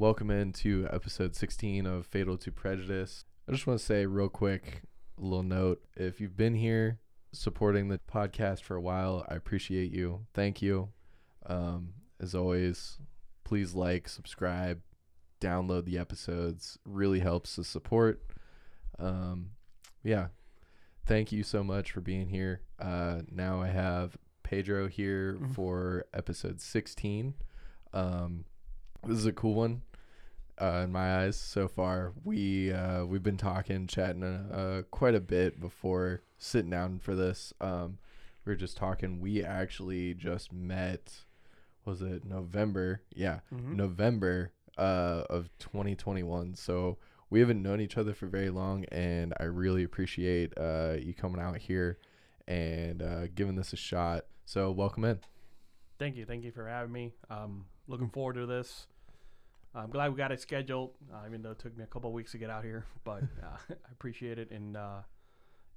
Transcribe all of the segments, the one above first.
Welcome into episode 16 of Fatal to Prejudice. I just want to say, real quick, a little note. If you've been here supporting the podcast for a while, I appreciate you. Thank you. Um, as always, please like, subscribe, download the episodes. Really helps the support. Um, yeah. Thank you so much for being here. Uh, now I have Pedro here Mhm. for episode 16. Um, this is a cool one uh, in my eyes so far. We uh, we've been talking, chatting uh, quite a bit before sitting down for this. Um, we were just talking. We actually just met. Was it November? Yeah, Mhm. November uh, of 2021. So we haven't known each other for very long, and I really appreciate uh, you coming out here and uh, giving this a shot. So welcome in. Thank you, thank you for having me. Um, looking forward to this. I'm glad we got it scheduled, uh, even though it took me a couple weeks to get out here. But uh, I appreciate it and uh,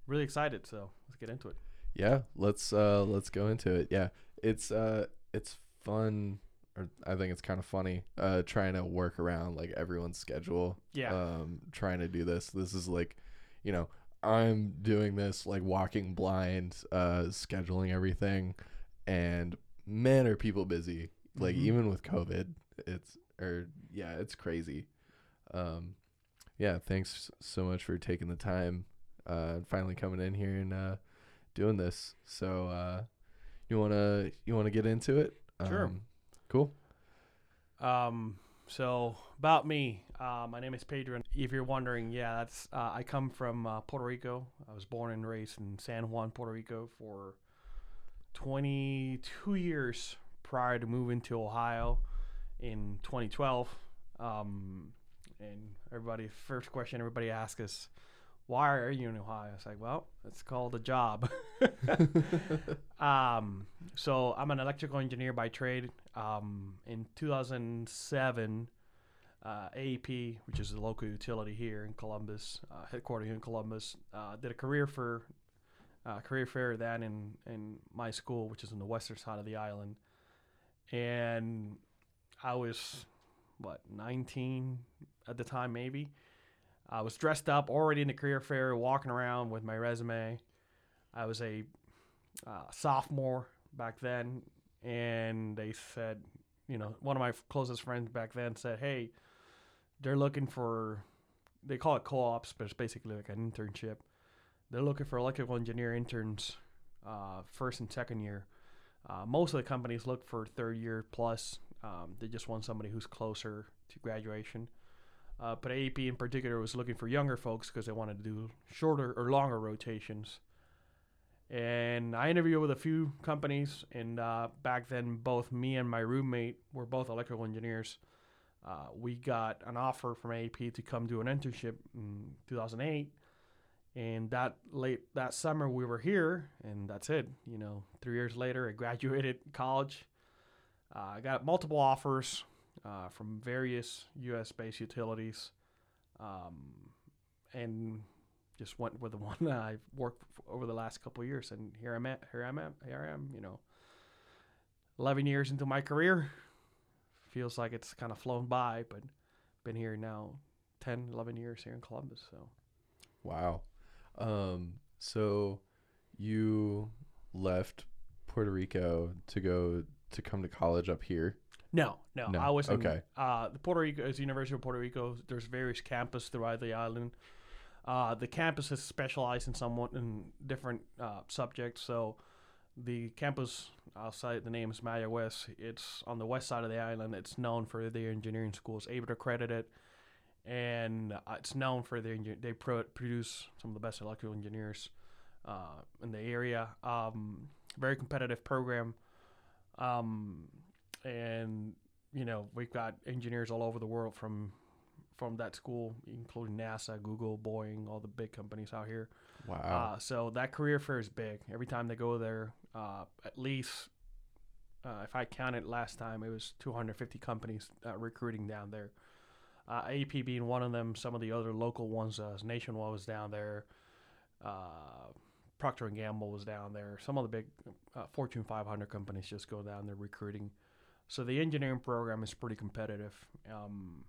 really excited. So let's get into it. Yeah, let's uh let's go into it. Yeah. It's uh it's fun or I think it's kind of funny uh trying to work around like everyone's schedule. Yeah. Um trying to do this. This is like, you know, I'm doing this like walking blind, uh scheduling everything and man are people busy. Like Mhm. even with COVID, it's or yeah, it's crazy. Um yeah, thanks so much for taking the time uh and finally coming in here and uh doing this. So uh you want to you want to get into it? Sure. Um, cool. Um, so about me, uh, my name is Pedro. If you're wondering, yeah, that's uh, I come from uh, Puerto Rico. I was born and raised in San Juan, Puerto Rico, for 22 years prior to moving to Ohio in 2012. Um, and everybody, first question everybody asks is, why are you in Ohio? It's like, well, it's called a job. um, so I'm an electrical engineer by trade. Um, in 2007, uh, AEP, which is the local utility here in Columbus, uh, headquartered in Columbus, uh, did a career for uh, career fair then in in my school, which is on the western side of the island, and I was what 19 at the time, maybe. I was dressed up already in the career fair, walking around with my resume. I was a uh, sophomore back then, and they said, you know, one of my closest friends back then said, "Hey, they're looking for, they call it co-ops, but it's basically like an internship. They're looking for electrical engineer interns, uh, first and second year. Uh, most of the companies look for third year plus. Um, they just want somebody who's closer to graduation." Uh, but AEP in particular was looking for younger folks because they wanted to do shorter or longer rotations. And I interviewed with a few companies, and uh, back then, both me and my roommate were both electrical engineers. Uh, we got an offer from AEP to come do an internship in 2008, and that late that summer we were here, and that's it. You know, three years later, I graduated college. Uh, I got multiple offers uh, from various U.S. based utilities, um, and just went with the one that I've worked over the last couple years, and here I'm at. Here I'm at. Here I am. You know, eleven years into my career, feels like it's kind of flown by, but been here now 10, 11 years here in Columbus. So Wow. Um, so you left Puerto Rico to go to come to college up here. no, no, No, I was in, okay. Uh, the Puerto Rico is University of Puerto Rico. There's various campuses throughout the island. Uh, the campus is specialized in somewhat in different uh, subjects. So the campus I'll outside the name is Mayagüez. It's on the west side of the island. It's known for their engineering schools, able to accredit it, and uh, it's known for their they pro- produce some of the best electrical engineers uh, in the area. Um, very competitive program, um, and you know we've got engineers all over the world from from that school, including NASA, Google, Boeing, all the big companies out here. Wow. Uh, so that career fair is big. Every time they go there, uh, at least, uh, if I counted last time, it was 250 companies uh, recruiting down there. Uh, AEP being one of them. Some of the other local ones, uh, Nationwide was down there. Uh, Procter and Gamble was down there. Some of the big uh, Fortune 500 companies just go down there recruiting. So the engineering program is pretty competitive. Um,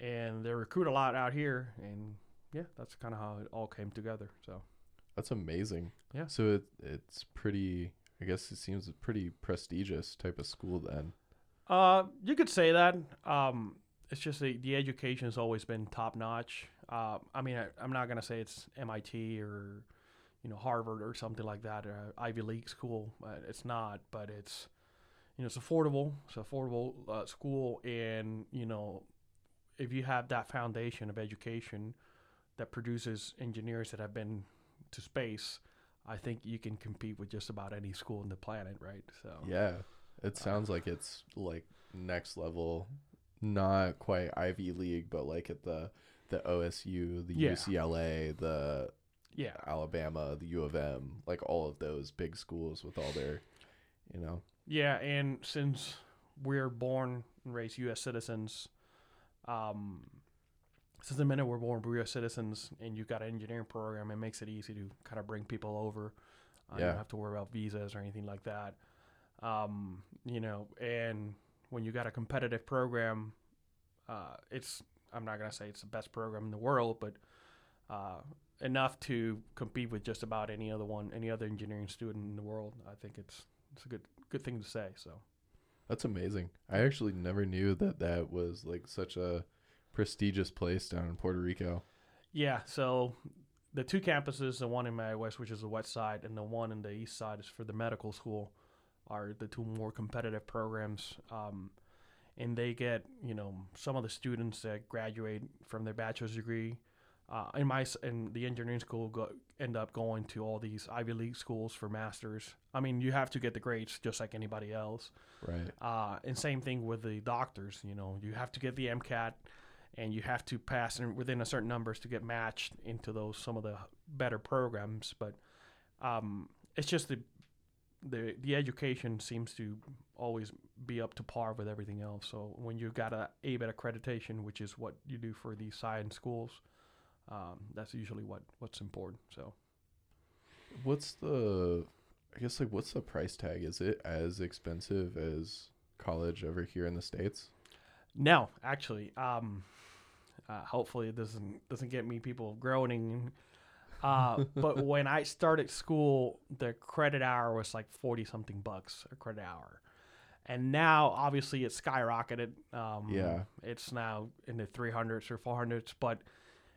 and they recruit a lot out here, and yeah, that's kind of how it all came together. So That's amazing. Yeah. So it it's pretty. I guess it seems a pretty prestigious type of school then. Uh, you could say that. Um, it's just the, the education has always been top notch. Uh, I mean, I, I'm not gonna say it's MIT or, you know, Harvard or something like that, or Ivy League school. Uh, it's not, but it's, you know, it's affordable. It's affordable uh, school, and you know, if you have that foundation of education that produces engineers that have been to space, I think you can compete with just about any school in the planet, right? So Yeah. It sounds like it's like next level, not quite Ivy League, but like at the the OSU, the Yeah. UCLA, the yeah, Alabama, the U of M, like all of those big schools with all their, you know. Yeah, and since we're born and raised U.S. citizens, um, since the minute we're born, we're U.S. citizens, and you've got an engineering program, it makes it easy to kind of bring people over. Uh, You don't have to worry about visas or anything like that. Um, you know, and when you got a competitive program, uh, it's I'm not gonna say it's the best program in the world, but uh, enough to compete with just about any other one, any other engineering student in the world. I think it's it's a good good thing to say. So That's amazing. I actually never knew that that was like such a prestigious place down in Puerto Rico. yeah, so the two campuses, the one in Mayagüez, which is the west side, and the one in the east side is for the medical school, are the two more competitive programs. Um, and they get you know some of the students that graduate from their bachelor's degree. Uh, in my in the engineering school, go, end up going to all these Ivy League schools for masters. I mean, you have to get the grades just like anybody else. Right. Uh, and same thing with the doctors. You know, you have to get the MCAT, and you have to pass in within a certain numbers to get matched into those some of the better programs. But um, it's just the the the education seems to always be up to par with everything else. So when you got a ABET accreditation, which is what you do for these science schools, um, that's usually what what's important. So. What's the I guess like what's the price tag? Is it as expensive as college over here in the states? No, actually, um, uh, hopefully it doesn't doesn't get me people groaning. Uh, but when I started school, the credit hour was like forty something bucks a credit hour, and now obviously it's skyrocketed. Um, Yeah. it's now in the three hundreds or four hundreds, but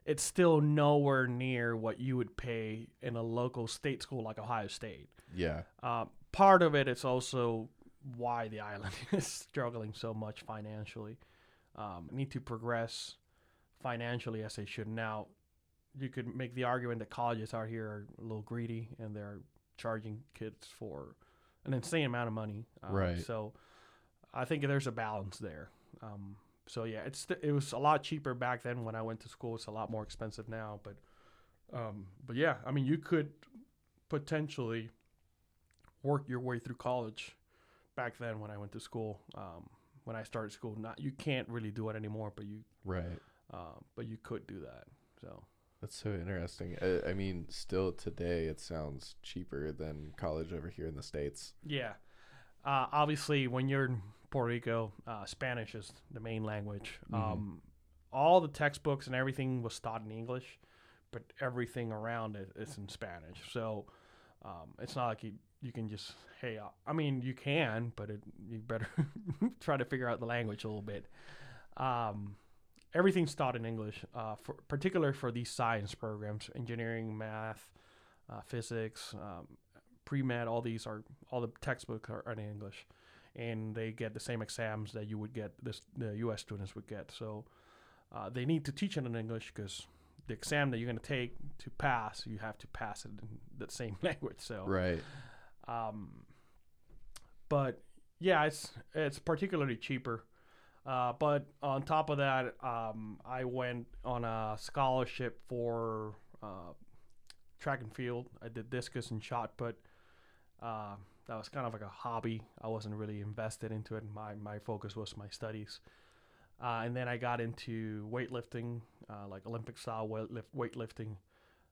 it's still nowhere near what you would pay in a local state school like Ohio State. Yeah. Uh, part of it is also why the island is struggling so much financially. Um, need to progress financially as they should. Now, you could make the argument that colleges out here are a little greedy and they're charging kids for an insane amount of money. Um, Right. So, I think there's a balance there. Um, so yeah, it's st- it was a lot cheaper back then when I went to school. It's a lot more expensive now, but um, but yeah, I mean, you could potentially work your way through college back then when I went to school. Um, when I started school, not you can't really do it anymore, but you Right. uh, but you could do that. So That's so interesting. I, I mean, still today it sounds cheaper than college over here in the states. yeah, uh, obviously when you're Puerto Rico, uh, Spanish is the main language. Mhm. Um, all the textbooks and everything was taught in English, but everything around it is in Spanish. So um, it's not like you you can just hey uh, I mean you can, but it, you better try to figure out the language a little bit. Um, everything's taught in English, uh, for particular for these science programs, engineering, math, uh, physics, um, pre med. All these are all the textbooks are, are in English, and they get the same exams that you would get this the U.S. students would get. So uh, they need to teach it in English because the exam that you're going to take to pass, you have to pass it in the same language. So Right. um, but yeah, it's it's particularly cheaper. Uh, but on top of that, um, I went on a scholarship for uh, track and field. I did discus and shot put. Uh, that was kind of like a hobby. I wasn't really invested into it. My my focus was my studies. Uh, and then I got into weightlifting, uh, like Olympic style weightlift, weightlifting.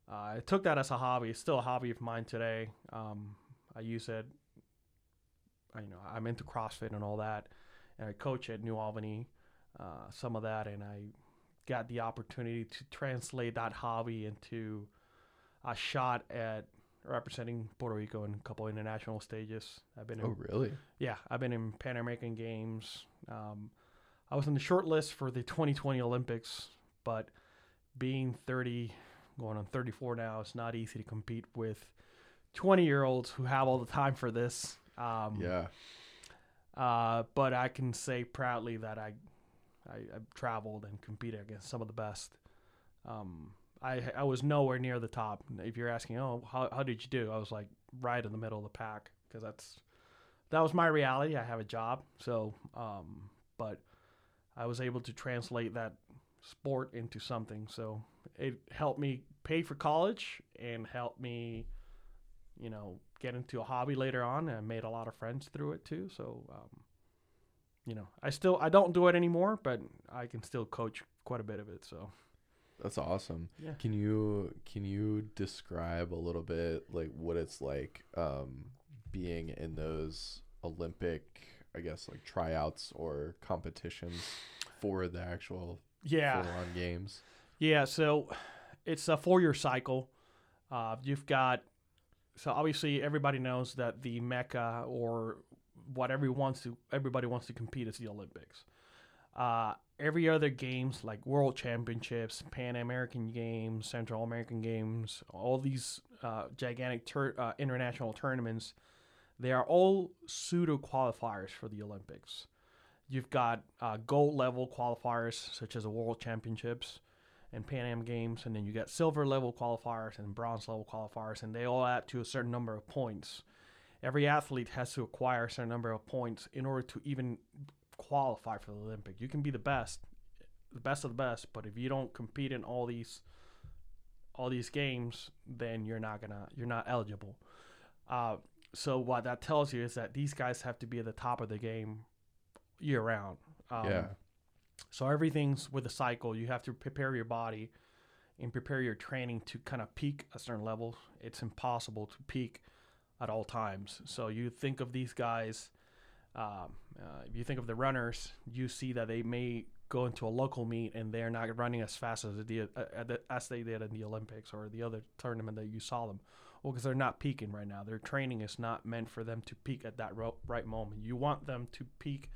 Uh, I took that as a hobby. It's still a hobby of mine today. Um, I use it. I, you know, I'm into CrossFit and all that, and I coach at New Albany, uh, some of that, and I got the opportunity to translate that hobby into a shot at representing Puerto Rico in a couple international stages. I've been in, Oh, really? yeah, I've been in Pan American Games. Um, I was on the short list for the 2020 Olympics, but being 30, going on 34 now, it's not easy to compete with 20 year olds who have all the time for this. Um, Yeah. uh, but I can say proudly that I, I, I've traveled and competed against some of the best. Um, I I was nowhere near the top. If you're asking, oh, how how did you do? I was like right in the middle of the pack because that's that was my reality. I have a job, so um, but I was able to translate that sport into something. So it helped me pay for college and helped me, you know, get into a hobby later on. And I made a lot of friends through it too. So, um, you know, I still I don't do it anymore, but I can still coach quite a bit of it. So That's awesome. Yeah. Can you can you describe a little bit like what it's like um being in those Olympic, I guess like tryouts or competitions for the actual yeah, full on games? Yeah, so it's a four year cycle. Uh, you've got so obviously everybody knows that the mecca or what everyone wants to everybody wants to compete is the Olympics. Uh, every other games like World Championships, Pan American Games, Central American Games, all these uh, gigantic uh, international tournaments, they are all pseudo qualifiers for the Olympics. You've got uh, gold level qualifiers such as the World Championships and Pan Am Games, and then you got silver level qualifiers and bronze level qualifiers, and they all add to a certain number of points. Every athlete has to acquire a certain number of points in order to even qualify for the Olympic. You can be the best, the best of the best, but if you don't compete in all these all these games, then you're not gonna you're not eligible. Uh, so what that tells you is that these guys have to be at the top of the game year round. Um, yeah. so everything's with a cycle. You have to prepare your body and prepare your training to kind of peak a certain level. It's impossible to peak at all times. So you think of these guys. Um, uh, if you think of the runners, you see that they may go into a local meet and they're not running as fast as they did, uh, as they did in the Olympics or the other tournament that you saw them. Well, because they're not peaking right now. Their training is not meant for them to peak at that ro- right moment. You want them to peak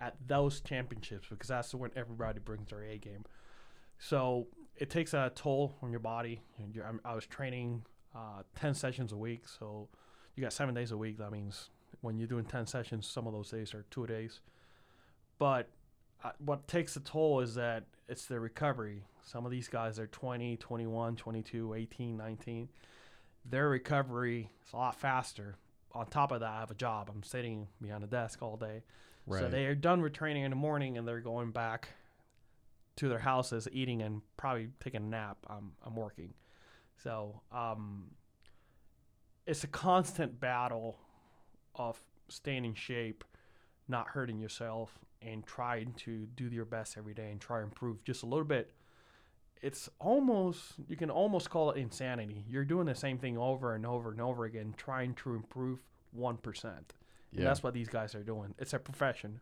at those championships because that's when everybody brings their A game. So it takes a toll on your body. I was training uh, 10 sessions a week. So you got seven days a week. That means when you're doing 10 sessions, some of those days are two days. But uh, what takes a toll is that it's the recovery. Some of these guys are 20, 21, 22, 18, 19. Their recovery is a lot faster. On top of that, I have a job. I'm sitting behind a desk all day. Right. So they are done with training in the morning and they're going back to their houses, eating and probably taking a nap. I'm I'm working, so um, it's a constant battle of staying in shape, not hurting yourself, and trying to do your best every day and try to improve just a little bit. It's almost you can almost call it insanity. You're doing the same thing over and over and over again, trying to improve one percent. And yeah. that's what these guys are doing. It's a profession.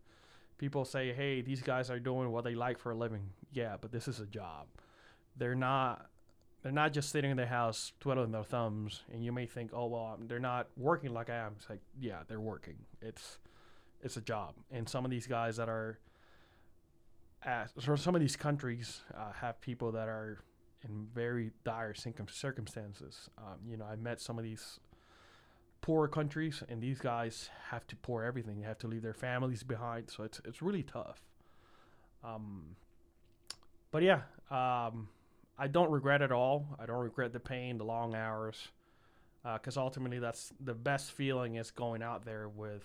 People say, "Hey, these guys are doing what they like for a living." Yeah, but this is a job. They're not. They're not just sitting in their house twiddling their thumbs. And you may think, "Oh, well, they're not working like I am." It's like, yeah, they're working. It's, it's a job. And some of these guys that are, at, so some of these countries uh, have people that are in very dire circumstances. Um, you know, I met some of these poor countries, and these guys have to pour everything. They have to leave their families behind, so it's it's really tough. Um, but yeah, um, I don't regret it all. I don't regret the pain, the long hours, because ultimately that's the best feeling is going out there with,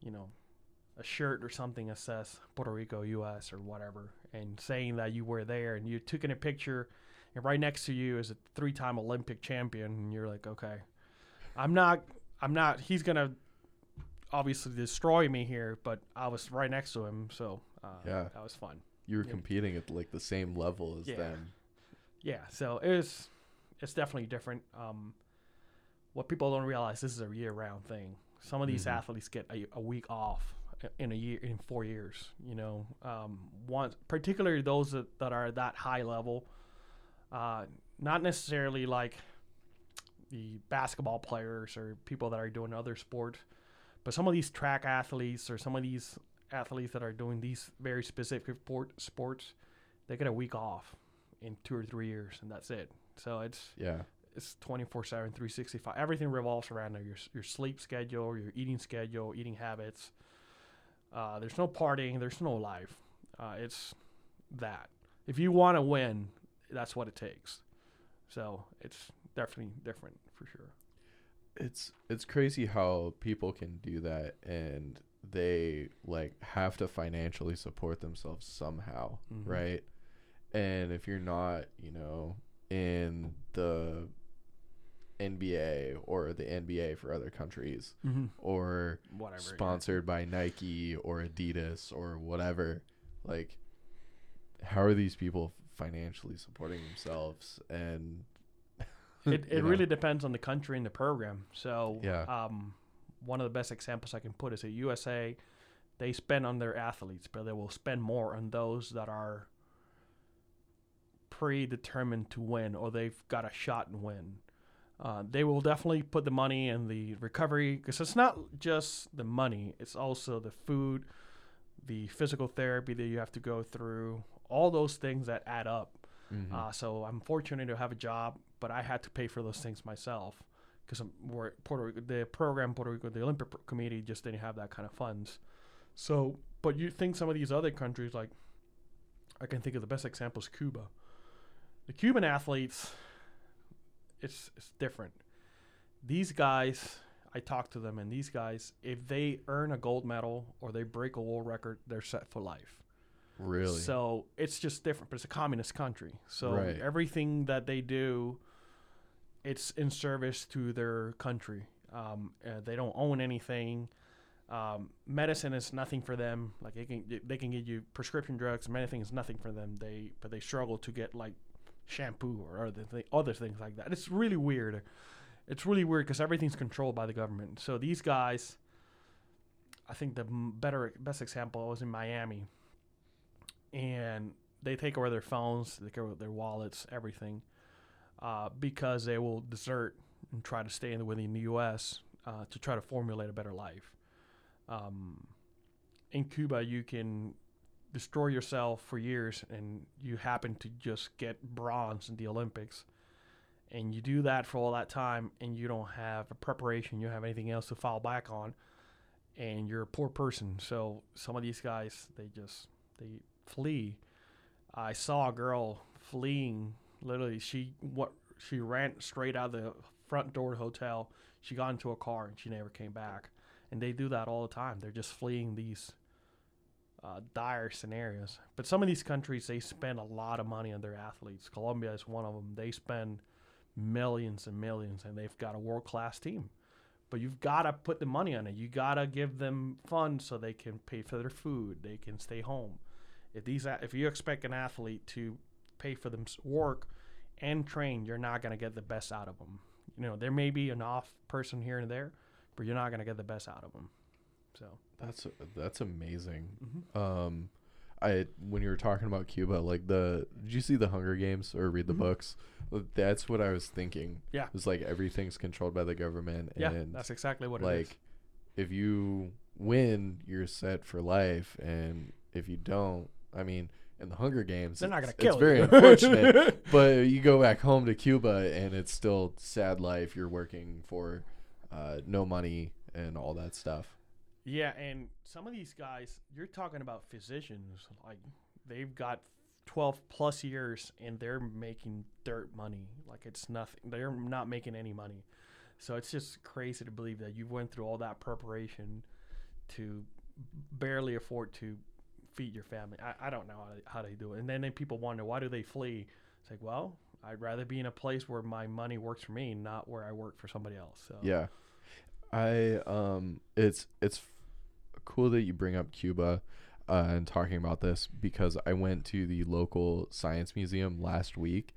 you know, a shirt or something that says Puerto Rico, U.S. or whatever, and saying that you were there and you took in a picture, and right next to you is a three-time Olympic champion, and you're like, okay. I'm not. I'm not. He's gonna obviously destroy me here, but I was right next to him, so uh, Yeah. that was fun. you were yeah. competing at like the same level as Yeah. them. Yeah, so it was. It's definitely different. Um, what people don't realize this is a year-round thing. Some of these Mhm. athletes get a, a week off in a year in four years. You know, um, one particularly those that, that are that high level, uh, not necessarily like the basketball players or people that are doing other sports, but some of these track athletes or some of these athletes that are doing these very specific sport, sports, they get a week off in two or three years, and that's it. So it's Yeah. it's 24 7 365 everything revolves around your, your sleep schedule your eating schedule eating habits uh, there's no partying there's no life uh, it's that if you want to win that's what it takes so it's definitely different for sure It's it's crazy how people can do that and they like have to financially support themselves somehow, Mhm. right? And if you're not, you know, in the NBA or the NBA for other countries mm-hmm. or whatever yeah. sponsored by Nike or Adidas or whatever, like how are these people financially supporting themselves and it, it know? really depends on the country and the program so Yeah. um, one of the best examples i can put is at usa they spend on their athletes but they will spend more on those that are predetermined to win or they've got a shot and win uh, they will definitely put the money in the recovery because it's not just the money it's also the food the physical therapy that you have to go through all those things that add up Mhm. uh, so I'm fortunate to have a job, but I had to pay for those things myself because Puerto Rico, the program Puerto Rico, the Olympic Committee just didn't have that kind of funds. So, but you think some of these other countries, like I can think of the best example is Cuba. The Cuban athletes, it's it's different. These guys, I talk to them, and these guys, if they earn a gold medal or they break a world record, they're set for life. really So it's just different, but it's a communist country. So Right. everything that they do, it's in service to their country. Um, uh, they don't own anything. Um, medicine is nothing for them. Like they can they can give you prescription drugs. Medicine is nothing for them. They but they struggle to get like shampoo or other th- other things like that. It's really weird. It's really weird because everything's controlled by the government. So these guys, I think the better best example was in Miami and they take away their phones, they take away their wallets, everything, uh, because they will desert and try to stay in the, within the U.S. Uh, to try to formulate a better life. Um, in Cuba, you can destroy yourself for years, and you happen to just get bronze in the Olympics. And you do that for all that time, and you don't have a preparation, you don't have anything else to fall back on, and you're a poor person. So some of these guys, they just they flee. I saw a girl fleeing. Literally, she what she ran straight out of the front door hotel. She got into a car and she never came back. And they do that all the time. They're just fleeing these uh, dire scenarios. But some of these countries, they spend a lot of money on their athletes. Colombia is one of them. They spend millions and millions, and they've got a world class team. But you've got to put the money on it. You got to give them funds so they can pay for their food. They can stay home. If these, if you expect an athlete to pay for them work and train, you're not going to get the best out of them. You know, there may be an off person here and there, but you're not going to get the best out of them. So, That's that's amazing. mhm. Um, I when you were talking about Cuba, like the did you see the Hunger Games or read the Mhm. books? Uh, That's what I was thinking. Yeah. It was like everything's controlled by the government, yeah, and that's exactly what it is. like if you win, you're set for life, and if you don't, I mean, in the Hunger Games, They're not it's- to kill It's very unfortunate, but you go back home to Cuba, and it's still sad life. You're working for uh, no money and all that stuff. Yeah, and some of these guys, you're talking about physicians, like they've got 12 plus years and they're making dirt money. Like it's nothing. They're not making any money. So it's just crazy to believe that you went through all that preparation to barely afford to feed your family. I, I don't know how they, how they do it. And then, then people wonder, why do they flee? It's like, well, I'd rather be in a place where my money works for me, not where I work for somebody else. So Yeah. I um it's it's cool that you bring up Cuba uh, and talking about this because I went to the local science museum last week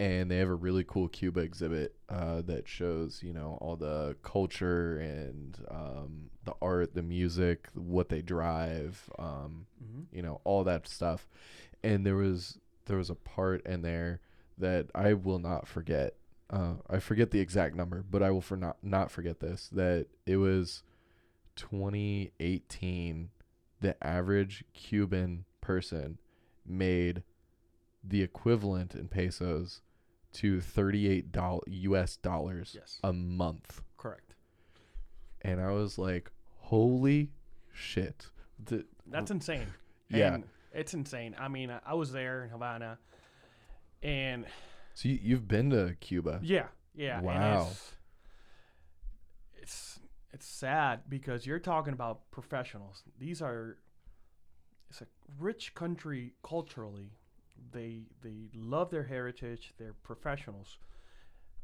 and they have a really cool Cuba exhibit uh, that shows you know all the culture and um, the art, the music, what they drive, um, Mm-hmm. you know all that stuff. And there was there was a part in there that I will not forget. Uh, I forget the exact number, but I will for not not forget this that it was 2018. The average Cuban person made the equivalent in pesos to 38 doll- US dollars Yes. a month. Correct. And I was like, "Holy shit." The, That's insane. Yeah. And it's insane. I mean, I I was there in Havana, and so you, you've been to Cuba. yeah, yeah. and Wow. it's, it's it's sad because you're talking about professionals. These are it's a rich country culturally. They they love their heritage. They're professionals.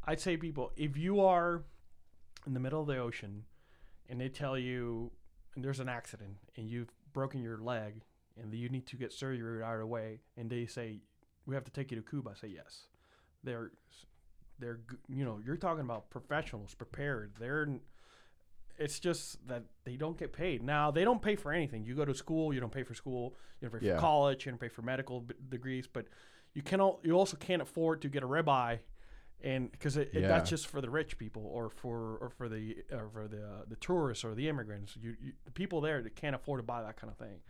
I'd say people, if you are in the middle of the ocean and they tell you and there's an accident and you've broken your leg and you need to get surgery right away and they say we have to take you to Cuba, I say yes. They're they're you know, you're talking about professionals prepared. They're it's just that they don't get paid. Now, they don't pay for anything. You go to school, you don't pay for school, you don't pay Yeah. for college, you don't pay for medical b- degrees, but you can al- you also can't afford to get a ribeye and because it, it- Yeah. that's just for the rich people or for or for the or for the uh, the tourists or the immigrants. You, you the people there that can't afford to buy that kind of thing.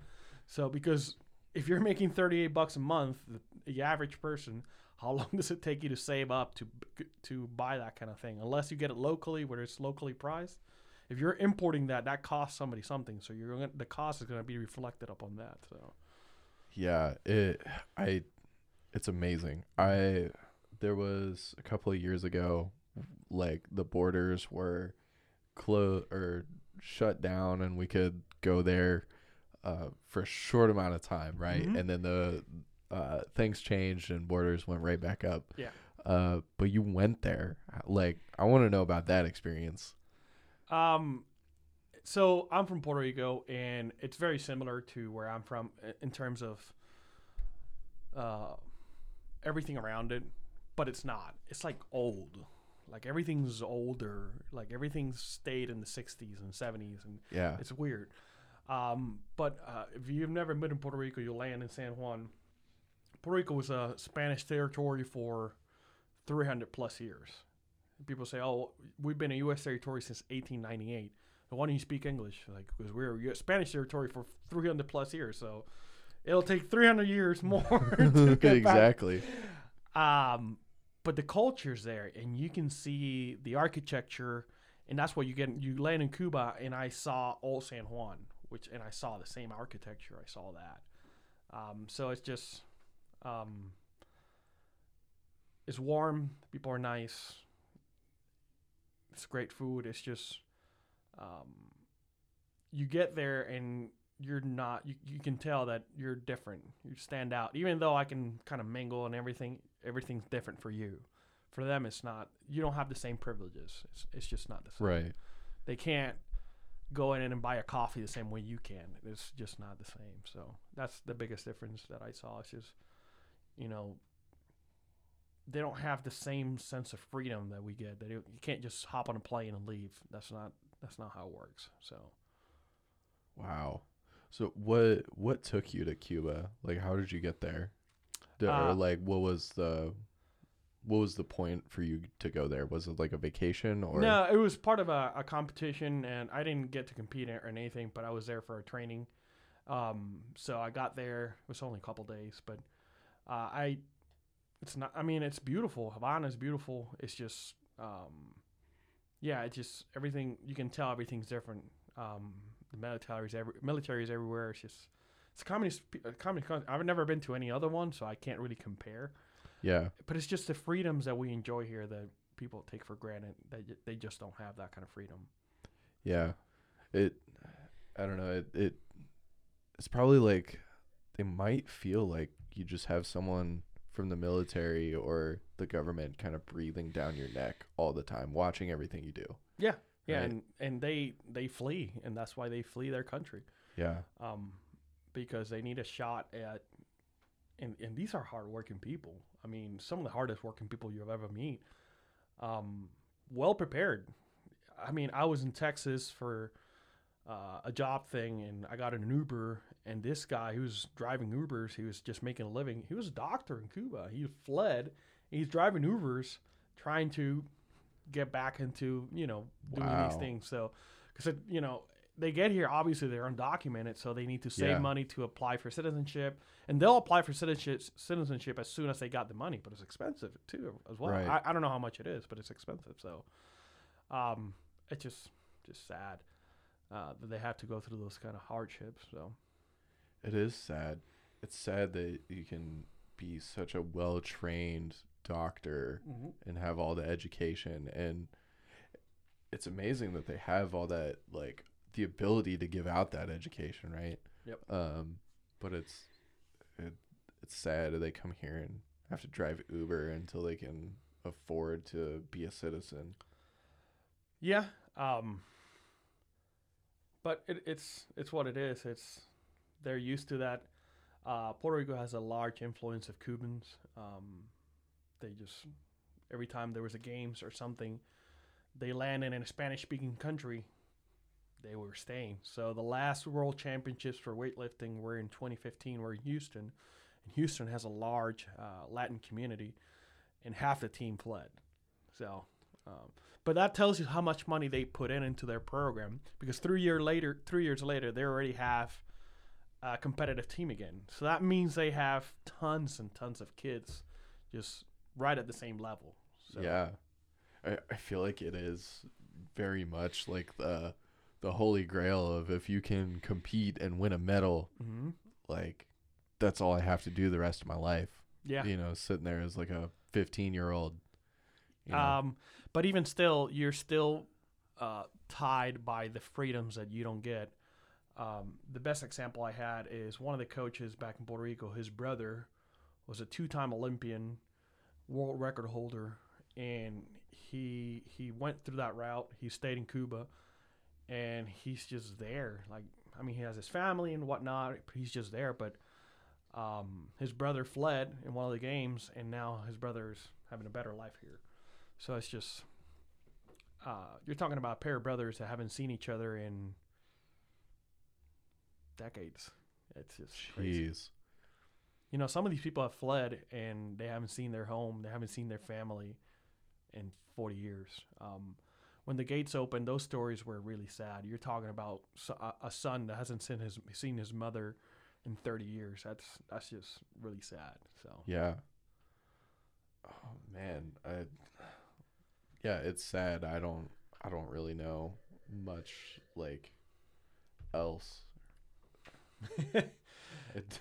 So because if you're making 38 bucks a month, the, the average person, how long does it take you to save up to to buy that kind of thing? Unless you get it locally, where it's locally priced. If you're importing that, that costs somebody something. So you're gonna, the cost is going to be reflected upon that. So Yeah, it I it's amazing. I there was a couple of years ago like the borders were closed or shut down and we could go there uh, for a short amount of time, right? Mhm. And then the uh, things changed and borders went right back up. Yeah. Uh, but you went there. Like I want to know about that experience. Um, so I'm from Puerto Rico, and it's very similar to where I'm from in terms of uh, everything around it, but it's not. It's like old. Like everything's older. Like everything's stayed in the 60s and 70s, and Yeah. it's weird. Um, but uh, if you've never been in Puerto Rico, you'll land in San Juan. Puerto Rico was a Spanish territory for 300 plus years. People say, "Oh, we've been a U.S. territory since 1898." And why don't you speak English? Like, because we're a Spanish territory for 300 plus years, so it'll take 300 years more. to get back. exactly. Um, but the culture's there, and you can see the architecture, and that's what you get. You land in Cuba, and I saw old San Juan, which, and I saw the same architecture. I saw that. Um, so it's just, um, it's warm. People are nice. It's great food. It's just, um, you get there and you're not you, you can tell that you're different you stand out even though i can kind of mingle and everything everything's different for you for them it's not you don't have the same privileges it's, it's just not the same Right. they can't go in and buy a coffee the same way you can it's just not the same so that's the biggest difference that i saw it's just you know they don't have the same sense of freedom that we get that you can't just hop on a plane and leave that's not that's not how it works so Wow. So what what took you to Cuba? Like how did you get there? D- Uh, or like what was the what was the point for you to go there? Was it like a vacation or No, it was part of a, a competition, and I didn't get to compete or anything, but I was there for a training. Um, so I got there. It was only a couple days, but uh, I, it's not. I mean, it's beautiful. Havana is beautiful. It's just, um, yeah, it's just everything. You can tell everything's different. Um, the military's every military's everywhere. It's just, it's a communist, a communist country. I've never been to any other one, so I can't really compare Yeah. but it's just the freedoms that we enjoy here that people take for granted. They they just don't have that kind of freedom. Yeah. It I don't know, it, it it's probably like they might feel like you just have someone from the military or the government kind of breathing down your neck all the time, watching everything you do. Yeah, yeah, Right. and and they they flee, and that's why they flee their country, Yeah. um, because they need a shot at and and these are hardworking people. I mean, some of the hardest working people you'll ever meet. Um, well prepared. I mean, I was in Texas for uh, a job thing, and I got an Uber, and this guy who was driving Ubers, he was just making a living. He was a doctor in Cuba. He fled. He's driving Ubers, trying to get back into you know doing Wow. these things. So, because you know they get here, obviously they're undocumented, so they need to save Yeah. money to apply for citizenship, and they'll apply for citizenship citizenship as soon as they got the money. But it's expensive too as well. Right. I, I don't know how much it is, but it's expensive. So, um, it's just just sad uh, that they have to go through those kind of hardships. So. It is sad. It's sad that you can be such a well trained doctor and have all the education and it's amazing that they have all that like the ability to give out that education, right? Yep. Um but it's it, it's sad that they come here and have to drive Uber until they can afford to be a citizen. Yeah. Um, but it, it's it's what it is. It's they're used to that. Uh, Puerto Rico has a large influence of Cubans. Um, they just every time there was a games or something, they landed in a Spanish-speaking country. They were staying. So the last World Championships for weightlifting were in 2015. Were in Houston, and Houston has a large uh, Latin community, and half the team fled. So um, but that tells you how much money they put in into their program because three year later, three years later, they already have a competitive team again. So that means they have tons and tons of kids just right at the same level. So, Yeah. I, I feel like it is very much like the the holy grail of if you can compete and win a medal, hmm like that's all I have to do the rest of my life. Yeah. You know, sitting there as like a 15 year old. You know? Um, but even still, you're still uh, tied by the freedoms that you don't get. Um, the best example I had is one of the coaches back in Puerto Rico. His brother was a two-time Olympian, world record holder, and he he went through that route. He stayed in Cuba, and he's just there. Like I mean, he has his family and whatnot. He's just there. But um, his brother fled in one of the games, and now his brother's having a better life here. So it's just uh, you're talking about a pair of brothers that haven't seen each other in decades. It's just crazy. You know, some of these people have fled and they haven't seen their home, they haven't seen their family in 40 years. Um, when the gates opened, those stories were really sad. You're talking about a, a son that hasn't seen his seen his mother in 30 years. That's that's just really sad. So Yeah. Oh man, I Yeah, it's sad. I don't I don't really know much like else. It,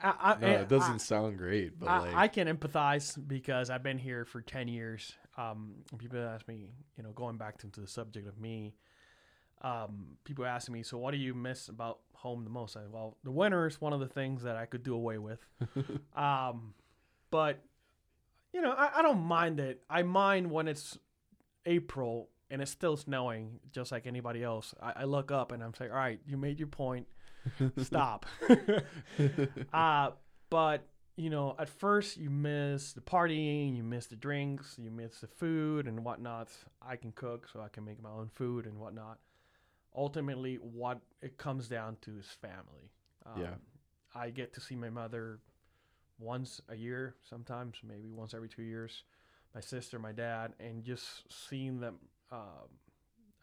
I, I, no, it doesn't I- sound great, but I, like I can empathize because I've been here for 10 years. Um, people ask me, you know, going back to, to the subject of me, um, people ask me, so what do you miss about home the most? I, well, the winter is one of the things that I could do away with. um, but, you know, I, I don't mind it. I mind when it's April and it's still snowing, just like anybody else. I, I look up and I'm saying, all right, you made your point. Stop. uh, but you know, at first you miss the partying, you miss the drinks, you miss the food and whatnot. I can cook, so I can make my own food and whatnot. Ultimately, what it comes down to is family. Um, Yeah. I get to see my mother once a year, sometimes maybe once every two years. My sister, my dad, and just seeing them. Um,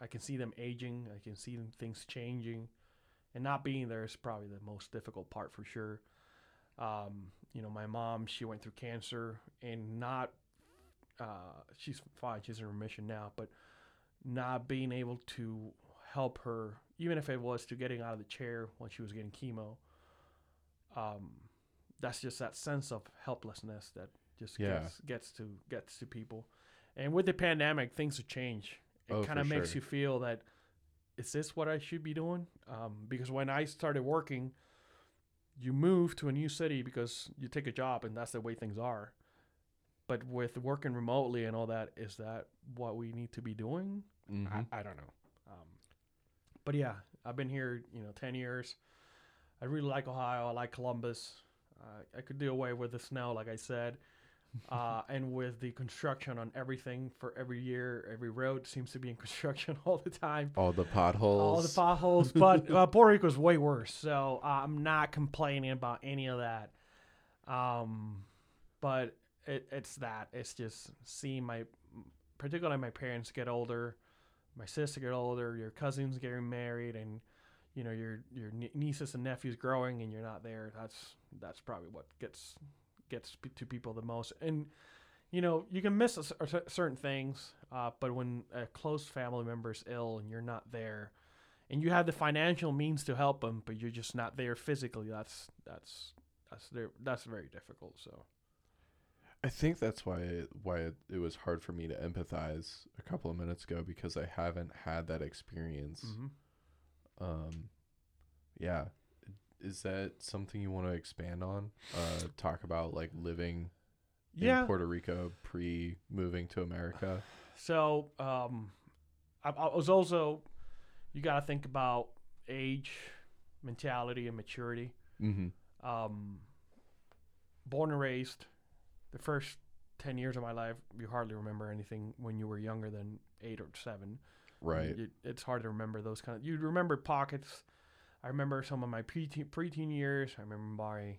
I can see them aging. I can see them, things changing, and not being there is probably the most difficult part for sure. Um, you know, my mom, she went through cancer and not, uh, she's fine, she's in remission now, but not being able to help her, even if it was to getting out of the chair when she was getting chemo, um, that's just that sense of helplessness that just Yeah. gets, gets to gets to people. And with the pandemic, things have changed. It Oh, kind of makes sure. you feel that is this what I should be doing? Um, because when I started working, you move to a new city because you take a job and that's the way things are. But with working remotely and all that, is that what we need to be doing? Mhm. I, I don't know. Um, but yeah, I've been here, you know, 10 years. I really like Ohio. I like Columbus. Uh, I could do away with the snow, like I said, uh, and with the construction on everything for every year. Every road seems to be in construction all the time. All the potholes. All the potholes, but uh, Puerto Rico's way worse. So uh, I'm not complaining about any of that. Um, but it, it's that. It's just seeing my, particularly my parents get older, my sister get older, your cousins getting married, and you know your your nieces and nephews growing, and you're not there. That's that's probably what gets gets to people the most. And you know you can miss a cer- certain things, uh, but when a close family member is ill and you're not there, and you have the financial means to help them, but you're just not there physically, that's that's that's there that's very difficult. So. I think that's why it, why it, it was hard for me to empathize a couple of minutes ago because I haven't had that experience. Mm-hmm. Um, yeah, is that something you want to expand on? Uh, talk about like living Yeah. in Puerto Rico pre moving to America. So um, I, I was also you got to think about age, mentality, and maturity. Mm-hmm. Um, born and raised, the first ten years of my life, you hardly remember anything when you were younger than eight or seven. Right. You- it's hard to remember those kind of. You remember pockets. I remember some of my preteen, preteen years. I remember my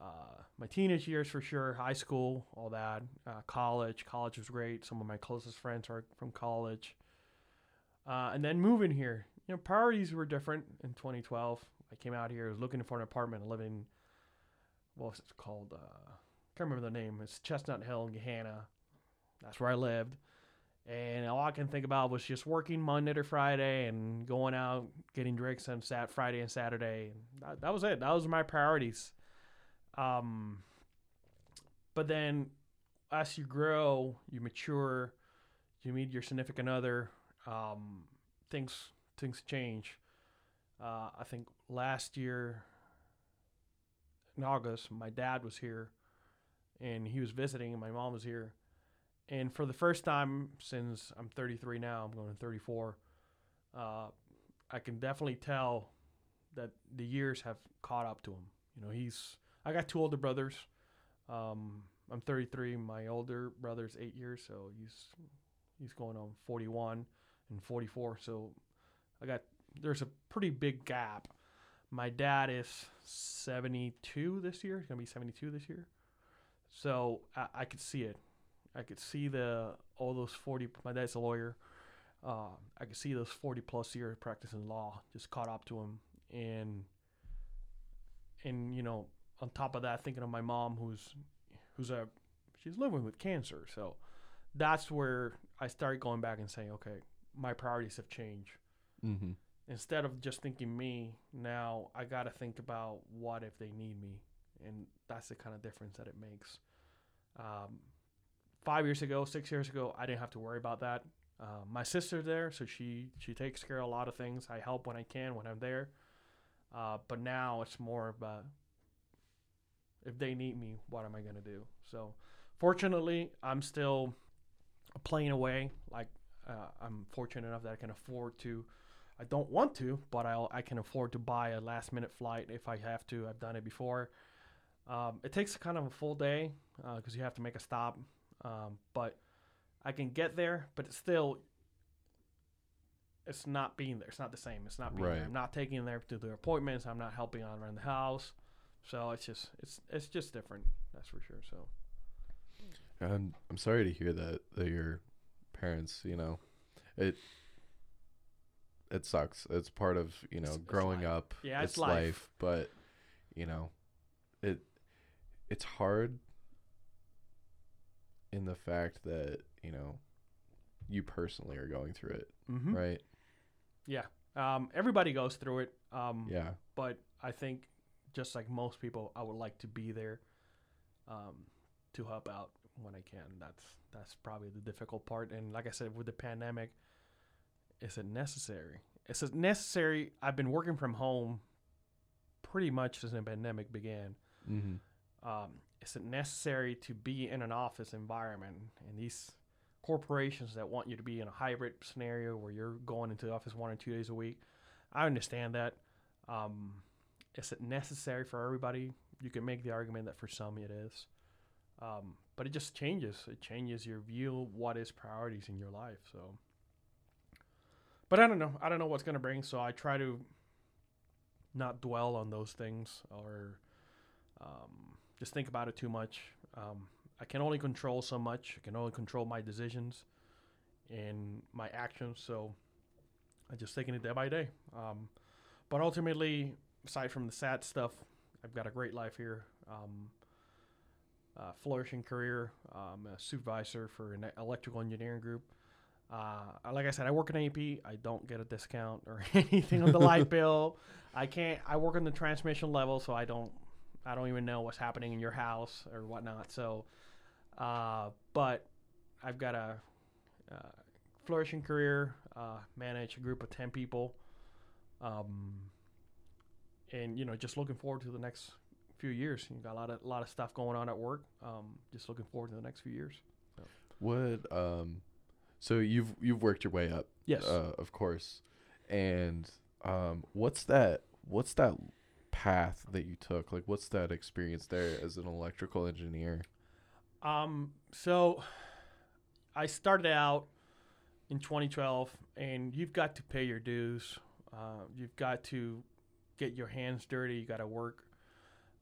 uh, my teenage years for sure. High school, all that. Uh, college. College was great. Some of my closest friends are from college. Uh, and then moving here. You know, priorities were different in 2012. I came out here, was looking for an apartment, living. What was it called? Uh, can't remember the name. It's Chestnut Hill in Gahanna. That's where I lived. And all I can think about was just working Monday to Friday and going out, getting drinks on Sat Friday and Saturday. And that, that was it. That was my priorities. Um, but then as you grow, you mature, you meet your significant other, um, things things change. Uh, I think last year in August, my dad was here and he was visiting, and my mom was here. And for the first time since I'm 33 now, I'm going to 34, uh, I can definitely tell that the years have caught up to him. You know, he's, I got two older brothers. Um, I'm 33. My older brother's eight years, so he's, he's going on 41 and 44. So I got, there's a pretty big gap. My dad is 72 this year. He's going to be 72 this year. So I, I could see it. I could see the all those forty. My dad's a lawyer. Uh, I could see those forty plus years practicing law just caught up to him, and and you know on top of that, thinking of my mom who's who's a she's living with cancer. So that's where I started going back and saying, okay, my priorities have changed. Mm-hmm. Instead of just thinking me, now I got to think about what if they need me, and that's the kind of difference that it makes. Um, five years ago, six years ago, I didn't have to worry about that. Uh, my sister's there, so she she takes care of a lot of things. I help when I can when I'm there. Uh, but now it's more about if they need me, what am I gonna do? So, fortunately, I'm still playing away. Like uh, I'm fortunate enough that I can afford to. I don't want to, but I I can afford to buy a last minute flight if I have to. I've done it before. Um, it takes kind of a full day because you have to make a stop, um, but I can get there. But it's still, it's not being there. It's not the same. It's not being Right. there. I'm not taking them there to their appointments. I'm not helping on around the house. So it's just it's it's just different. That's for sure. So I'm I'm sorry to hear that that your parents, you know, it it sucks. It's part of you know It's- it's growing life. up. Yeah, it's life. But you know, it it's hard in the fact that you know you personally are going through it, mm-hmm. right? yeah, um, everybody goes through it. Um, Yeah. but I think just like most people, I would like to be there um, to help out when I can. That's that's probably the difficult part. And like I said, with the pandemic, is it necessary? Is it necessary? I've been working from home pretty much since the pandemic began. Mm-hmm. Um, is it necessary to be in an office environment and these corporations that want you to be in a hybrid scenario where you're going into the office one or two days a week? I understand that. Um, is it necessary for everybody? you can make the argument that for some it is. Um, but it just changes. It changes your view what is priorities in your life. So, but I don't know. I don't know what's gonna bring. So I try to not dwell on those things or um, just think about it too much. Um, I can only control so much. I can only control my decisions and my actions. So I just taking it day by day. Um, but ultimately, aside from the sad stuff, I've got a great life here. Um, uh, flourishing career. I'm a supervisor for an electrical engineering group. Uh, like I said, I work in AEP. I don't get a discount or anything on the light bill. I can't. I work on the transmission level, so I don't. I don't even know what's happening in your house or whatnot. So, uh, but I've got a uh, flourishing career. Uh, manage a group of ten people. Um, and you know, just looking forward to the next few years. You got a lot of a lot of stuff going on at work. Um, just looking forward to the next few years. What um so you've you've worked your way up. Yes. Uh, of course. And um what's that what's that path that you took? Like what's that experience there as an electrical engineer? Um so I started out in 2012 and you've got to pay your dues. Uh, you've got to get your hands dirty. You got to work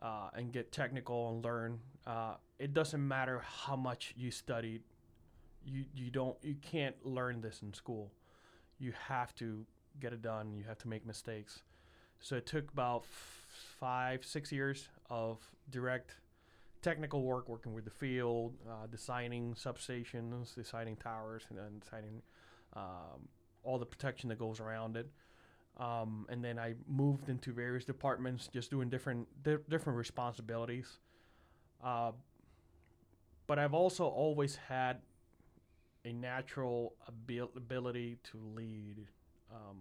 uh, and get technical and learn. Uh, it doesn't matter how much you studied. You you don't you can't learn this in school. You have to get it done. You have to make mistakes. So it took about five six years of direct technical work, working with the field, uh, designing substations, designing towers, and then designing um, all the protection that goes around it. Um, and then I moved into various departments, just doing different di- different responsibilities. Uh, but I've also always had a natural abil- ability to lead. Um,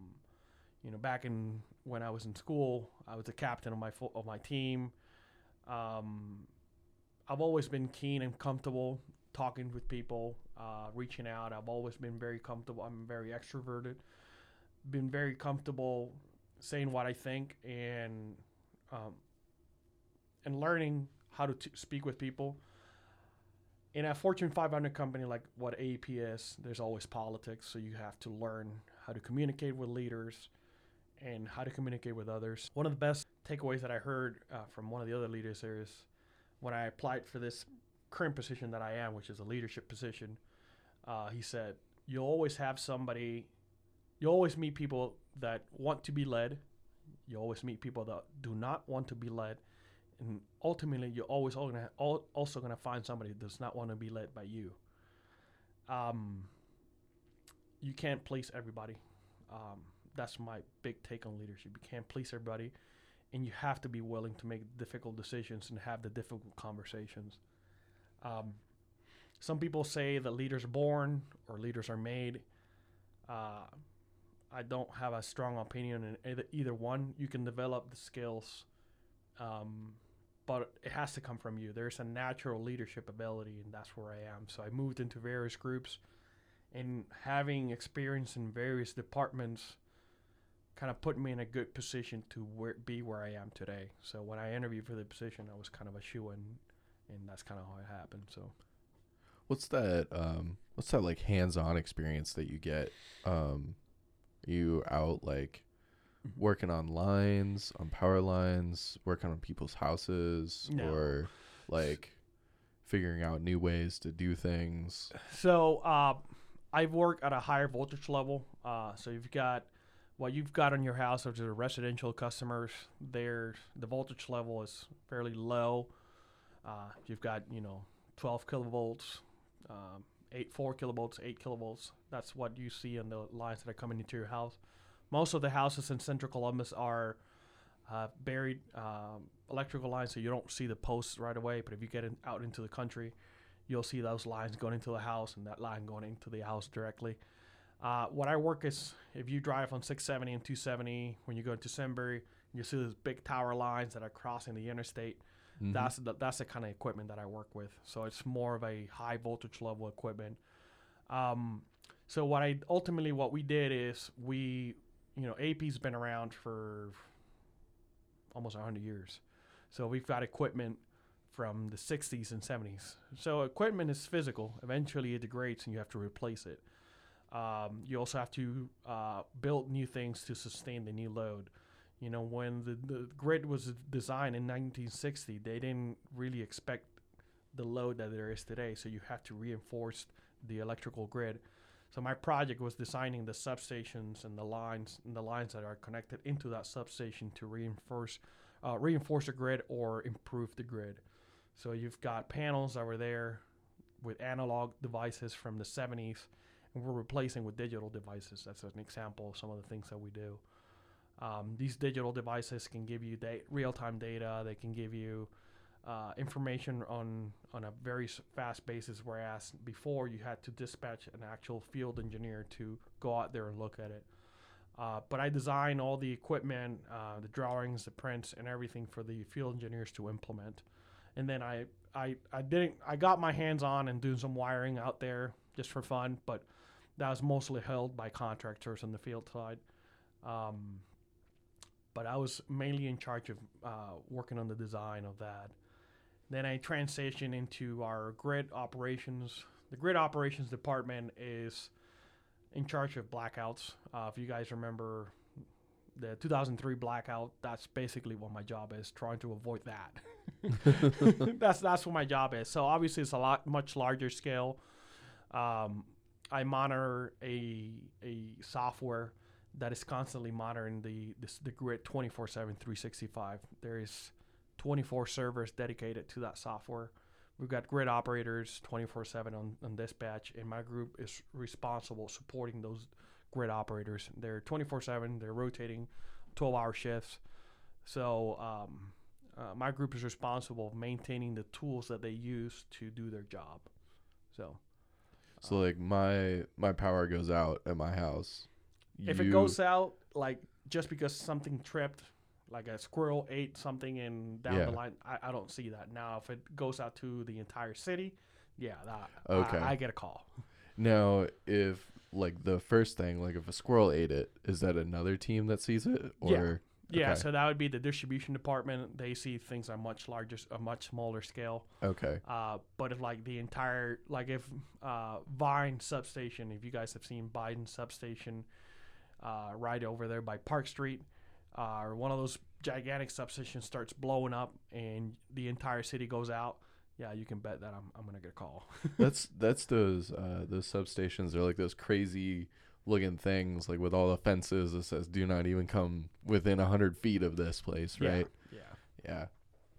you know, back in when I was in school, I was the captain of my fo- of my team. Um, I've always been keen and comfortable talking with people, uh, reaching out. I've always been very comfortable. I'm very extroverted been very comfortable saying what I think and um, and learning how to t- speak with people. In a Fortune 500 company like what AEP is, there's always politics, so you have to learn how to communicate with leaders and how to communicate with others. One of the best takeaways that I heard uh, from one of the other leaders there is when I applied for this current position that I am, which is a leadership position. Uh, he said, "You'll always have somebody you'll always meet people that want to be led. You always meet people that do not want to be led, and ultimately, you're always also going to find somebody that does not want to be led by you. Um, you can't please everybody. Um, that's my big take on leadership. You can't please everybody, and you have to be willing to make difficult decisions and have the difficult conversations. Um, some people say that leaders are born or leaders are made. Uh, I don't have a strong opinion in either, either one. You can develop the skills, um, but it has to come from you. There's a natural leadership ability, and that's where I am. So I moved into various groups, and having experience in various departments kind of put me in a good position to where, be where I am today. So when I interviewed for the position, I was kind of a shoe in, and that's kind of how it happened. So. What's that? Um, what's that like hands-on experience that you get? Um, you out like mm-hmm. working on lines, on power lines, working on people's houses, no. or like figuring out new ways to do things? So uh, I've worked at a higher voltage level. Uh, so you've got what you've got in your house, which are residential customers. There, the voltage level is fairly low. Uh, you've got you know 12 kilovolts, um, eight four kilovolts, eight kilovolts. That's what you see on the lines that are coming into your house. Most of the houses in central Columbus are uh, buried um, electrical lines, so you don't see the posts right away. But if you get in, out into the country, you'll see those lines going into the house and that line going into the house directly. Uh, what I work is if you drive on 670 and 270 when you go into Sunbury, you see those big tower lines that are crossing the interstate. Mm-hmm. That's the, that's the kind of equipment that I work with. So it's more of a high voltage level equipment. Um, so what I ultimately what we did is we, you know, AEP's been around for almost hundred years. So we've got equipment from the 60s and 70s. So equipment is physical. Eventually it degrades and you have to replace it. Um, you also have to uh, build new things to sustain the new load. You know, when the, the grid was designed in 1960, they didn't really expect the load that there is today. So you have to reinforce the electrical grid. So my project was designing the substations and the lines and the lines that are connected into that substation to reinforce uh, reinforce the grid or improve the grid. So you've got panels that were there with analog devices from the 70s, and we're replacing with digital devices. That's an example of some of the things that we do. Um, these digital devices can give you da- real-time data. They can give you uh, information on on a very fast basis, whereas before you had to dispatch an actual field engineer to go out there and look at it. Uh, but I design all the equipment, uh, the drawings, the prints, and everything for the field engineers to implement. And then I, I, I didn't. I got my hands on and doing some wiring out there just for fun, but that was mostly held by contractors on the field side. Um, but I was mainly in charge of uh, working on the design of that. Then I transitioned into our grid operations. The grid operations department is in charge of blackouts. Uh, if you guys remember the 2003 blackout, that's basically what my job is, trying to avoid that. that's that's what my job is. So obviously it's a lot much larger scale. Um, I monitor a a software that is constantly monitoring the this, the grid 24/7 365. There is 24 servers dedicated to that software. We've got grid operators 24/7 on, on dispatch, and my group is responsible supporting those grid operators. They're 24/7. They're rotating 12-hour shifts. So um, uh, my group is responsible for maintaining the tools that they use to do their job. So So like my my power goes out at my house. if it goes out, like just because something tripped, like a squirrel ate something and down Yeah. the line, I, I don't see that. Now, if it goes out to the entire city, yeah, that Okay. I, I get a call. now if like the first thing, like if a squirrel ate it, is that another team that sees it or Yeah, Okay. so that would be the distribution department. They see things on much larger, a much smaller scale. okay. Uh, but if like the entire, like if uh, Vine substation, if you guys have seen Biden substation, uh, right over there by Park Street, uh, or one of those gigantic substations starts blowing up and the entire city goes out, yeah, you can bet that I'm, I'm gonna get a call. that's that's those uh those substations they're like those crazy looking things like with all the fences that says do not even come within a hundred feet of this place right Yeah. yeah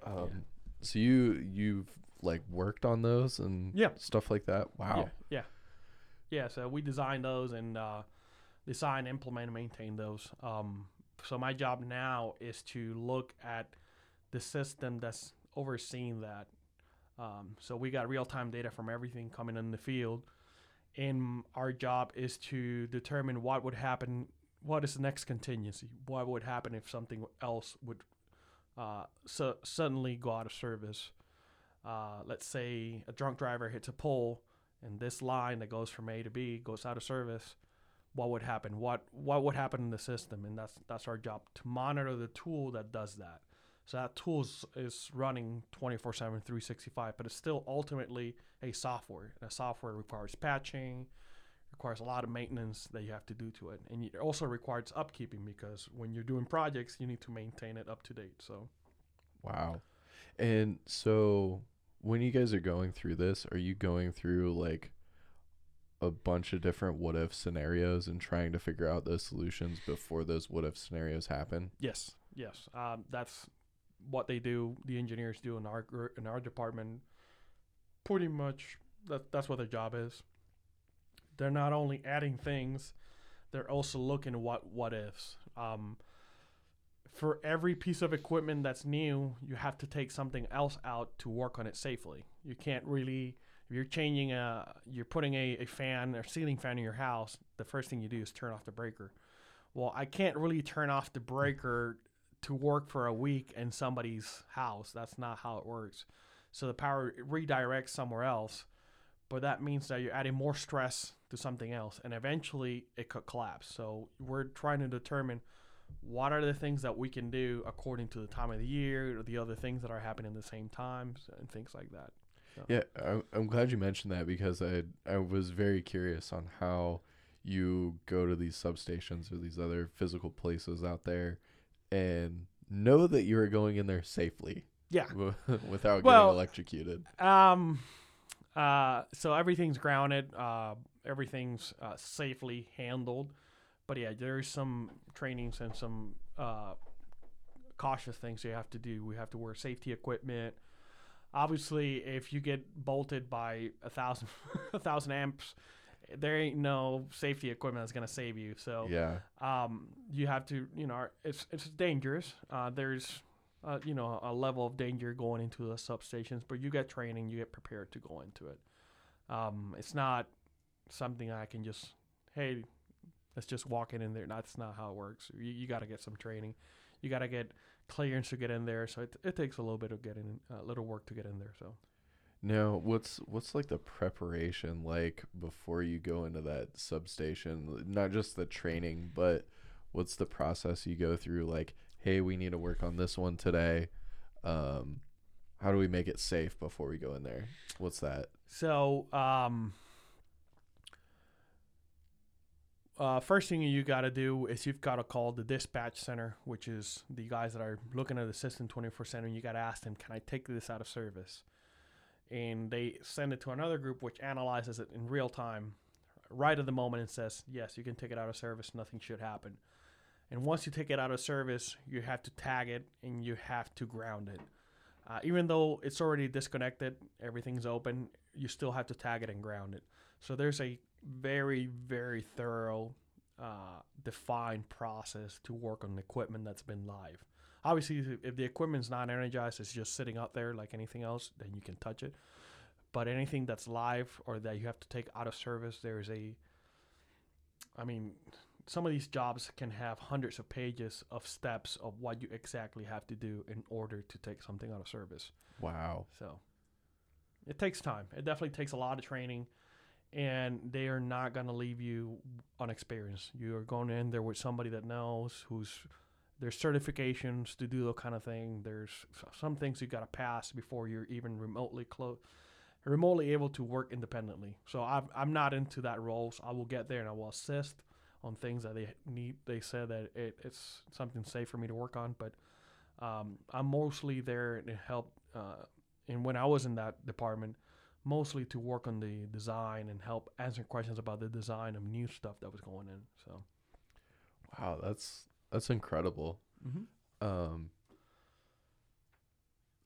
um so you you've like worked on those and Yeah. stuff like that wow Yeah. Yeah. Yeah. So we design those and uh, design, implement, and maintain those. Um, so my job now is to look at the system that's overseeing that. Um, so we got real time data from everything coming in the field. And our job is to determine what would happen, what is the next contingency, what would happen if something else would uh, su- suddenly go out of service. Uh, let's say a drunk driver hits a pole and this line that goes from A to B goes out of service, what would happen? What what would happen in the system? And that's that's our job to monitor the tool that does that. So that tool is, running 24/7 365, but it's still ultimately a software. And a software requires patching, requires a lot of maintenance that you have to do to it. And it also requires upkeeping because when you're doing projects, you need to maintain it up to date. So wow and so when you guys are going through this are you going through like a bunch of different what if scenarios and trying to figure out those solutions before those what if scenarios happen Yes, yes. Um, that's what they do. The engineers do in our in our department. Pretty much, that that's what their job is. They're not only adding things, they're also looking at what what ifs. Um, for every piece of equipment that's new, you have to take something else out to work on it safely. You can't really if you're changing a you're putting a, a fan or ceiling fan in your house, the first thing you do is turn off the breaker. Well, I can't really turn off the breaker to work for a week in somebody's house. That's not how it works. So the power redirects somewhere else, but that means that you're adding more stress to something else, and eventually it could collapse. So we're trying to determine what are the things that we can do according to the time of the year or the other things that are happening at the same times and things like that. Yeah, I, I'm glad you mentioned that because I I was very curious on how you go to these substations or these other physical places out there and know that you are going in there safely Yeah. without Well- getting electrocuted. Um, uh, so everything's grounded. Uh, everything's uh, safely handled. But yeah, there's some trainings and some uh, cautious things you have to do. We have to wear safety equipment. Obviously, if you get bolted by a thousand, a thousand amps, there ain't no safety equipment that's gonna save you. So Yeah. um, you have to, you know, it's it's dangerous. Uh, there's, uh, you know, a level of danger going into the substations, but you get training, you get prepared to go into it. Um, it's not something I can just, hey, let's just walk in in there. That's not how it works. You, you got to get some training. You got to get clearance to get in there. So it, it takes a little bit of getting, a little work to get in there. So. Now, what's what's like the preparation like before you go into that substation? Not just the training, but what's the process you go through? Like, hey, we need to work on this one today. Um, how do we make it safe before we go in there? What's that? So, um, uh, first thing you got to do is you've got to call the dispatch center, which is the guys that are looking at the system 24 7. You got to ask them, can I take this out of service? And they send it to another group, which analyzes it in real time, right at the moment, and says, yes, you can take it out of service. Nothing should happen. And once you take it out of service, you have to tag it and you have to ground it. Uh, even though it's already disconnected, everything's open, you still have to tag it and ground it. So there's a very, very thorough, uh, defined process to work on equipment that's been live. Obviously, if- the equipment's not energized, it's just sitting out there like anything else, then you can touch it. But anything that's live or that you have to take out of service, there's a, I mean, some of these jobs can have hundreds of pages of steps of what you exactly have to do in order to take something out of service. Wow. So it takes time. It definitely takes a lot of training, and they are not going to leave you unexperienced. You are going in there with somebody that knows, who's there's certifications to do that kind of thing. There's some things you've got to pass before you're even remotely close. Remotely able to work independently. So I'm, I'm not into that role. So I will get there and I will assist on things that they need. They said that it, it's something safe for me to work on, but um, I'm mostly there to help. Uh, and when I was in that department, mostly to work on the design and help answer questions about the design of new stuff that was going in. So, Wow, that's that's incredible. Um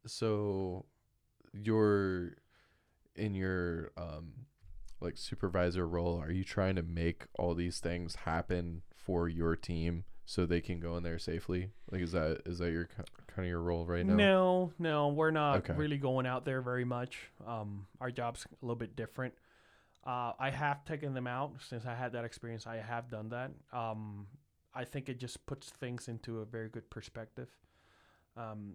so you're in your um like supervisor role, are you trying to make all these things happen for your team so they can go in there safely? Like is that is that your kind of your role right now? no, no, we're not Okay. really going out there very much. Um, our job's a little bit different. Uh, I have taken them out since I had that experience. I have done that. Um, I think it just puts things into a very good perspective, um,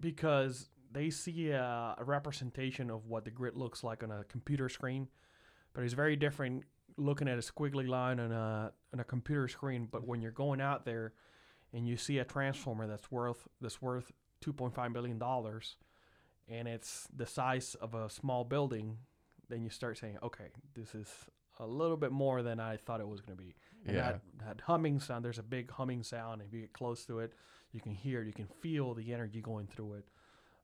because they see a, a representation of what the grid looks like on a computer screen, but it's very different looking at a squiggly line on a on a computer screen. But when you're going out there and you see a transformer that's worth that's worth 2.5 billion dollars, and it's the size of a small building, then you start saying, okay, this is a little bit more than I thought it was going to be. And Yeah. that, that humming sound, there's a big humming sound. If you get close to it, you can hear, you can feel the energy going through it.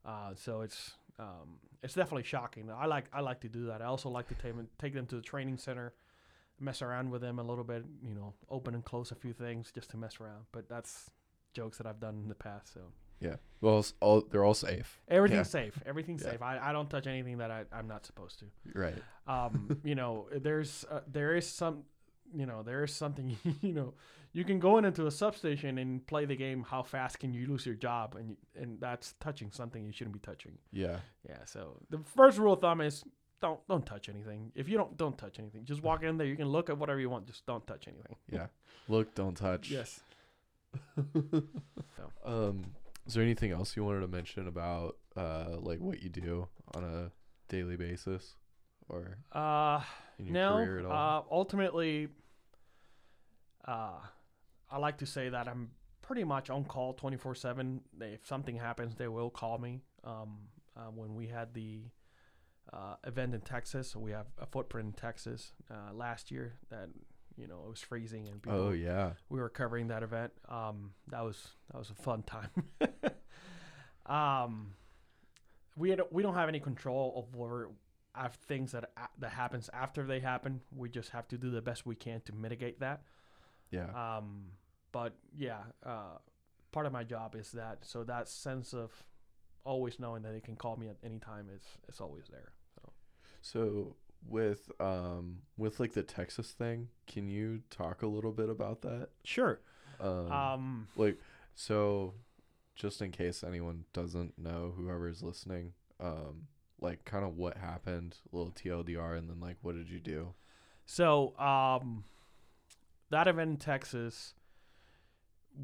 Uh, so it's um, it's definitely shocking. I like I like to do that. I also like to take them, take them to the training center, mess around with them a little bit. You know, open and close a few things just to mess around. But that's jokes that I've done in the past. So Yeah. Well, all they're all safe. everything's safe. Everything's Yeah. safe. I, I don't touch anything that I, I'm not supposed to. Right. Um, you know, there's uh, there is some, you know, there is something. You know, you can go in into a substation and play the game. How fast can you lose your job? And you, and that's touching something you shouldn't be touching. Yeah. Yeah. So the first rule of thumb is don't don't touch anything. If you don't don't touch anything, just walk in there. You can look at whatever you want. Just don't touch anything. Yeah. Look, don't touch. Yes. Um, is there anything else you wanted to mention about uh like what you do on a daily basis or Uh, in your no. career at all? Uh, ultimately, uh, I like to say that I'm pretty much on call 24 7. If something happens, they will call me. Um, uh, when we had the uh, event in Texas, so we have a footprint in Texas uh, last year that you know it was freezing and people, Oh yeah. we were covering that event. Um, that was that was a fun time. um, we had, we don't have any control over of things that a- that happens after they happen. We just have to do the best we can to mitigate that. Yeah. Um, but yeah, uh, part of my job is that. So that sense of always knowing that they can call me at any time is it's always there. So So with um with like the Texas thing, can you talk a little bit about that? sure. Um, Um, like so just in case anyone doesn't know, whoever's listening, um like kind of what happened, little TLDR and then like what did you do? So um, that event in Texas,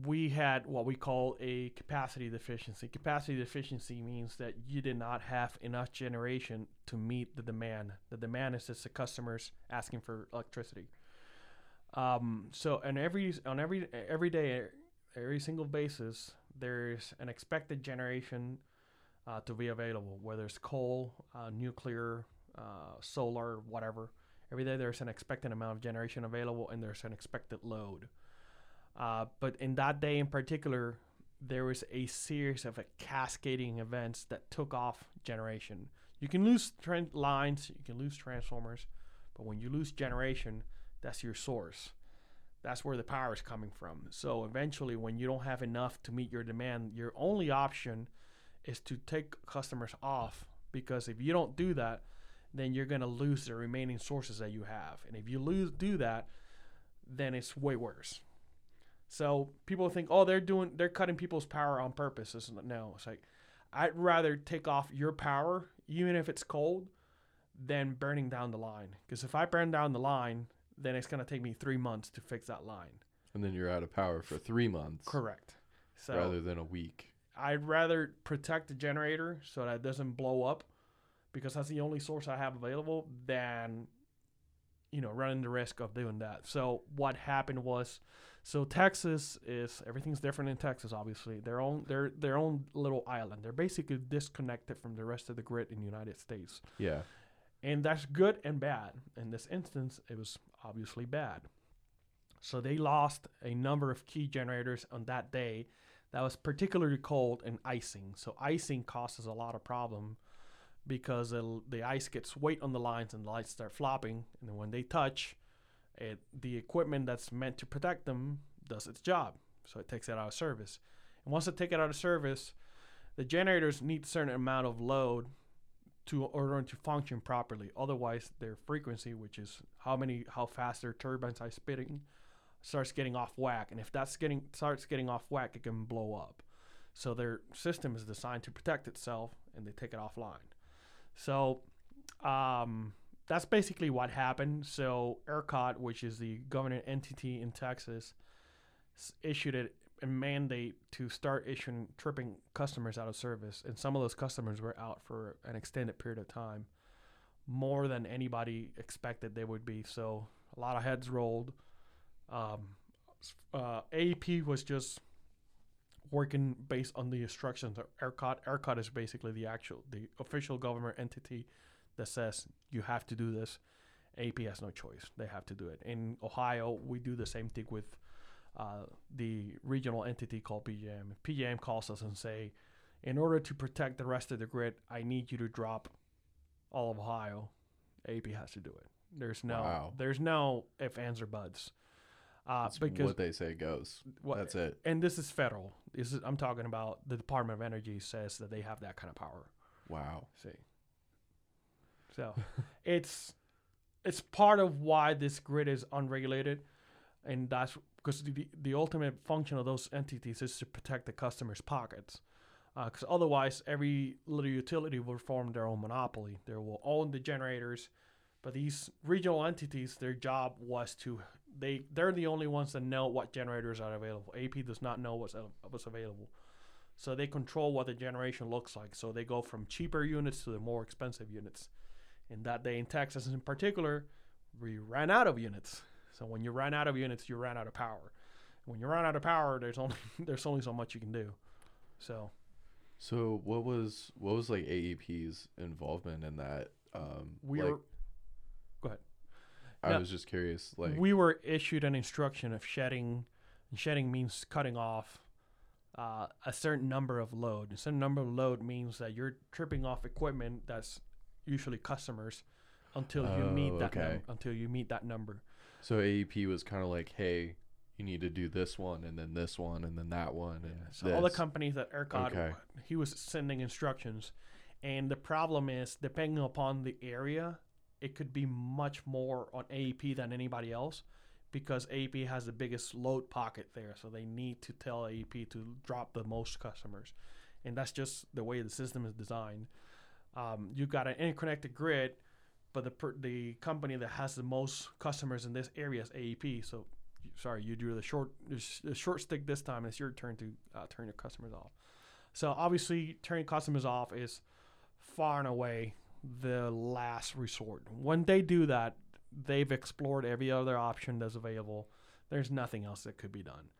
we had what we call a capacity deficiency. Capacity deficiency means that you did not have enough generation to meet the demand. The demand is just the customers asking for electricity. Um, so on every on every every day, every single basis, there's an expected generation uh, to be available, whether it's coal, uh, nuclear, uh, solar, whatever. Every day there's an expected amount of generation available and there's an expected load. Uh, but in that day in particular, there was a series of cascading events that took off generation. You can lose tran lines, you can lose transformers, but when you lose generation, that's your source. That's where the power is coming from. So eventually, when you don't have enough to meet your demand, your only option is to take customers off because if you don't do that, then you're going to lose the remaining sources that you have. And if you lose do that, then it's way worse. So people think, "Oh, they're doing they're cutting people's power on purpose." It's, no, it's like I'd rather take off your power even if it's cold than burning down the line. Because if I burn down the line, then it's going to take me 3 months to fix that line. And then you're out of power for 3 months Correct. So rather than a week. I'd rather protect the generator so that it doesn't blow up because that's the only source I have available than you know running the risk of doing that. So what happened was so Texas is everything's different in Texas obviously. Their own their their own little island. They're basically disconnected from the rest of the grid in the United States. Yeah. And that's good and bad. In this instance, it was obviously bad. So they lost a number of key generators on that day that was particularly cold and icing. So icing causes a lot of problem because the ice gets weight on the lines and the lights start flopping. And then when they touch, it, the equipment that's meant to protect them does its job. So it takes it out of service. And once it take it out of service, the generators need a certain amount of load to order to function properly. Otherwise, their frequency, which is how many how fast their turbines are spinning, starts getting off whack. And if that's getting starts getting off whack, it can blow up. So their system is designed to protect itself, and they take it offline. So um, that's basically what happened. So ERCOT, which is the governing entity in Texas, issued it a mandate to start issuing tripping customers out of service, and some of those customers were out for an extended period of time, more than anybody expected they would be. So a lot of heads rolled. Um, uh, was just working based on the instructions of ERCOT. ERCOT is basically the actual, the official government entity that says you have to do this. AEP has no choice; they have to do it. In Ohio, we do the same thing with uh, the regional entity called PJM. If PJM calls us and say, in order to protect the rest of the grid, I need you to drop all of Ohio. AEP has to do it. There's no, Wow. there's no if, ands, or buts. Uh, That's because what they say goes. what- That's it. and this is federal. This is I'm talking about the Department of Energy says that they have that kind of power. Wow. See. So it's it's part of why this grid is unregulated, and that's because the the ultimate function of those entities is to protect the customer's pockets. Uh, because otherwise, every little utility will form their own monopoly. They will own the generators, but these regional entities, their job was to they they're the only ones that know what generators are available. AEP does not know what's what's available. So they control what the generation looks like. So they go from cheaper units to the more expensive units. And that day in Texas, in particular, we ran out of units. So when you ran out of units, you ran out of power. when you run out of power, there's only there's only so much you can do. So So what was what was like AEP's involvement in that? Um, we like, were go ahead. I No, was just curious. Like, we were issued an instruction of shedding. And shedding means cutting off uh, a certain number of load. A certain number of load means that you're tripping off equipment that's usually customers until you meet Oh, that num- until you meet that number. So AEP was kind of like, hey, you need to do this one, and then this one, and then that one, and So all the companies that ERCOT, Okay. he was sending instructions, and the problem is depending upon the area, it could be much more on AEP than anybody else, because AEP has the biggest load pocket there, so they need to tell AEP to drop the most customers, and that's just the way the system is designed. Um, you've got an interconnected grid, but the per, the company that has the most customers in this area is AEP. So, sorry, you do the short the, short stick this time. It's your turn to uh, turn your customers off. So obviously, turning customers off is far and away the last resort. When they do that, they've explored every other option that's available. There's nothing else that could be done,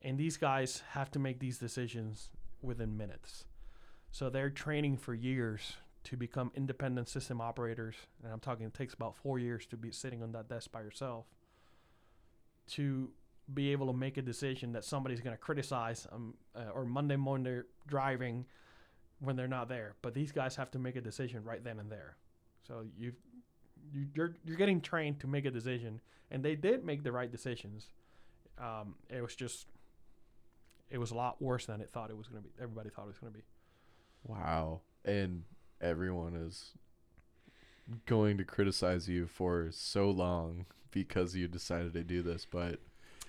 and these guys have to make these decisions within minutes. So they're training for years to become independent system operators, and I'm talking it takes about four years to be sitting on that desk by yourself to be able to make a decision that somebody's going to criticize um, uh, or Monday morning they're driving when they're not there. But these guys have to make a decision right then and there. So you've you, you're you're getting trained to make a decision, and they did make the right decisions. Um, it was just it was a lot worse than it thought it was going to be. Everybody thought it was going to be. Wow. And everyone is going to criticize you for so long because you decided to do this, but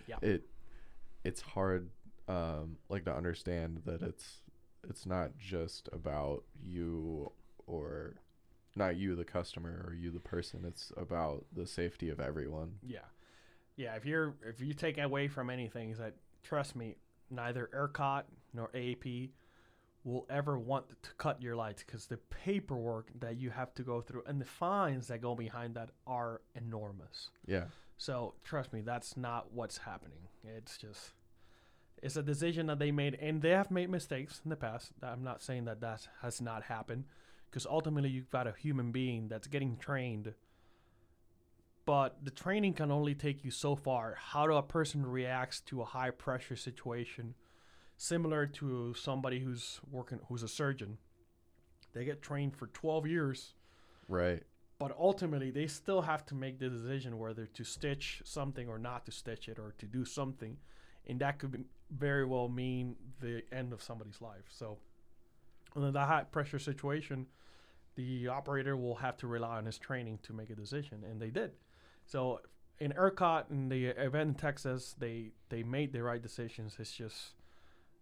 Yeah. it it's hard um like to understand that it's it's not just about you or not you the customer or you the person it's about the safety of everyone Yeah, yeah. If you're if you take away from anything, is that trust me, neither ERCOT nor AEP will ever want to cut your lights because the paperwork that you have to go through and the fines that go behind that are enormous. yeah So trust me, that's not what's happening. It's just it's a decision that they made, and they have made mistakes in the past. I'm not saying that that has not happened, because ultimately you've got a human being that's getting trained. But the training can only take you so far. How do a person reacts to a high pressure situation, similar to somebody who's working, who's a surgeon? They get trained for 12 years right. but ultimately they still have to make the decision whether to stitch something or not to stitch it or to do something. And that could be, very well mean the end of somebody's life. So in that high pressure situation the operator will have to rely on his training to make a decision and they did. So in ERCOT and the event in Texas they they made the right decisions. It's just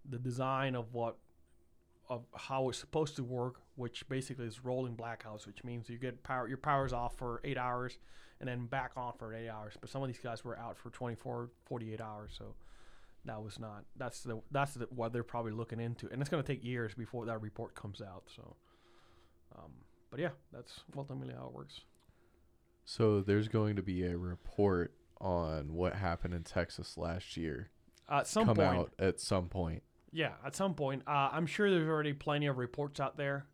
the design of what of how it's supposed to work, which basically is rolling blackouts, which means you get power, your power's off for eight hours and then back on for eight hours. But some of these guys were out for 24, 48 hours. So that was not, that's the, that's the, what they're probably looking into. And it's going to take years before that report comes out. So, um, but yeah, that's ultimately how it works. so there's going to be a report on what happened in texas last year at some come point, out at some point Yeah, at some point. Uh, I'm sure there's already plenty of reports out there.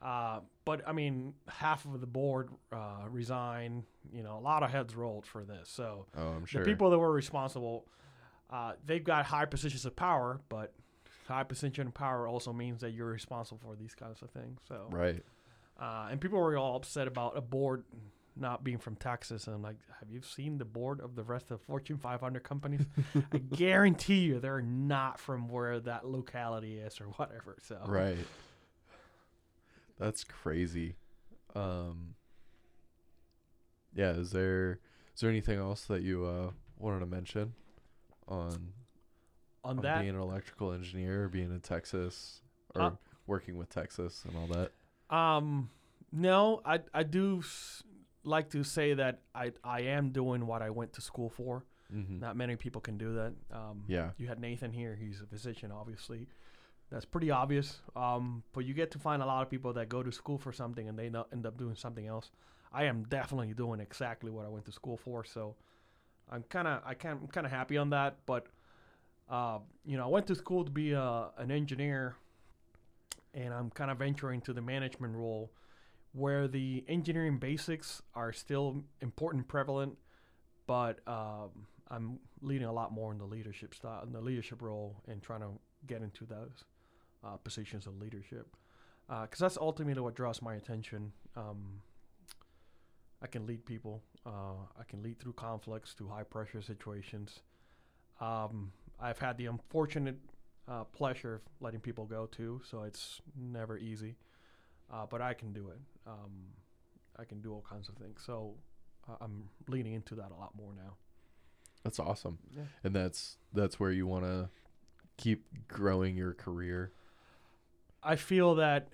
Uh, but I mean, half of the board uh, resigned. You know, a lot of heads rolled for this. So oh i'm sure the people that were responsible, uh, they've got high positions of power, but high position of power also means that you're responsible for these kinds of things. So right uh, and people were all upset about a board not being from Texas. And I'm like, have you seen the board of the rest of Fortune 500 companies? I guarantee you they're not from where that locality is or whatever. So Right. That's crazy. Um Yeah, is there is there anything else that you uh wanted to mention on, on on that, being an electrical engineer being in Texas or Uh, working with Texas and all that? um, no, I I do like to say that I I am doing what I went to school for. Mm-hmm. Not many people can do that. Um, Yeah. You had Nathan here. He's a physician, obviously. That's pretty obvious. Um, but you get to find a lot of people that go to school for something and they no- end up doing something else. I am definitely doing exactly what I went to school for. So I'm kind of I can I'm kind of happy on that. But Uh, you know, I went to school to be a, an engineer, and I'm kind of venturing to the management role, where the engineering basics are still important, prevalent, but um, I'm leading a lot more in the leadership style, in the leadership role, and trying to get into those uh, positions of leadership, because that's ultimately what draws my attention. Um, I can lead people. Uh, I can lead through conflicts, through high pressure situations. Um, I've had the unfortunate uh, pleasure of letting people go too, so it's never easy. Uh, but I can do it. Um, I can do all kinds of things. So uh, I'm leaning into that a lot more now. That's awesome. Yeah. And that's that's where you want to keep growing your career. I feel that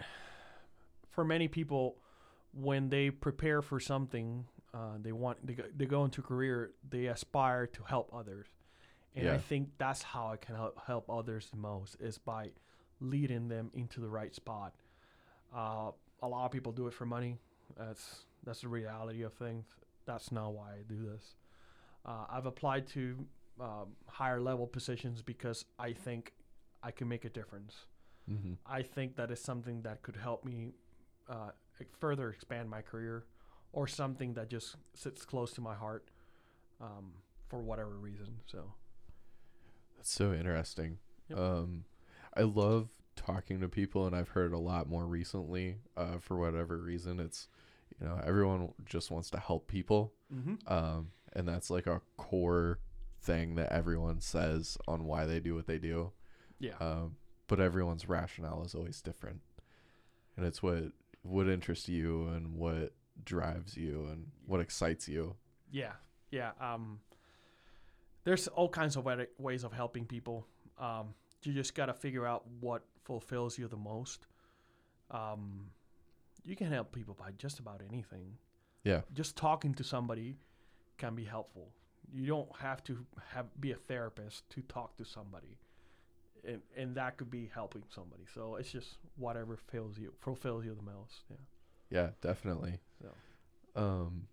for many people, when they prepare for something, uh, they want they go, they go into career, they aspire to help others, and I think that's how I can help help others the most is by leading them into the right spot. Uh, a lot of people do it for money. That's that's the reality of things. That's not why I do this. Uh, I've applied to um, higher level positions because I think I can make a difference. Mm-hmm. I think that is something that could help me uh, further expand my career, or something that just sits close to my heart um, for whatever reason. So That's so interesting. Yep. Um, I love talking to people, and I've heard a lot more recently. Uh, for whatever reason, it's you know everyone just wants to help people, mm-hmm. um, and that's like a core thing that everyone says on why they do what they do. yeah, Um, but everyone's rationale is always different, and it's what what interests you and what drives you and what excites you. yeah, yeah. Um, there's all kinds of ways of helping people. Um, you just gotta figure out what fulfills you the most. Um, you can help people by just about anything. Yeah. just talking to somebody can be helpful. You don't have to have be a therapist to talk to somebody, and and that could be helping somebody. So it's just whatever fills you fulfills you the most. Yeah. Yeah, definitely. So Um,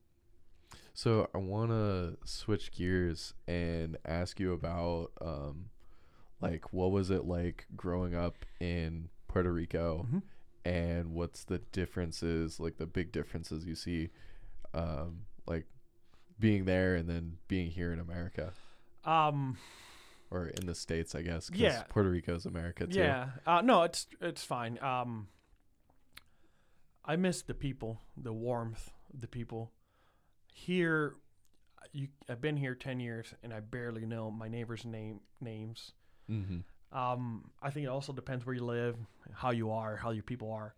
so I want to switch gears and ask you about um, like what was it like growing up in Puerto Rico, Mhm. and what's the differences, like the big differences you see, um, like being there and then being here in America Um. or in the states, I guess. 'cause Yeah. Puerto Rico's America too. Yeah. Uh, no, it's it's fine. Um. I miss the people, the warmth the people. Here, you I've been here ten years and I barely know my neighbors' name names. Mm-hmm. Um, I think it also depends where you live, how you are, how your people are.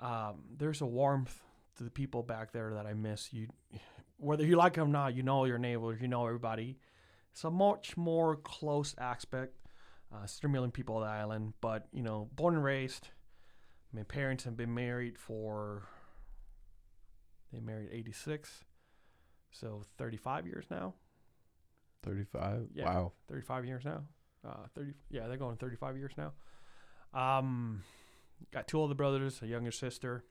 Um, there's a warmth to the people back there that I miss. You, whether you like them or not, you know your neighbors, you know everybody. It's a much more close aspect. Uh, it's three million people on the island, but you know, born and raised. My parents have been married for. They married '86, so 35 years now. Thirty-five. Yeah. Wow. 35 years now. Uh, 30. Yeah, they're going 35 years now. Um, got two older brothers, a younger sister.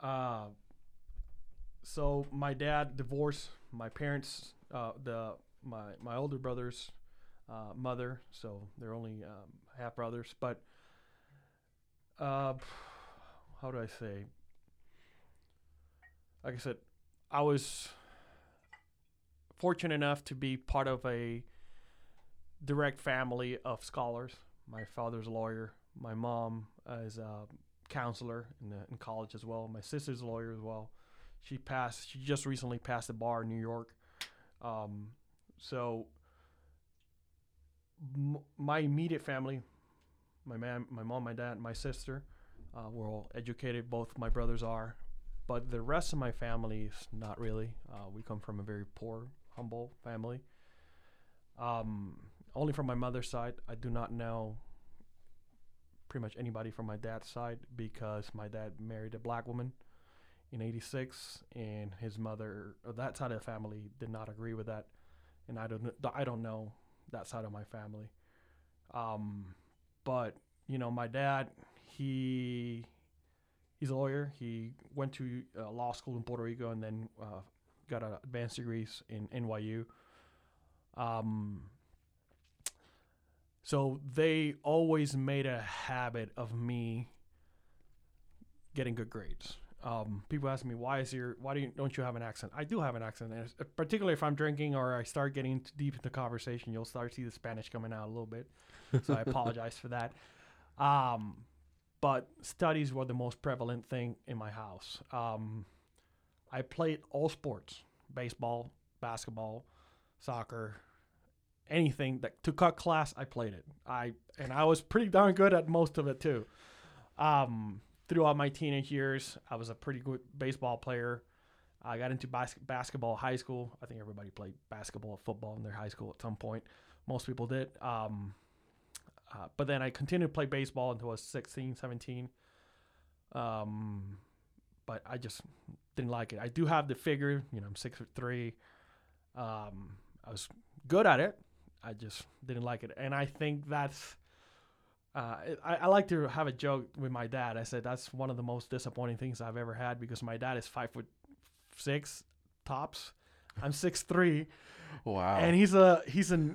Uh, so my dad divorced my parents, uh, the my my older brother's uh, mother. So they're only um, half brothers, but uh, how do I say? Like I said, I was fortunate enough to be part of a direct family of scholars. My father's a lawyer. My mom is a counselor in, the, in college as well. My sister's a lawyer as well. She passed. She just recently passed the bar in New York. Um, so m- my immediate family, my man, my mom, my dad, my sister, uh, we're all educated. Both my brothers are, but the rest of my family is not really. Uh, we come from a very poor, humble family. Um, only from my mother's side, I do not know pretty much anybody from my dad's side because my dad married a black woman in 86 and his mother that side of the family did not agree with that. And I don't I don't know that side of my family. Um but you know my dad he he's a lawyer. He went to uh, law school in Puerto Rico and then uh, got a advanced degrees in NYU um So they always made a habit of me getting good grades. Um, people ask me why is your why do you don't you have an accent? I do have an accent, and particularly if I'm drinking or I start getting deep into conversation, you'll start to see the Spanish coming out a little bit. So I apologize for that. Um, but studies were the most prevalent thing in my house. Um, I played all sports: baseball, basketball, soccer, anything that to cut class. I played it. I and I was pretty darn good at most of it too. Um, throughout my teenage years, I was a pretty good baseball player. I got into bas- basketball high school. I think everybody played basketball football in their high school at some point. Most people did. Um, uh, but then I continued to play baseball until I was 16, 17. Um, but I just didn't like it. I do have the figure, you know, I'm six foot three. Um, I was good at it. I just didn't like it. And I think that's, uh, I, I like to have a joke with my dad. I said that's one of the most disappointing things I've ever had because my dad is five foot six tops. I'm six three Wow. and he's a he's a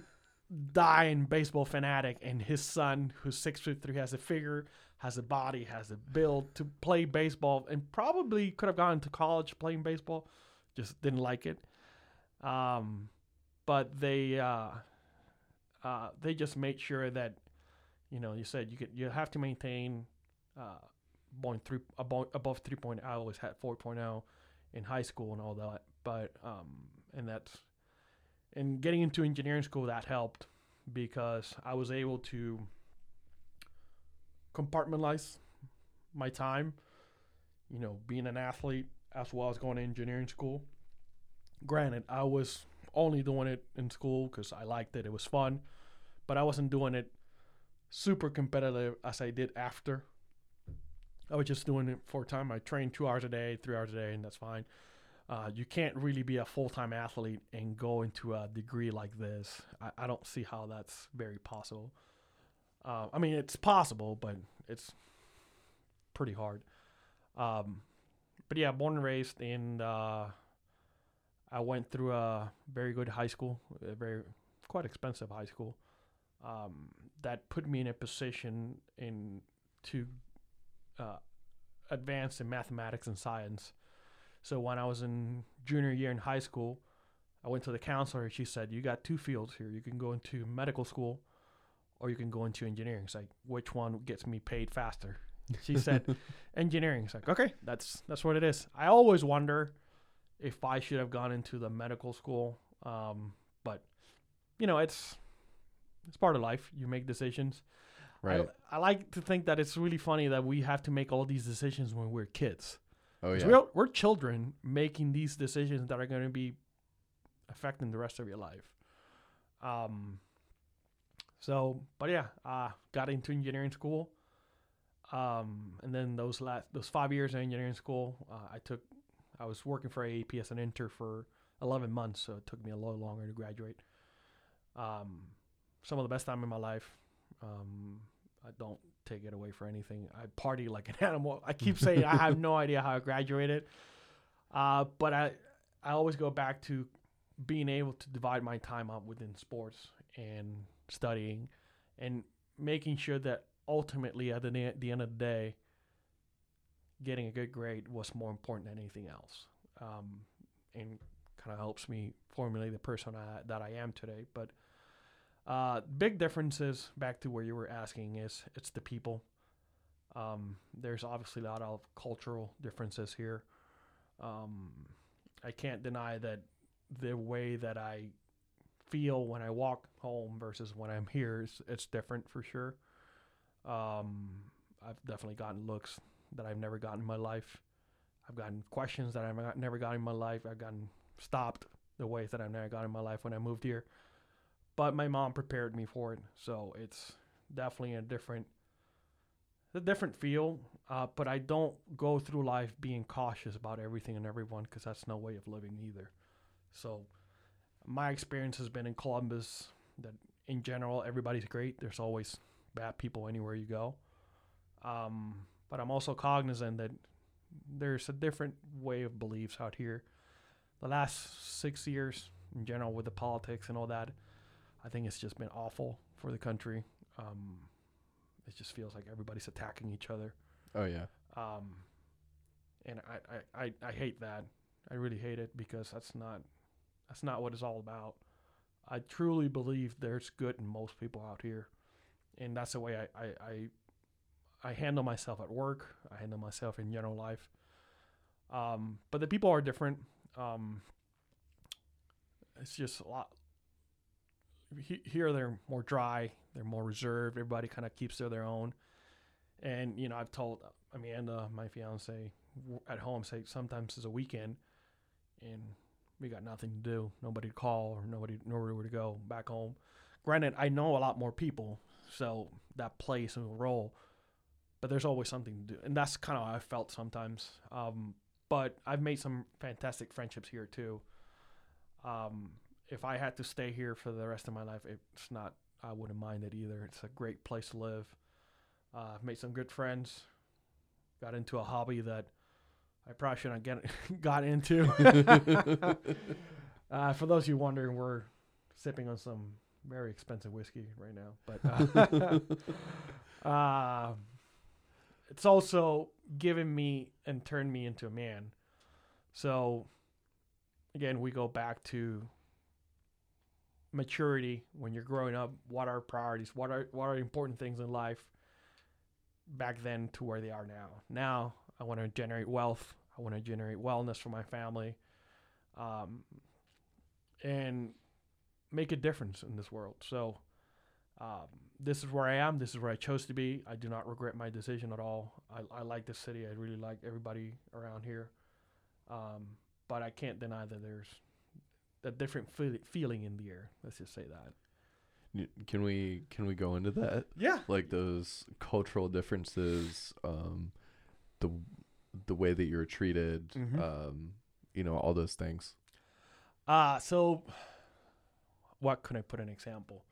dying baseball fanatic and his son who's six foot three has a figure has a body has a build to play baseball and probably could have gone to college playing baseball just didn't like it um but they uh uh they just made sure that you know you said you could you have to maintain uh point three above, above 3.0 i always had 4.0 in high school and all that but um and that's and getting into engineering school that helped because I was able to compartmentalize my time. You know, being an athlete as well as going to engineering school. Granted, I was only doing it in school because I liked it; it was fun, but I wasn't doing it super competitive as I did after. I was just doing it for time. I trained two hours a day, three hours a day, and that's fine uh, you can't really be a full time athlete and go into a degree like this. I, I don't see how that's very possible. Uh, I mean, it's possible, but it's pretty hard. Um, but yeah, born and raised in. Uh, I went through a very good high school, a very quite expensive high school. Um, that put me in a position in to uh, advance in mathematics and science. So when I was in junior year in high school, I went to the counselor she said, "You got two fields here. You can go into medical school, or you can go into engineering." It's like, which one gets me paid faster? She said, "Engineering." It's like, okay, that's that's what it is. I always wonder if I should have gone into the medical school, um, but you know, it's it's part of life. You make decisions. right. I, I like to think that it's really funny that we have to make all these decisions when we're kids. oh yeah. We're, we're children making these decisions that are going to be affecting the rest of your life. Um, so, but yeah, uh, got into engineering school. Um, and then those last, those five years in engineering school, uh, I took, I was working for AEP as an intern for 11 months. So it took me a little longer to graduate. Um, some of the best time in my life. Um, I don't take it away for anything. I party like an animal. I keep saying I have no idea how I graduated, uh, but I I always go back to being able to divide my time up within sports and studying, and making sure that ultimately at the, the end of the day, getting a good grade was more important than anything else, um, and kind of helps me formulate the person I, that I am today. But uh, big differences back to where you were asking is it's the people. Um, there's obviously a lot of cultural differences here. Um, I can't deny that the way that I feel when I walk home versus when I'm here is it's different for sure. Um, I've definitely gotten looks that I've never gotten in my life. I've gotten questions that I've never gotten in my life. I've gotten stopped the ways that I've never gotten in my life when I moved here but my mom prepared me for it, so it's definitely a different, a different feel. Uh, but I don't go through life being cautious about everything and everyone because that's no way of living either. So my experience has been in Columbus that in general everybody's great. There's always bad people anywhere you go. Um, but I'm also cognizant that there's a different way of beliefs out here. The last six years in general with the politics and all that, I think it's just been awful for the country. Um, it just feels like everybody's attacking each other. Oh yeah. Um, and I, I, I, I hate that. I really hate it because that's not that's not what it's all about. I truly believe there's good in most people out here, and that's the way I, I, I, I handle myself at work. I handle myself in general life. Um, but the people are different. Um, it's just a lot. He- Here they're more dry. They're more reserved. Everybody kind of keeps to their own. And you know, I've told Amanda, my fiance, at home, say sometimes it's a weekend, and we got nothing to do, nobody to call, or nobody nowhere to go back home. Granted, I know a lot more people, so that plays a role. But there's always something to do, and that's kind of how I felt sometimes. Um, but I've made some fantastic friendships here too. Um, if I had to stay here for the rest of my life, it's not. I wouldn't mind it either. It's a great place to live. Uh, I've made some good friends. Got into a hobby that I probably shouldn't get got into. uh, for those of you wondering, we're sipping on some very expensive whiskey right now, but uh, uh, it's also given me and turned me into a man. So again, we go back to maturity when you're growing up. What are priorities? What are what are important things in life? Back then to where they are now. Now I want to generate wealth. I want to generate wellness for my family, um, and make a difference in this world. So. Um, this is where I am. This is where I chose to be. I do not regret my decision at all. I, I like this city. I really like everybody around here. Um, but I can't deny that there's a different feel- feeling in the air. Let's just say that. Can we can we go into that? Yeah. Like those cultural differences, um, the the way that you're treated, Mhm. um, you know, all those things. Uh, so what could I put an example?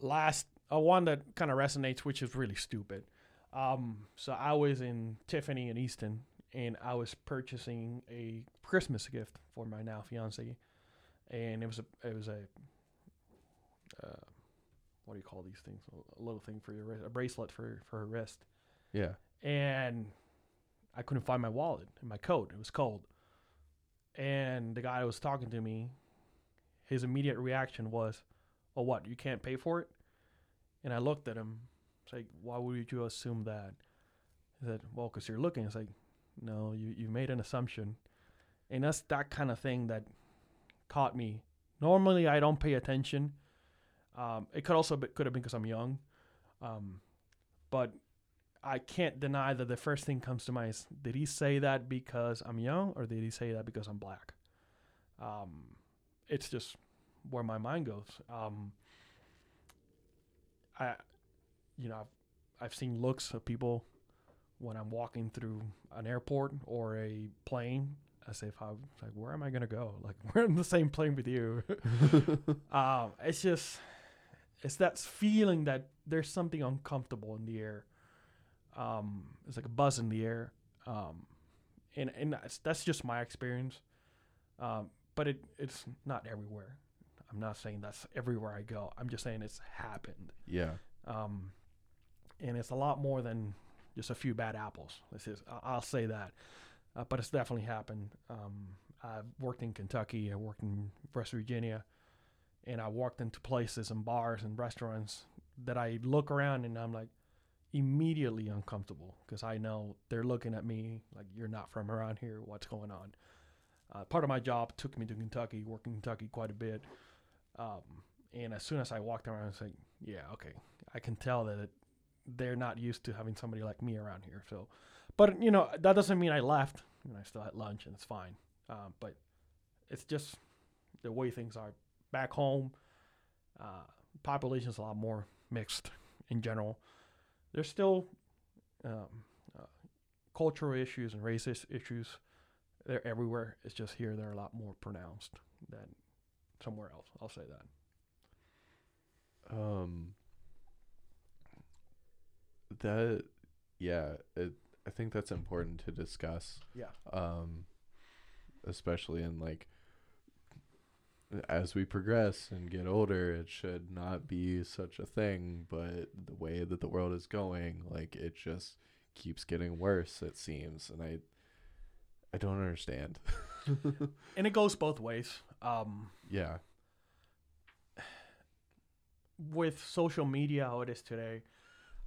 Last, uh, one that kind of resonates, which is really stupid. Um, so I was in Tiffany in Easton, and I was purchasing a Christmas gift for my now fiance, and it was a it was a uh, what do you call these things? A little thing for your wrist, a bracelet for for her wrist Yeah. and I couldn't find my wallet and my coat. It was cold. And the guy was talking to me, his immediate reaction was, "Oh, what? You can't pay for it?" And I looked at him. It's like, "Why would you assume that?" He said, "Well, because you're looking." It's like, "No, you you made an assumption," and that's that kind of thing that caught me. Normally, I don't pay attention. Um, it could also be, could have been because I'm young, um, but I can't deny that the first thing comes to mind is did he say that because I'm young or did he say that because I'm black? Um, it's just where my mind goes. Um, I, you know, I've, I've seen looks of people when I'm walking through an airport or a plane as if I'm like, where am I gonna go? Like we're in the same plane with you. um, it's just, it's that feeling that there's something uncomfortable in the air um, it's like a buzz in the air, um, and and that's, that's just my experience. Um, but it it's not everywhere. I'm not saying that's everywhere I go. I'm just saying it's happened, yeah. um, and it's a lot more than just a few bad apples. This is I- I'll say that, uh, but it's definitely happened. Um, I've worked in Kentucky. I worked in West Virginia, and I walked into places and bars and restaurants that I look around and I'm like immediately uncomfortable because I know they're looking at me like you're not from around here. What's going on? Uh, part of my job took me to Kentucky, worked in Kentucky quite a bit. Um, and as soon as I walked around, I was like, yeah, okay, I can tell that it, they're not used to having somebody like me around here. So, but you know, that doesn't mean I left. You know, I still had lunch and it's fine. Um, but it's just the way things are back home. Uh, population's a lot more mixed in general. There's still um, uh, cultural issues and racist issues. They're everywhere. It's just here they're a lot more pronounced than somewhere else. I'll say that. Um. That, yeah. It. I think that's important to discuss. Yeah. Um. Especially in like as we progress and get older, it should not be such a thing. But the way that the world is going, like it just keeps getting worse. It seems, and I, I don't understand. and it goes both ways. Um, yeah, with social media how it is today,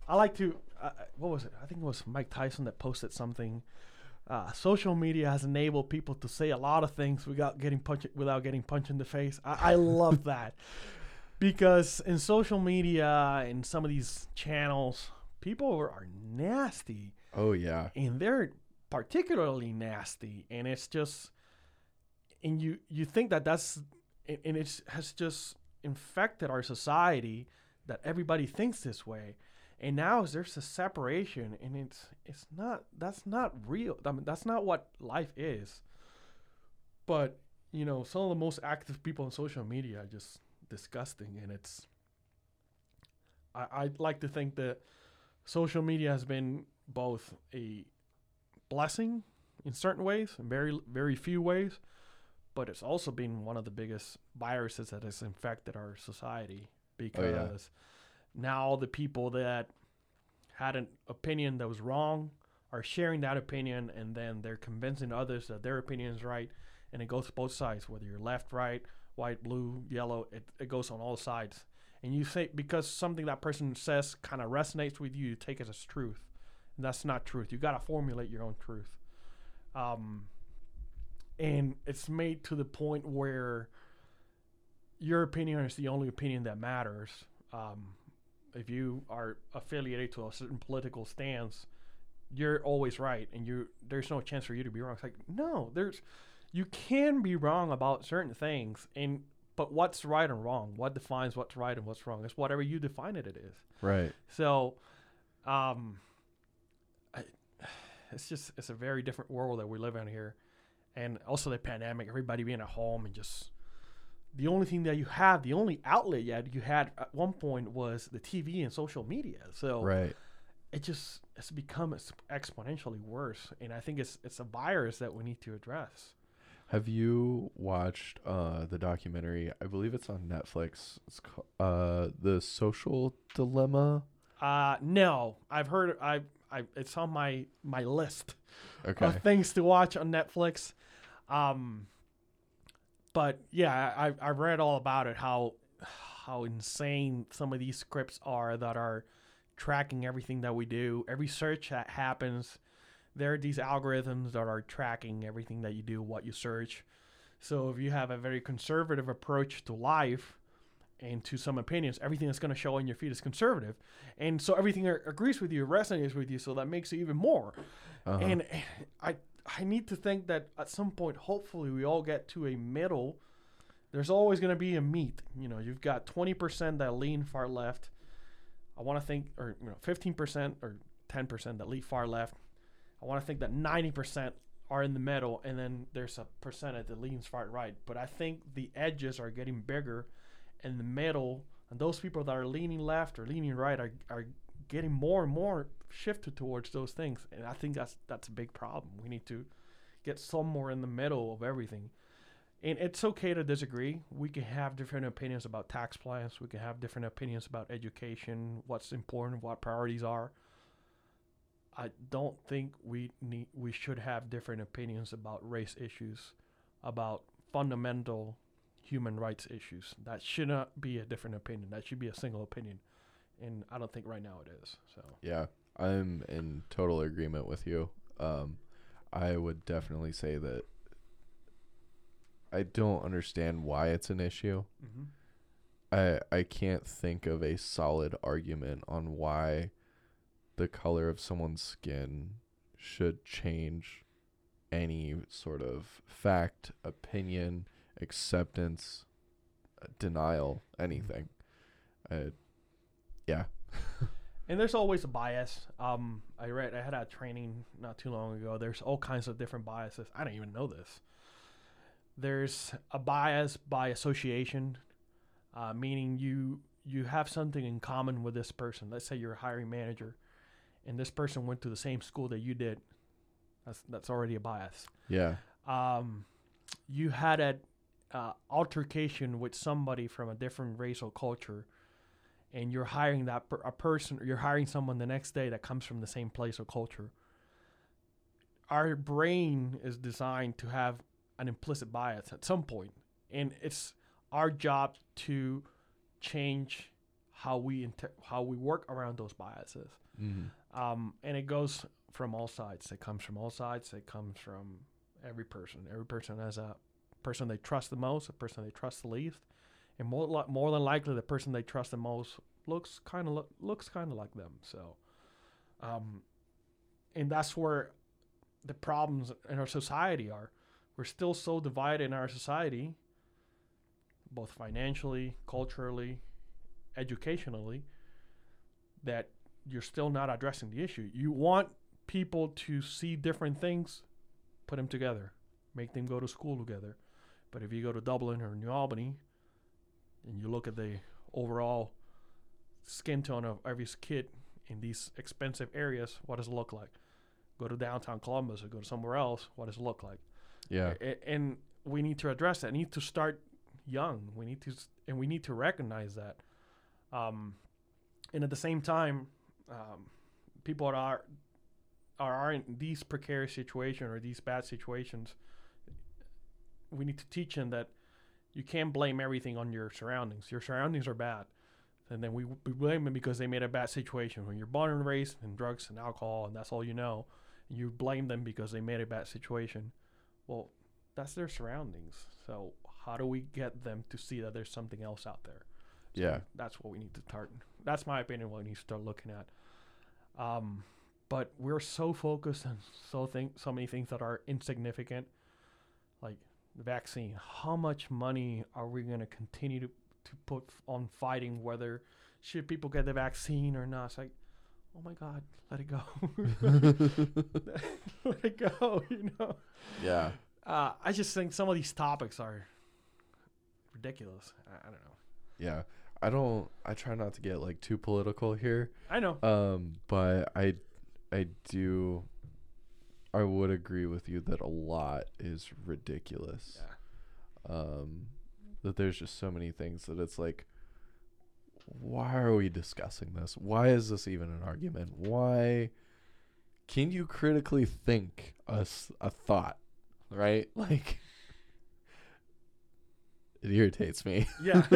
I like to. Uh, what was it? I think it was Mike Tyson that posted something. Uh, social media has enabled people to say a lot of things without getting punched without getting punched in the face. I, I love that because in social media and some of these channels, people are, are nasty. Oh yeah, and they're particularly nasty, and it's just, and you you think that that's, and it has just infected our society that everybody thinks this way and now there's a separation and it's it's not that's not real I mean, that's not what life is but you know some of the most active people on social media are just disgusting and it's I, i'd like to think that social media has been both a blessing in certain ways in very very few ways but it's also been one of the biggest viruses that has infected our society because oh, yeah. Now all the people that had an opinion that was wrong are sharing that opinion and then they're convincing others that their opinion is right and it goes both sides whether you're left right white blue yellow it, it goes on all sides. And you say because something that person says kind of resonates with you you take it as truth. And that's not truth. You got to formulate your own truth. Um, and it's made to the point where your opinion is the only opinion that matters. Um, if you are affiliated to a certain political stance, you're always right, and you there's no chance for you to be wrong. It's like no, there's you can be wrong about certain things, and but what's right and wrong? What defines what's right and what's wrong? It's whatever you define it. It is right. So, um, I, it's just it's a very different world that we live in here and also the pandemic, everybody being at home and just the only thing that you have, the only outlet yet you had at one point was the TV and social media. So right, it just it's become exponentially worse, and I think it's it's a virus that we need to address. Have you watched uh, the documentary? I believe it's on Netflix. It's called, uh, the Social Dilemma. Uh, no, I've heard. I, I, it's on my my list okay. of things to watch on Netflix. Um, but yeah, I I read all about it. How how insane some of these scripts are that are tracking everything that we do. Every search that happens, there are these algorithms that are tracking everything that you do, what you search. So if you have a very conservative approach to life and to some opinions, everything that's going to show on your feed is conservative, and so everything agrees with you, resonates with you. So that makes it even more. Uh-huh. And I I need to think that at some point, hopefully, we all get to a middle. There's always going to be a meet. You know, you've got 20% that lean far left. I want to think, or you know, 15% or 10% that lean far left. I want to think that 90% are in the middle, and then there's a percentage that leans far right. But I think the edges are getting bigger, and the middle, and those people that are leaning left or leaning right are, are getting more and more shifted towards those things, and I think that's that's a big problem. We need to get somewhere in the middle of everything. And it's okay to disagree. We can have different opinions about tax plans. We can have different opinions about education, what's important, what priorities are. I don't think we need we should have different opinions about race issues, about fundamental human rights issues. That should not be a different opinion. That should be a single opinion and I don't think right now it is. So yeah, I'm in total agreement with you. Um, I would definitely say that I don't understand why it's an issue. Mm-hmm. I I can't think of a solid argument on why the color of someone's skin should change any sort of fact, opinion, acceptance, denial, anything. Mm-hmm. Uh, yeah. and there's always a bias. Um, I read I had a training not too long ago. There's all kinds of different biases. I don't even know this. There's a bias by association, uh, meaning you you have something in common with this person. Let's say you're a hiring manager, and this person went to the same school that you did. That's that's already a bias. Yeah. Um, you had a uh, altercation with somebody from a different racial culture, and you're hiring that per- a person, or you're hiring someone the next day that comes from the same place or culture. Our brain is designed to have an implicit bias at some point, and it's our job to change how we inter- how we work around those biases. Mm-hmm. Um, and it goes from all sides. It comes from all sides. It comes from every person. Every person has a person they trust the most, a person they trust the least, and more more than likely, the person they trust the most looks kind of lo- looks kind of like them. So, um, and that's where the problems in our society are. We're still so divided in our society, both financially, culturally, educationally, that you're still not addressing the issue. You want people to see different things, put them together, make them go to school together. But if you go to Dublin or New Albany and you look at the overall skin tone of every kid in these expensive areas, what does it look like? Go to downtown Columbus or go to somewhere else, what does it look like? Yeah. A- and we need to address that. We need to start young. We need to, and we need to recognize that. Um, and at the same time, um, people that are are are in these precarious situations or these bad situations. We need to teach them that you can't blame everything on your surroundings. Your surroundings are bad, and then we, we blame them because they made a bad situation. When you're born and raised in drugs and alcohol, and that's all you know, you blame them because they made a bad situation. Well, that's their surroundings. So how do we get them to see that there's something else out there? So Yeah. that's what we need to start. That's my opinion. What we need to start looking at. Um, but we're so focused on so think so many things that are insignificant, vaccine. How much money are we going to continue to to put f- on fighting whether should people get the vaccine or not? It's like, oh my God, let it go, let it go. You know. yeah. Uh, I just think some of these topics are ridiculous. I, I don't know. Yeah. I don't I try not to get like too political here. I know. Um, but I I do I would agree with you that a lot is ridiculous. Yeah. Um that there's just so many things that it's like why are we discussing this? Why is this even an argument? Why can you critically think a, a thought, right? Like it irritates me. Yeah.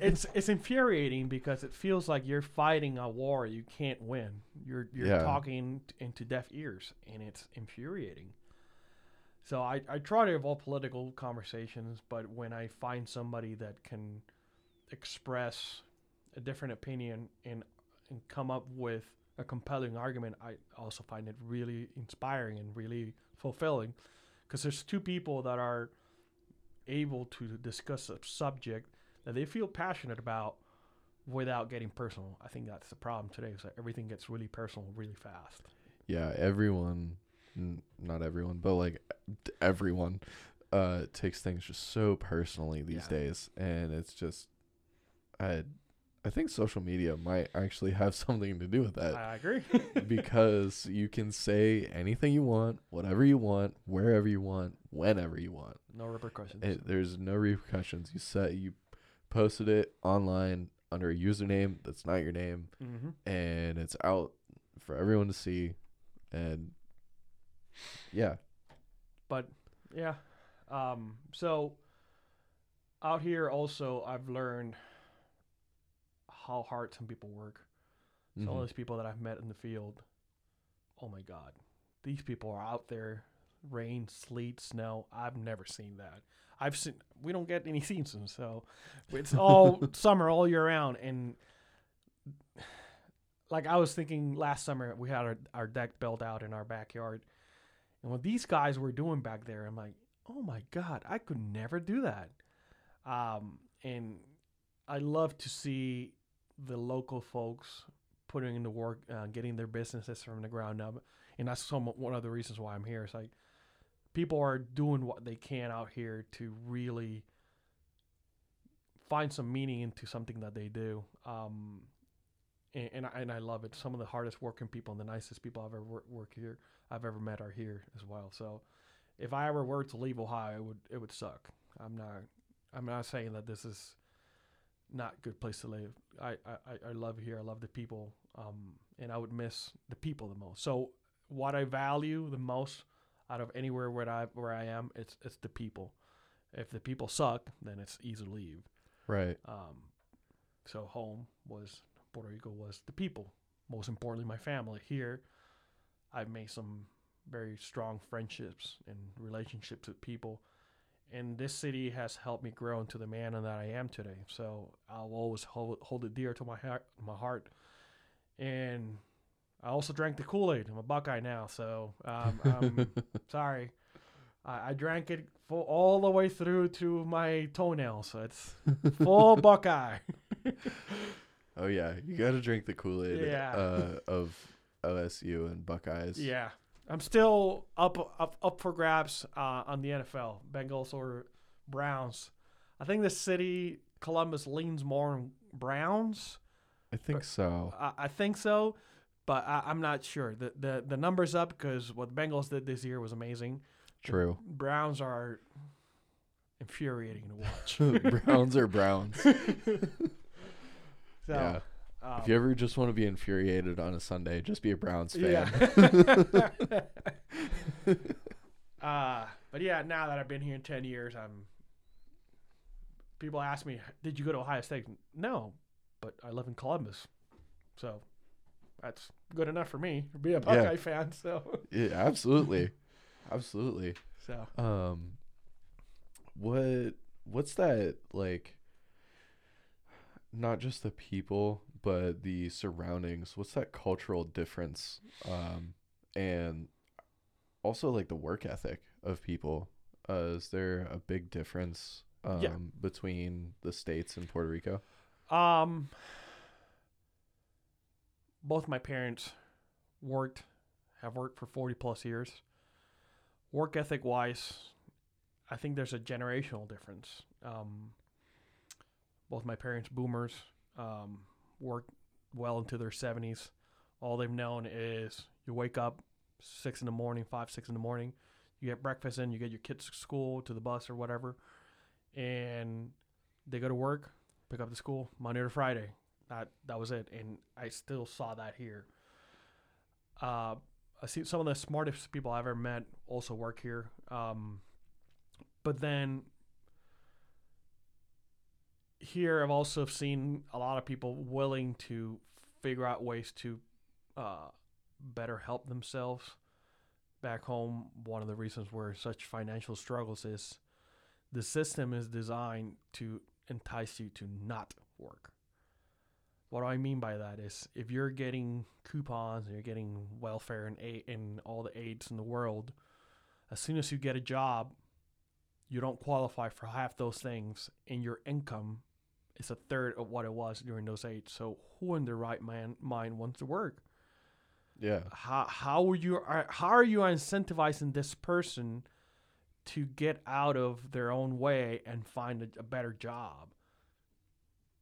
it's it's infuriating because it feels like you're fighting a war you can't win. You're you're Yeah. talking t- into deaf ears, and it's infuriating. So I, I try to avoid political conversations, but when I find somebody that can express a different opinion and and come up with a compelling argument, I also find it really inspiring and really fulfilling. Because there's two people that are able to discuss a subject that they feel passionate about without getting personal. I think that's the problem today. Is that everything gets really personal really fast. yeah, everyone, n- not everyone, but like everyone, uh, takes things just so personally these Yeah. days, and it's just, I, I think social media might actually have something to do with that I agree. because you can say anything you want, whatever you want, wherever you want, whenever you want. no repercussions. It, there's no repercussions. You set, you posted it online under a username that's not your name, mm-hmm. and it's out for everyone to see, and yeah, But yeah, um, so out here also I've learned how hard some people work. Some of Mhm. those people that I've met in the field, oh my God, these people are out there, rain, sleet, snow. I've never seen that. I've seen. We don't get any seasons, so it's all summer all year round. And like I was thinking last summer, we had our, our deck built out in our backyard, and what these guys were doing back there, I'm like, oh my God, I could never do that. Um, and I love to see the local folks putting in the work, uh, getting their businesses from the ground up, and that's some one of the reasons why I'm here. It's like people are doing what they can out here to really find some meaning into something that they do. Um, and, and, I, and I love it. Some of the hardest working people and the nicest people I've ever wor- worked here, I've ever met are here as well. So if I ever were to leave Ohio, it would it would suck. I'm not. I'm not saying that this is not good place to live. I, I, I- love here. I love the people. Um, and I would miss the people the most. So what I value the most out of anywhere where I where I am, it's it's the people. If the people suck, then it's easy to leave. Right. Um, so home was Puerto Rico was the people. Most importantly, my family. Here, I've made some very strong friendships and relationships with people, and this city has helped me grow into the man that I am today. So I'll always hold hold it dear to my heart. My heart, and I also drank the Kool Aid. I'm a Buckeye now, so um, I'm sorry. I, I drank it full, all the way through to my toenails. So it's full Buckeye. Oh yeah, you got to drink the Kool Aid Yeah. uh, of OSU and Buckeyes. Yeah, I'm still up up up for grabs uh, on the NFL, Bengals or Browns. I think the city Columbus leans more on Browns. I think so. I, I think so, but I, I'm not sure. the the The numbers up because what the Bengals did this year was amazing. The True. Browns are infuriating to watch. Browns are Browns. So, yeah. Um, if you ever just want to be infuriated on a Sunday, just be a Browns fan. Yeah. uh, but yeah, now that I've been here in 10 years, I'm. People ask me, did you go to Ohio State? No, but I live in Columbus. So that's good enough for me to be a Buckeye fan. So, Yeah, absolutely. absolutely. so Um what what's that like not just the people but the surroundings what's that cultural difference um and also like the work ethic of people uh is there a big difference um Yeah. between the states and Puerto Rico Um, both my parents worked, have worked for 40 plus years. Work ethic wise, I think there's a generational difference. Um, both my parents, boomers, um, worked well into their 70s. All they've known is you wake up six in the morning, five, six in the morning, you get breakfast in, you get your kids to school, to the bus or whatever, and they go to work, pick up the school Monday to Friday. That that was it, and I still saw that here. Uh, I see some of the smartest people I've ever met also work here. Um, but then here I've also seen a lot of people willing to figure out ways to uh, better help themselves. Back home, one of the reasons we're such financial struggles is the system is designed to entice you to not work. What I mean by that is if you're getting coupons and you're getting welfare and aid and all the aids in the world, as soon as you get a job, you don't qualify for half those things, and your income is a third of what it was during those aids. So who in their right man, mind wants to work? yeah how how are you how are you incentivizing this person to get out of their own way and find a, a better job?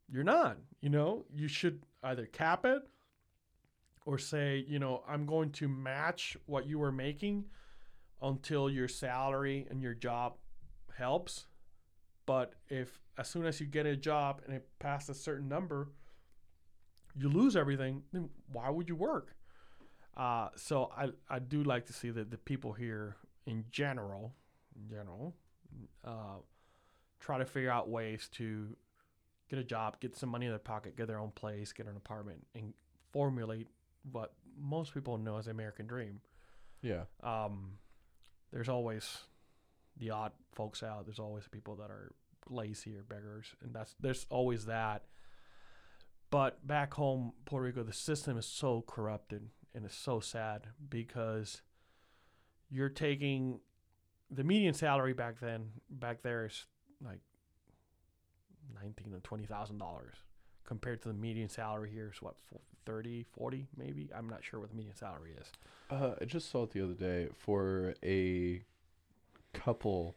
You're not. You know, you should either cap it or say, you know, I'm going to match what you were making until your salary and your job helps. But if as soon as you get a job and it passes a certain number, you lose everything, then why would you work? Uh, so I, I do like to see that the people here in general, in general, uh, try to figure out ways to get a job, get some money in their pocket, get their own place, get an apartment, and formulate what most people know as the American dream. yeah Um, there's always the odd folks out. There's always people that are lazy or beggars, and that's there's always that. But back home, Puerto Rico, the system is so corrupted, and it's so sad because you're taking the median salary back then. Back there is like nineteen to twenty thousand dollars compared to the median salary here is what 30 40 maybe i'm not sure what the median salary is Uh, I just saw it the other day for a couple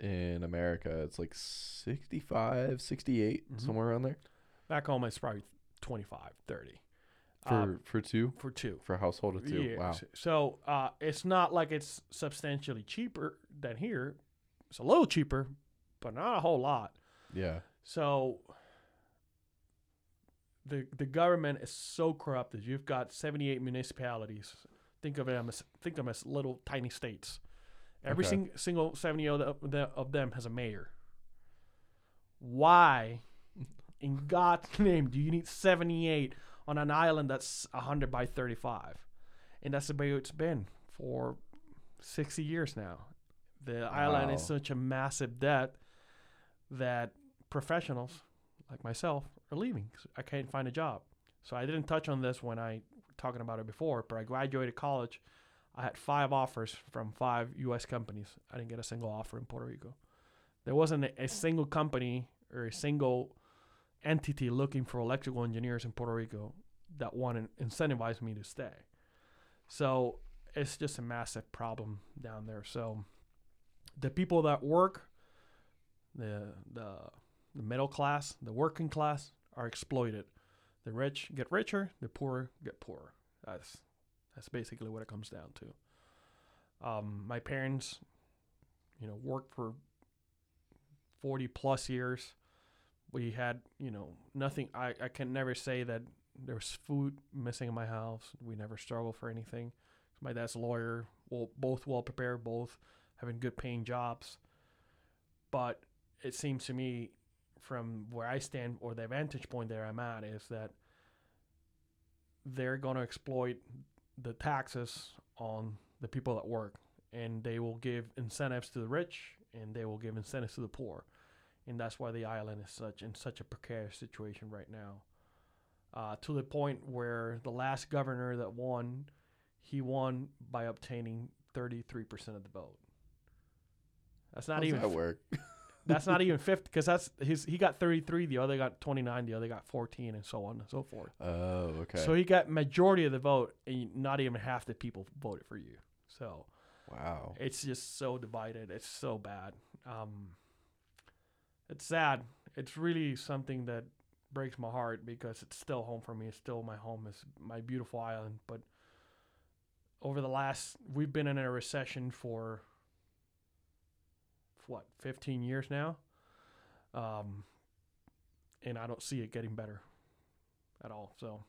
in America. It's like 65, 68, Mhm. somewhere around there Back home, it's probably 25, 30 for Uh, for two for two. for a household of two. Yeah, Wow. So uh, it's not like it's substantially cheaper than here. It's a little cheaper, but not a whole lot. Yeah. So the the government is so corrupted. You've got 78 municipalities. Think of them as think of them as little tiny states. Every Okay. sing, single 70 of, the, of them has a mayor. Why, in God's name, do you need 78 on an island that's 100 by 35? And that's the way it's been for 60 years now. The island is such a massive debt that professionals like myself are leaving I can't find a job. So I didn't touch on this when I talking about it before, but I graduated college. I had five offers from five U.S. companies. I didn't get a single offer in Puerto Rico. There wasn't a, a mm. single company or a single entity looking for electrical engineers in Puerto Rico that wanted incentivize me to stay. So it's just a massive problem down there. So the people that work, the the the middle class, the working class are exploited. The rich get richer, the poor get poorer. That's that's basically what it comes down to. Um, my parents, you know, worked for forty plus years. We had, you know, nothing. I, I can never say that there was food missing in my house. We never struggled for anything. My dad's a lawyer. Well, both well prepared, both having good paying jobs. But it seems to me, from where I stand or the vantage point there I'm at, is that they're going to exploit the taxes on the people that work, and they will give incentives to the rich, and they will give incentives to the poor, and that's why the island is such in such a precarious situation right now. Uh, to the point where the last governor that won, he won by obtaining 33% of the vote. That's not How does even that work? that's not even 50 because that's his he got 33 the other got 29 the other got 14 and so on and so forth. Oh, okay. so he got majority of the vote and not even half the people voted for you. So wow. it's just so divided. It's so bad. Um it's sad. It's really something that breaks my heart because it's still home for me. It's still my home. It's my beautiful island. But over the last we've been in a recession for what 15 years now um and i don't see it getting better at all so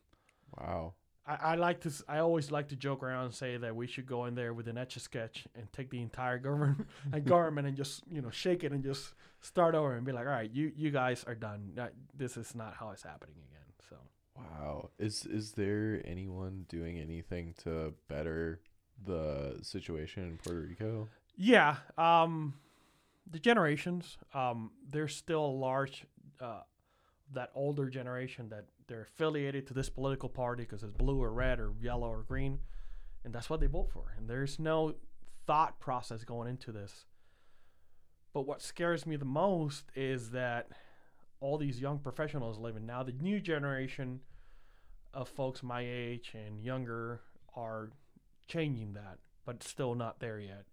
Wow. I, I like to. I always like to joke around and say that we should go in there with an etch a sketch and take the entire government and government and just you know shake it and just start over and be like, all right, you you guys are done. This is not how it's happening again. So Wow. Is is there anyone doing anything to better the situation in Puerto Rico? yeah, um, the generations. Um, there's still a large uh, that older generation that they're affiliated to this political party because it's blue or red or yellow or green, and that's what they vote for. And there's no thought process going into this. But what scares me the most is that all these young professionals living now, the new generation of folks my age and younger are changing that, but still not there yet.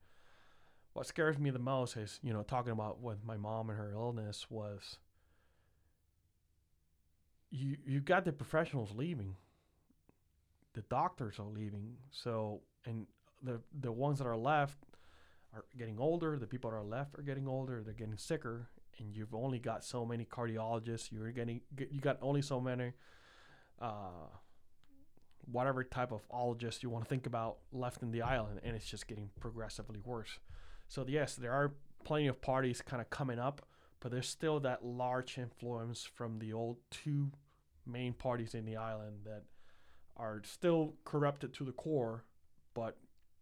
What scares me the most is, you know, talking about with my mom and her illness was you you got the professionals leaving. The doctors are leaving. So and the the ones that are left are getting older, the people that are left are getting older, they're getting sicker, and you've only got so many cardiologists, you're getting you got only so many uh whatever type of ologist you want to think about left in the island and it's just getting progressively worse. So yes, there are plenty of parties kind of coming up, but there's still that large influence from the old two main parties in the island that are still corrupted to the core, but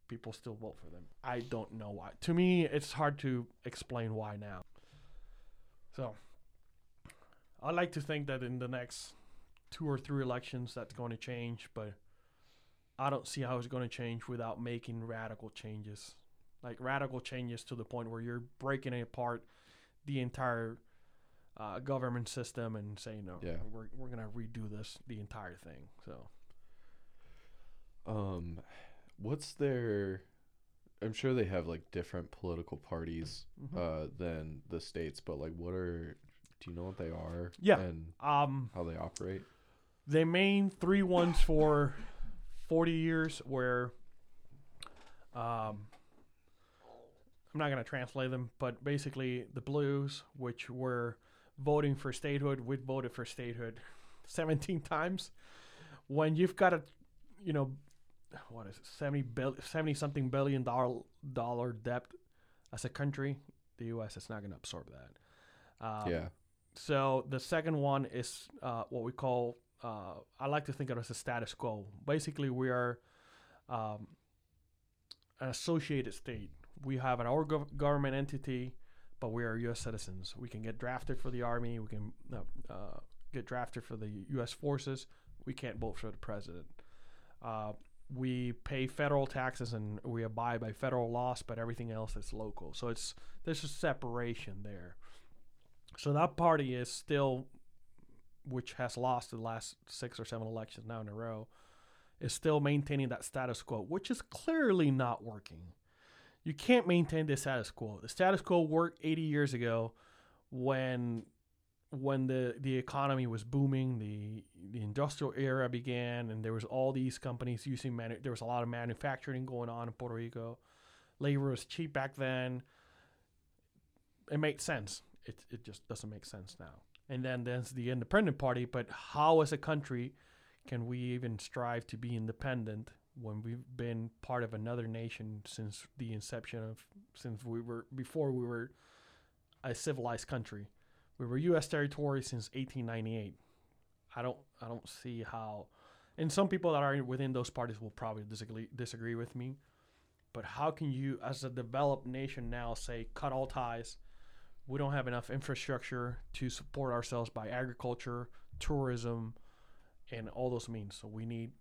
people still vote for them. I don't know why. To me, it's hard to explain why now. So, I like to think that in the next two or three elections that's going to change, but I don't see how it's going to change without making radical changes. Like radical changes to the point where you're breaking apart the entire uh, government system and saying no, Yeah. we're we're gonna redo this the entire thing. So Um, what's their? I'm sure they have like different political parties mhm. uh than the states, but like, what are? Do you know what they are? Yeah. And um, how they operate? the main three ones for 40 years were um, I'm not going to translate them, but basically the blues, which were voting for statehood, we voted for statehood 17 times. When you've got a, you know, what is it, 70 bill, 70 something billion dollar dollar debt as a country, the U.S. is not going to absorb that. Um, yeah. So the second one is uh, what we call uh, I like to think of it as a status quo. Basically, we are um, an associated state. We have an our gov- government entity, but we are U.S. citizens. We can get drafted for the army. We can uh, uh, get drafted for the U.S. forces. We can't vote for the president. Uh, we pay federal taxes and we abide by federal laws, but everything else is local. So it's there's a separation there. So that party is still, which has lost the last six or seven elections now in a row, is still maintaining that status quo, which is clearly not working. You can't maintain the status quo. The status quo worked 80 years ago when when the, the economy was booming, the the industrial era began, and there was all these companies using manu- there was a lot of manufacturing going on in Puerto Rico. Labor was cheap back then. It made sense. It it just doesn't make sense now. And then there's the independent party. But how, as a country, can we even strive to be independent when we've been part of another nation since the inception of since we were before we were a civilized country? We were U.S. territory since 1898. I don't I don't see how, and some people that are within those parties will probably disagree disagree with me. But how can you, as a developed nation now, say cut all ties? We don't have enough infrastructure to support ourselves by agriculture, tourism, and all those means. So we need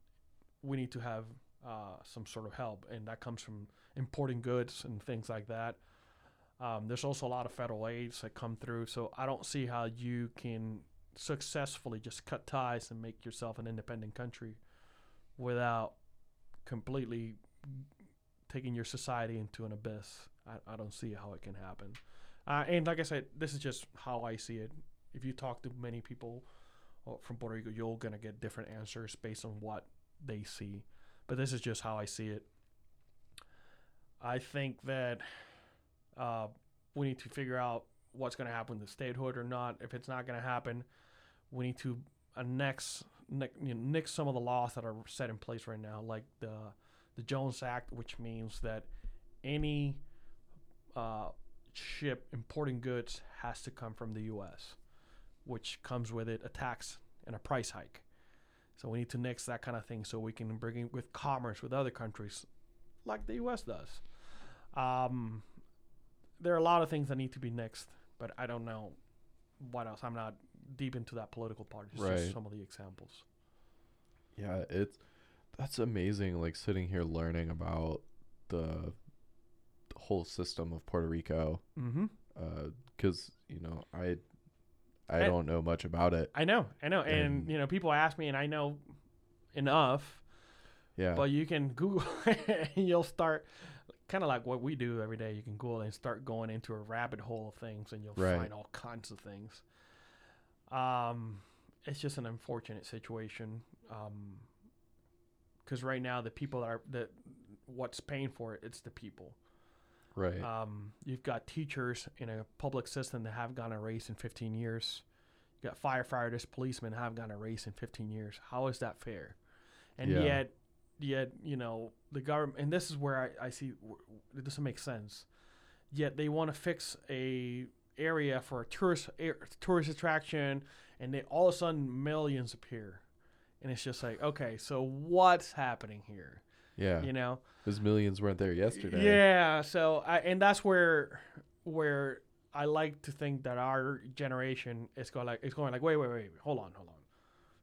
we need to have uh, some sort of help, and that comes from importing goods and things like that. Um, there's also a lot of federal aids that come through, so I don't see how you can successfully just cut ties and make yourself an independent country without completely taking your society into an abyss. I, I don't see how it can happen. Uh, and like I said, this is just how I see it. If you talk to many people uh, from Puerto Rico, you're gonna get different answers based on what they see. But this is just how I see it. I think that uh, we need to figure out what's going to happen with statehood or not. If it's not going to happen, we need to annex nix, you know, nix some of the laws that are set in place right now, like the the Jones Act, which means that any uh, ship importing goods has to come from the U.S., which comes with it a tax and a price hike. So we need to nix that kind of thing so we can bring in with commerce with other countries, like the U.S. does. Um, there are a lot of things that need to be nixed, but I don't know what else. I'm not deep into that political part. It's Right. just some of the examples. Yeah, it's that's amazing. Like sitting here learning about the, the whole system of Puerto Rico, Mm-hmm. because you know I I And- don't know much about it. I know, I know, and, And- you know, people ask me, and I know enough, Yeah, but you can Google, and you'll start kind of like what we do every day. You can Google and start going into a rabbit hole of things, and you'll Right. find all kinds of things. Um, it's just an unfortunate situation. Um, because right now the people that are that what's paying for it, it's the people. Right. Um, you've got teachers in a public system that haven't gone a race in 15 years. You got firefighters, policemen haven't gone a race in 15 years. How is that fair? And Yeah. yet, yet you know the government, and this is where I, I see it doesn't make sense. Yet they want to fix a area for a tourist air, tourist attraction, and they all of a sudden millions appear, and it's just like, okay, so what's happening here? Yeah, You know. those millions weren't there yesterday. Yeah, so I, and that's where where I like to think that our generation is going like it's going like wait wait wait hold on hold on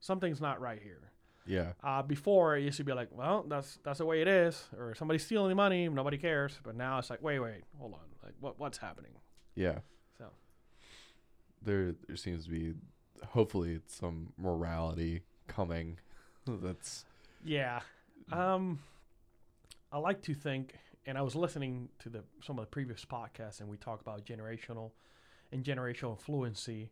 something's not right here. yeah, Uh, before it used to be like well that's that's the way it is or somebody's stealing the money nobody cares but now it's like wait wait hold on like what what's happening yeah. so There there seems to be hopefully some morality coming. That's yeah um I like to think and I was listening to the some of the previous podcasts and we talk about generational and generational fluency.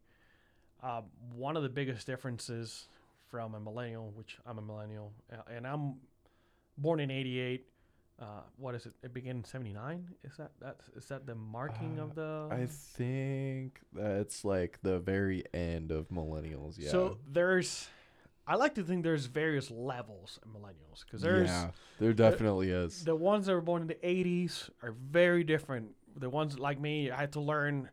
Uh, one of the biggest differences from a millennial, which I'm a millennial, uh, and I'm born in '88. Uh, what is it? It began in '79. Is that that is that the marking Uh, of the? I think that's like the very end of millennials. Yeah. So there's, I like to think there's various levels of millennials because there's yeah, there definitely is. the ones that were born in the '80s are very different. The ones like me, I had to learn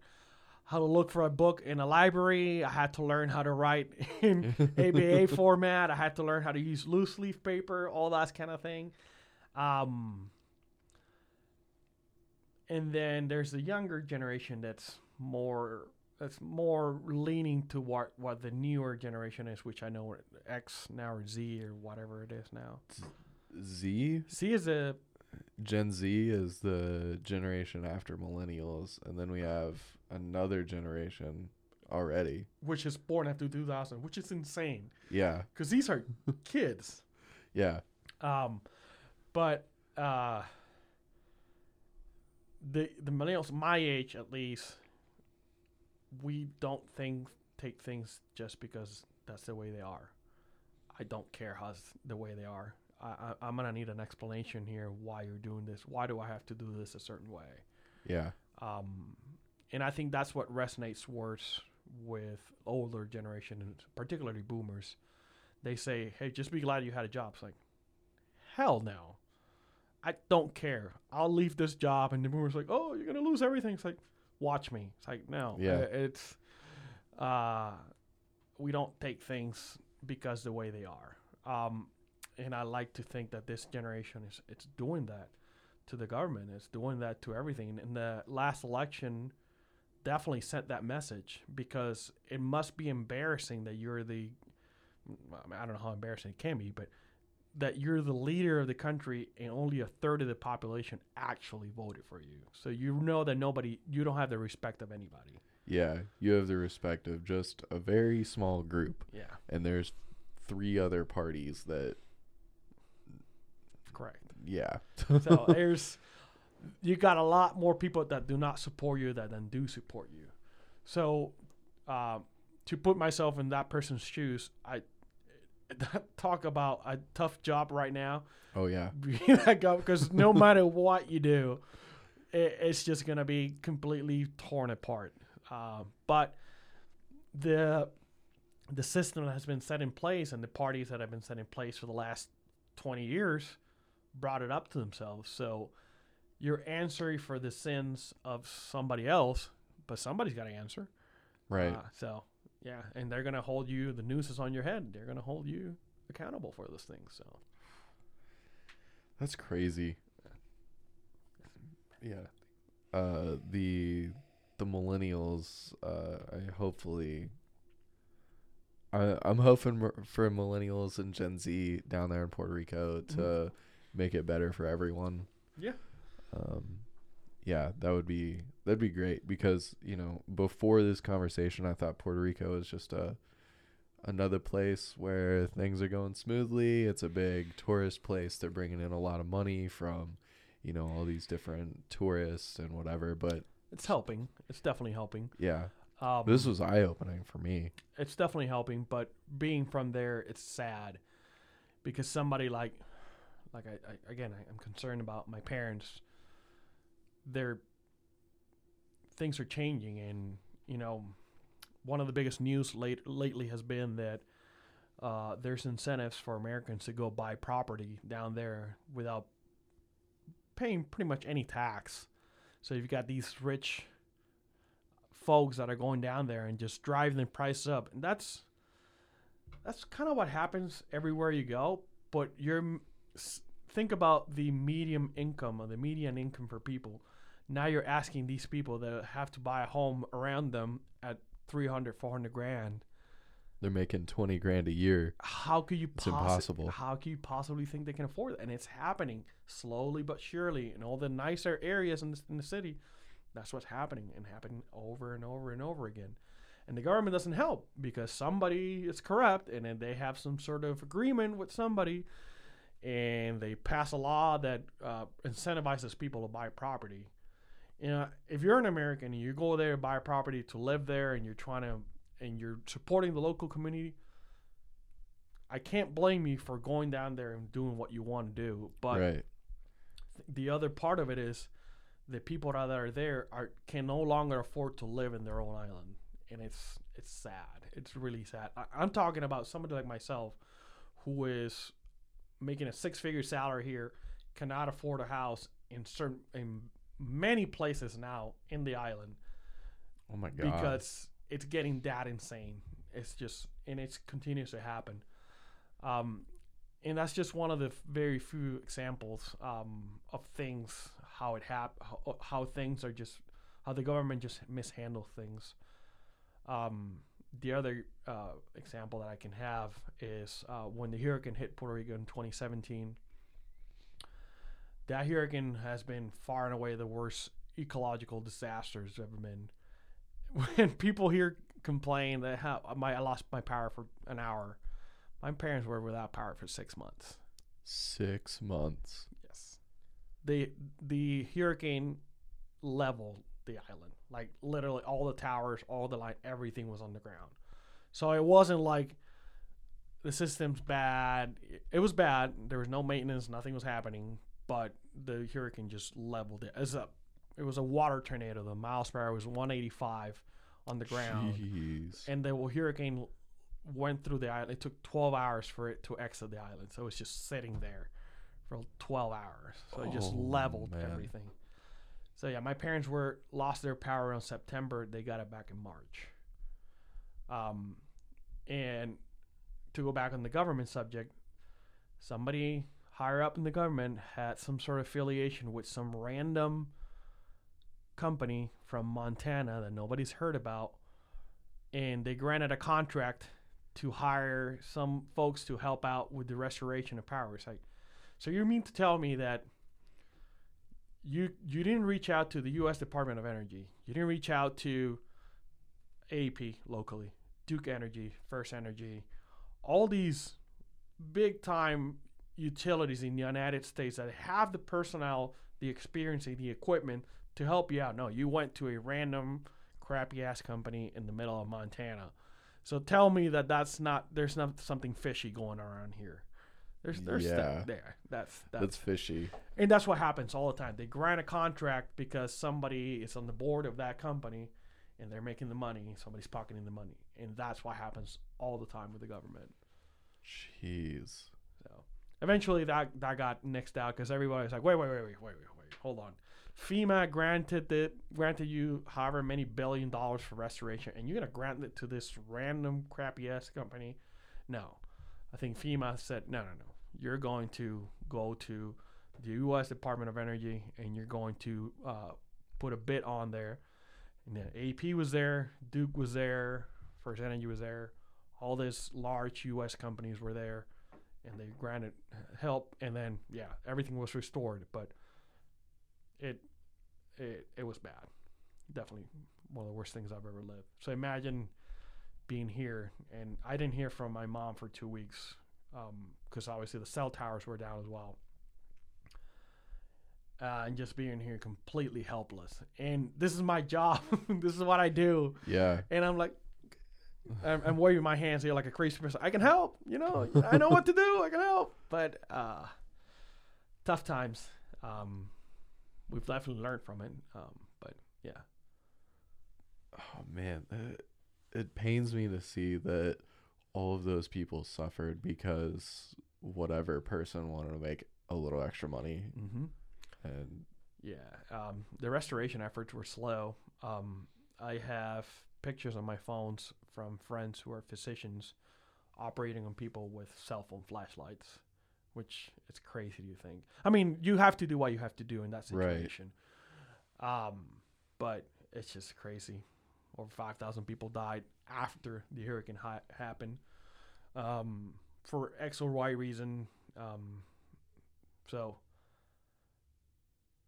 how to look for a book in a library. I had to learn how to write in APA format. I had to learn how to use loose leaf paper, all that kind of thing. Um, and then there's the younger generation that's more that's more leaning to what what the newer generation is, which I know X now or Z or whatever it is now. Z, Z is a Gen Z is the generation after millennials, and then we have another generation already. which is born after 2000, which is insane Yeah, because these are kids. yeah, Um, but uh, the the millennials my age at least, we don't think take things just because that's the way they are. I don't care how it's the way they are. I, I I'm gonna need an explanation here why you're doing this. Why do I have to do this a certain way? yeah, Um, and I think that's what resonates worse with older generation, and particularly boomers. They say, "Hey, just be glad you had a job." It's like, hell no. I don't care. I'll leave this job, and the boomers like, "Oh, you're gonna lose everything." It's like, watch me. It's like, no, Yeah. uh, it's uh, we don't take things because the way they are. Um, and I like to think that this generation is it's doing that to the government. It's doing that to everything. And the last election definitely sent that message because it must be embarrassing that you're the I, mean, I don't know how embarrassing it can be, but that you're the leader of the country and only a third of the population actually voted for you. So you know that nobody you don't have the respect of anybody. yeah. You have the respect of just a very small group, Yeah, and there's three other parties that, correct. yeah, So there's you got a lot more people that do not support you that then do support you. So um, to put myself in that person's shoes, I talk about a tough job right now oh yeah, because no matter what you do, it, it's just gonna be completely torn apart. Uh, but the the system that has been set in place and the parties that have been set in place for the last 20 years brought it up to themselves. So you're answering for the sins of somebody else, but somebody's got to answer. right. Uh, so yeah, and they're gonna hold you. The noose is on your head. They're gonna hold you accountable for this thing. So That's crazy. Yeah. Uh the the millennials uh I hopefully I I'm hoping for millennials and Gen Z down there in Puerto Rico to make it better for everyone. Yeah. Um yeah, that would be that'd be great because, you know, before this conversation I thought Puerto Rico was just a another place where things are going smoothly. It's a big tourist place. They're bringing in a lot of money from, you know, all these different tourists and whatever. But it's helping. It's definitely helping. yeah, Um, this was eye opening for me. it's definitely helping. But being from there, it's sad because somebody like, like I, I again, I, I'm concerned about my parents. Their things are changing, and you know, one of the biggest news late lately has been that uh, there's incentives for Americans to go buy property down there without paying pretty much any tax. So you've got these rich folks that are going down there and just driving the price up, and that's that's kind of what happens everywhere you go. But you're think about the medium income or the median income for people. Now you're asking these people that have to buy a home around them at 300, 400 grand. They're making 20 grand a year. How could you It's possi- impossible. How can you possibly think they can afford it? And it's happening slowly but surely in all the nicer areas in the, in the city. That's what's happening and happening over and over and over again. And the government doesn't help because somebody is corrupt and then they have some sort of agreement with somebody and they pass a law that uh, incentivizes people to buy property. You know, if you're an American and you go there to buy a property to live there and you're trying to and you're supporting the local community, I can't blame you for going down there and doing what you want to do. But right. the other part of it is the people that are there are can no longer afford to live in their own island, and it's it's sad. It's really sad. I, I'm talking about somebody like myself, who is making a six figure salary here, cannot afford a house in certain in many places now in the island Oh my god. because it's getting that insane. It's just and it continues to happen. Um, and that's just one of the very few examples um, of things how it hap- how, how things are just how the government just mishandle things. Um, the other uh, example that I can have is uh, when the hurricane hit Puerto Rico in 2017. That hurricane has been far and away the worst ecological disaster it's ever been. When people here complain that how my I lost my power for an hour, my parents were without power for six months. Six months. Yes. The the hurricane leveled the island. Like literally all the towers, all the light, everything was on the ground. So it wasn't like the system's bad. It was bad. There was no maintenance, nothing was happening, but the hurricane just leveled it. As a it was a water tornado. The miles per hour was 185 on the ground. Jeez. And the hurricane went through the island. It took 12 hours for it to exit the island. So it was just sitting there for 12 hours. So it just Oh, leveled man. everything. So yeah, my parents were lost their power in September. They got it back in March. Um, and to go back on the government subject, somebody higher up in the government had some sort of affiliation with some random company from Montana that nobody's heard about, and they granted a contract to hire some folks to help out with the restoration of power. It's like, so you mean to tell me that you you didn't reach out to the U.S. Department of Energy, you didn't reach out to AEP locally, Duke Energy, First Energy, all these big time utilities in the United States that have the personnel, the experience, and the equipment to help you out. No, you went to a random crappy ass company in the middle of Montana. So tell me that that's not there's not something fishy going around here. There's there's Yeah. stuff there. That's that's, That's fishy. and that's what happens all the time. They grant a contract because somebody is on the board of that company and they're making the money, somebody's pocketing the money. And that's what happens all the time with the government. Jeez. So eventually that that got nixed out because everybody was like, wait, wait, wait, wait, wait, wait, wait, hold on. FEMA granted it granted you however many billion dollars for restoration, and you're gonna grant it to this random crappy ass company? No, I think FEMA said no, no, no. You're going to go to the U.S. Department of Energy, and you're going to uh, put a bit on there. And then AEP was there, Duke was there, First Energy was there, all these large U.S. companies were there and they granted help and then yeah everything was restored but it it, it was bad. Definitely one of the worst things i've ever lived. So imagine being here and i didn't hear from my mom for two weeks because obviously the cell towers were down as well. Uh, and just being here completely helpless. And this is my job. This is what i do. Yeah. and I'm like, I'm, I'm waving my hands here like a crazy person. I can help, you know. I know what to do. I can help, but uh, tough times. Um, we've definitely learned from it. Um, but yeah, Oh man, it, it pains me to see that all of those people suffered because whatever person wanted to make a little extra money mm-hmm. and yeah. Um, the restoration efforts were slow. Um, I have pictures on my phones from friends who are physicians operating on people with cell phone flashlights, which is crazy to think. I mean, you have to do what you have to do in that Right. situation. Um, but it's just crazy. Over 5,000 people died after the hurricane ha- happened um, for X or Y reason. Um, so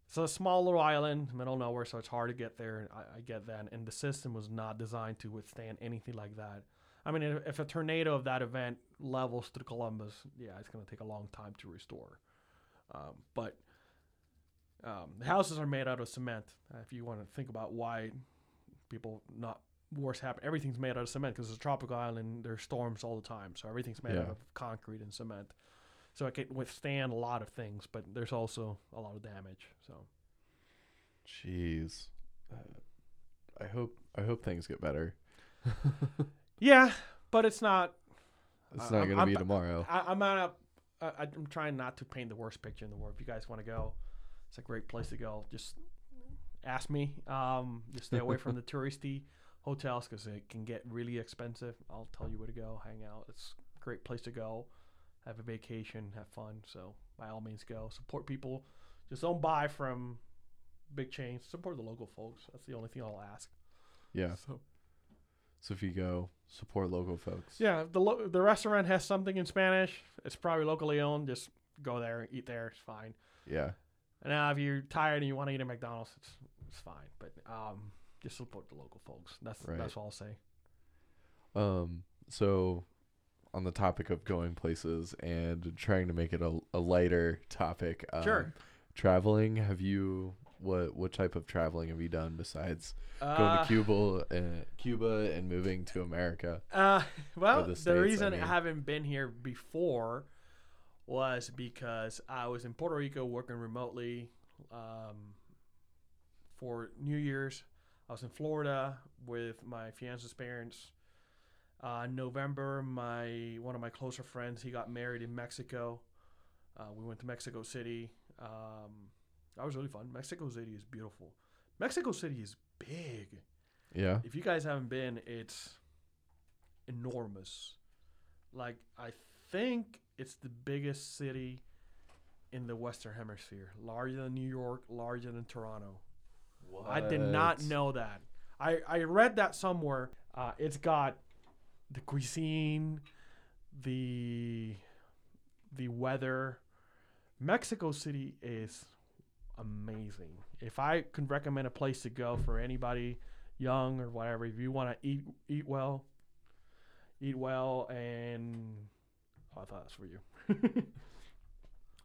it's a small little island, middle of nowhere, so it's hard to get there. I, I get that, and the system was not designed to withstand anything like that. I mean, if, if a tornado of that event levels through Columbus, yeah, it's going to take a long time to restore. Um, but um, the houses are made out of cement. Uh, if you want to think about why people not wars happen, everything's made out of cement because it's a tropical island. There's storms all the time, so everything's made out of concrete and cement. So it can withstand a lot of things. But there's also a lot of damage. So Jeez. Uh, I hope I hope things get better. yeah, but it's not. It's not gonna I'm- be tomorrow. I, I'm not. I, I'm trying not to paint the worst picture in the world. If you guys want to go, it's a great place to go. Just ask me. Um, just stay away from the touristy hotels because it can get really expensive. I'll tell you where to go, hang out. It's a great place to go, have a vacation, have fun. So by all means, go support people. Just don't buy from big chains. Support the local folks. That's the only thing I'll ask. Yeah. So So if you go, support local folks. yeah, the lo- the restaurant has something in Spanish. It's probably locally owned. Just go there, eat there. It's fine. Yeah. And now, if you're tired and you want to eat at McDonald's, it's it's fine. But um, just support the local folks. That's Right. that's all I'll say. Um. So, on the topic of going places and trying to make it a, a lighter topic. Um, Sure. Traveling. Have you what what type of traveling have you done besides going Uh, to Cuba, uh, Cuba, and moving to America? Uh, well, the the, States, I reason I, mean. haven't been here before was because I was in Puerto Rico working remotely um, for New Year's. I was in Florida with my fiance's parents. Uh, November, my one of my closer friends he got married in Mexico. Uh, we went to Mexico City. Um, that was really fun. Mexico City is beautiful. Mexico City is big Yeah. if you guys haven't been, it's enormous. Like I think it's the biggest city in the Western Hemisphere, larger than New York, larger than Toronto. What? I did not know that. I I read that somewhere. Uh, it's got the cuisine, the the weather. Mexico City is amazing. If I can recommend a place to go for anybody young or whatever, if you want to eat eat well, eat well, and oh, I thought that's for you.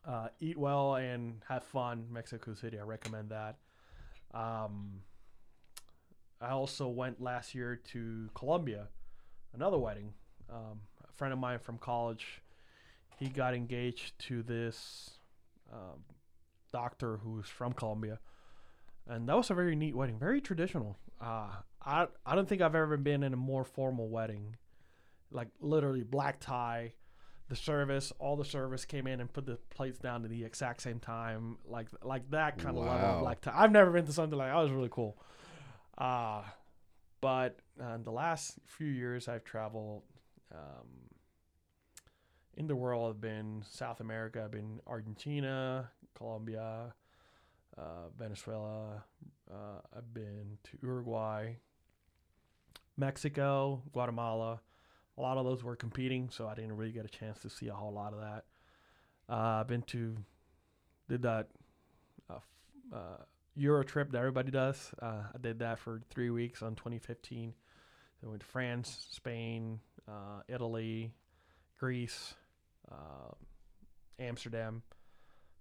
uh, eat well and have fun. Mexico City, I recommend that. Um, I also went last year to Colombia, another wedding. Um, a friend of mine from college, he got engaged to this um, doctor who's from Colombia, and that was a very neat wedding, very traditional. Uh, I I don't think I've ever been in a more formal wedding, like literally black tie. The service, all the service came in and put the plates down at the exact same time, like like that kind of level of black tie. I've never been to something like that. was really cool. Uh, but uh, the last few years I've traveled um, in the world. I've been South America. I've been Argentina, Colombia, uh, Venezuela. Uh, I've been to Uruguay, Mexico, Guatemala. A lot of those were competing, so I didn't really get a chance to see a whole lot of that. Uh, I've been to did that uh, uh, Euro trip that everybody does. I did that for three weeks on 2015. I went to France, Spain, uh, Italy, Greece, uh, Amsterdam.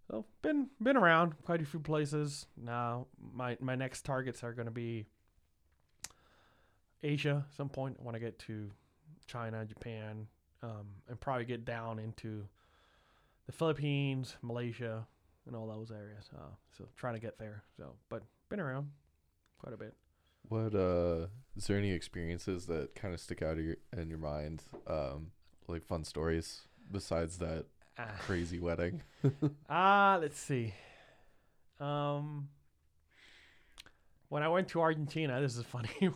So been been around quite a few places. Now my my next targets are going to be Asia. At some point, I want to get to China, Japan, um, and probably get down into the Philippines, Malaysia, and all those areas. Uh, so trying to get there. So, but been around quite a bit. What uh is there any experiences that kind of stick out of your, in your mind um like fun stories besides that Ah. crazy wedding? Ah, let's see. Um, when I went to Argentina, this is funny.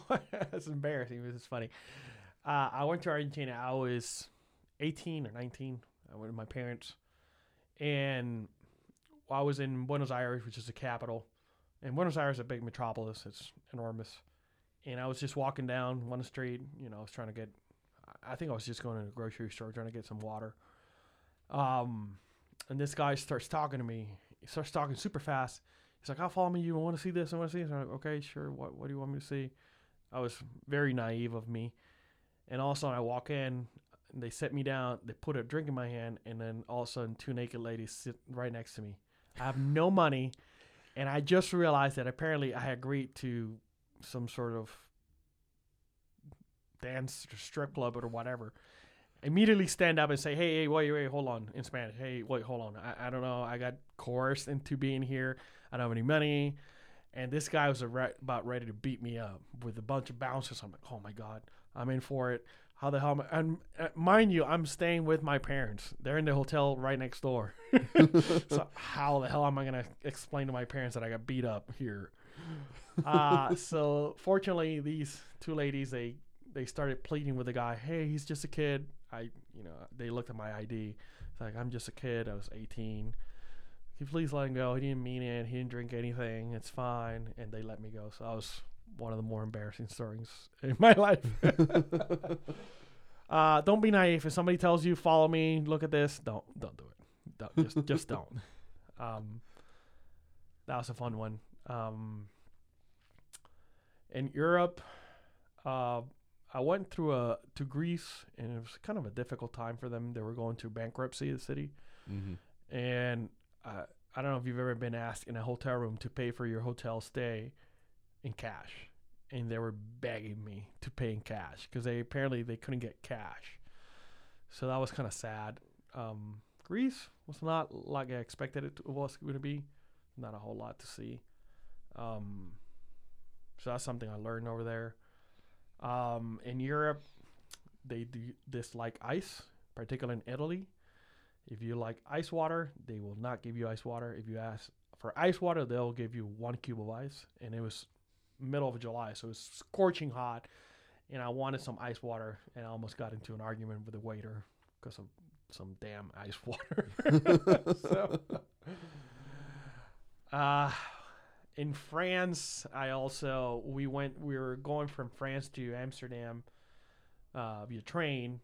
it's embarrassing. This is funny. Uh, I went to Argentina. I was 18 or 19. I went with my parents, and I was in Buenos Aires, which is the capital. And Buenos Aires is a big metropolis. It's enormous. And I was just walking down one street. You know, I was trying to get. I think I was just going to the grocery store trying to get some water. Um, and this guy starts talking to me. He starts talking super fast. He's like, "I'll follow me. You want to see this? I want to see this." I'm like, "Okay, sure. What What do you want me to see?" I was very naive of me, and all of a sudden I walk in. They set me down. They put a drink in my hand, and then all of a sudden, two naked ladies sit right next to me. I have no money, and I just realized that apparently I agreed to some sort of dance or strip club or whatever. immediately stand up and say, "Hey, hey, wait, wait, hold on," in Spanish. Hey, wait, hold on. I, I don't know. I got coerced into being here. I don't have any money, and this guy was about ready to beat me up with a bunch of bouncers. I'm like, oh my god, I'm in for it. How the hell am I? And uh, mind you, I'm staying with my parents. They're in the hotel right next door. so how the hell am I gonna explain to my parents that I got beat up here? Uh, so fortunately, these two ladies they they started pleading with the guy. Hey, he's just a kid. I you know they looked at my ID. It's like I'm just a kid. I was 18. Can you please let him go? He didn't mean it. He didn't drink anything. It's fine. And they let me go. So I was one of the more embarrassing stories in my life. uh, don't be naive. If somebody tells you, "Follow me," look at this. Don't don't do it. Don't, just just don't. Um, that was a fun one. Um, in Europe, uh, I went through a to Greece, and it was kind of a difficult time for them. They were going through bankruptcy, the city, mm-hmm. and uh, I don't know if you've ever been asked in a hotel room to pay for your hotel stay in cash, and they were begging me to pay in cash because they apparently they couldn't get cash. So that was kind of sad. Um, Greece was not like I expected it was going to be. Not a whole lot to see. Um, so that's something I learned over there. Um, in Europe, they do dislike ice, particularly in Italy. If you like ice water, they will not give you ice water. If you ask for ice water, they'll give you one cube of ice. And it was middle of July, so it was scorching hot, and I wanted some ice water, and I almost got into an argument with the waiter because of some damn ice water. so, uh, in France, I also we went. We were going from France to Amsterdam uh, via train,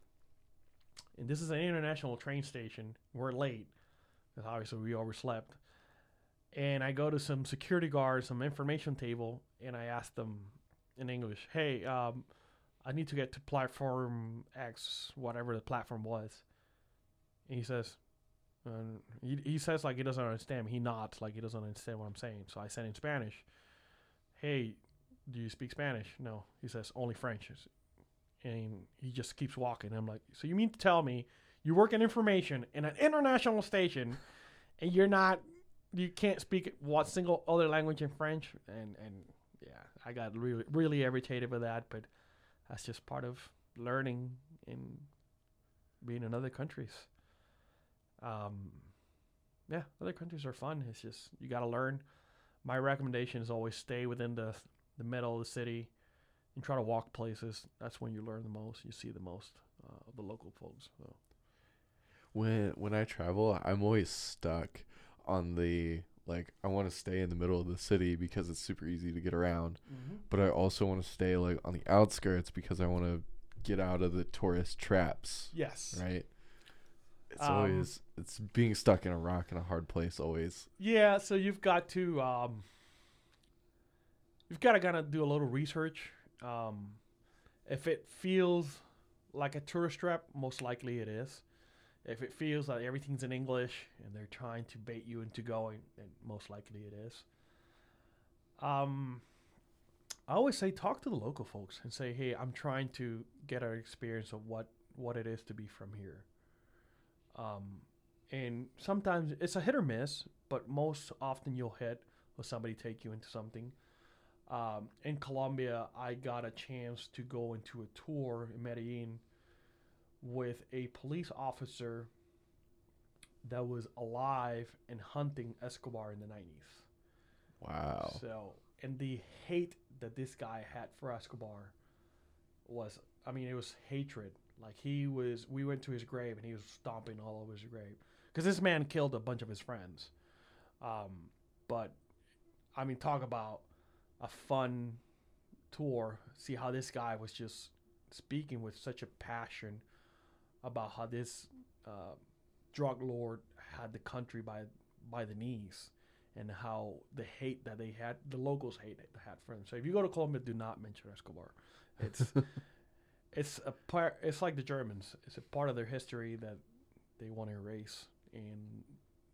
and this is an international train station. We're late, because obviously we overslept and I go to some security guards, some information table, and I ask them in English, "Hey, um, I need to get to platform X, whatever the platform was." And he says, and he, he says like he doesn't understand. He nods like he doesn't understand what I'm saying. So I said in Spanish, "Hey, do you speak Spanish?" No. He says only French. And he just keeps walking. I'm like, "So you mean to tell me you work in information in an international station, and you're not you can't speak one single other language in French, and and yeah, I got really really irritated with that, but that's just part of learning in being in other countries. Um, yeah, other countries are fun. It's just you got to learn. My recommendation is always stay within the the middle of the city and try to walk places. That's when you learn the most. You see the most uh, of the local folks. So. When when I travel, I'm always stuck on the like I want to stay in the middle of the city because it's super easy to get around, mm-hmm. but I also want to stay like on the outskirts because I want to get out of the tourist traps. Yes. Right. It's um, always it's being stuck in a rock in a hard place always. Yeah, so you've got to um you've got to kind of do a little research. Um if it feels like a tourist trap, most likely it is. If it feels like everything's in English and they're trying to bait you into going, then most likely it is. Um, I always say talk to the local folks and say, "Hey, I'm trying to get an experience of what what it is to be from here." Um, and sometimes it's a hit or miss, but most often you'll hit or somebody take you into something. Um, in Colombia, I got a chance to go into a tour in Medellin with a police officer that was alive and hunting Escobar in the 90s. Wow. So, and the hate that this guy had for Escobar was, I mean, it was hatred. Like he was, we went to his grave and he was stomping all over his grave because this man killed a bunch of his friends. Um, but, I mean, talk about a fun tour. See how this guy was just speaking with such a passion about how this uh, drug lord had the country by by the knees and how the hate that they had, the locals hate it, had for him. So if you go to Colombia, do not mention Escobar. It's it's a part. It's like the Germans. It's a part of their history that they want to erase, and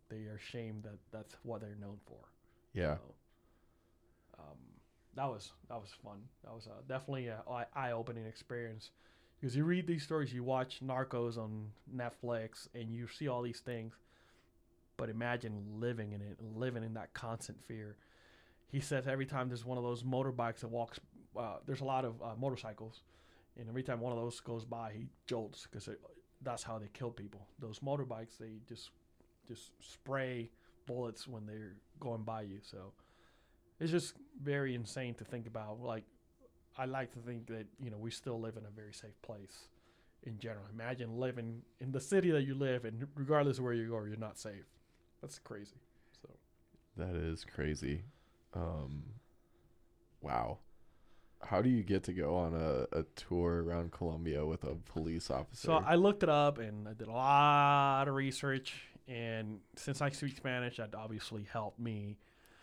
they are ashamed that that's what they're known for. Yeah. So, um, that was that was fun. That was uh, definitely an eye opening experience Because you read these stories, you watch Narcos on Netflix, and you see all these things. But imagine living in it, living in that constant fear. He says every time there's one of those motorbikes that walks, uh, there's a lot of uh, motorcycles, and every time one of those goes by, he jolts because that's how they kill people. Those motorbikes, they just just spray bullets when they're going by you. So it's just very insane to think about. Like I like to think that you know we still live in a very safe place in general. Imagine living in the city that you live in, regardless of where you go, you're not safe. That's crazy. So That is crazy. Um, wow. How do you get to go on a, a tour around Colombia with a police officer? So I looked it up and I did a lot of research. And since I speak Spanish, that obviously helped me.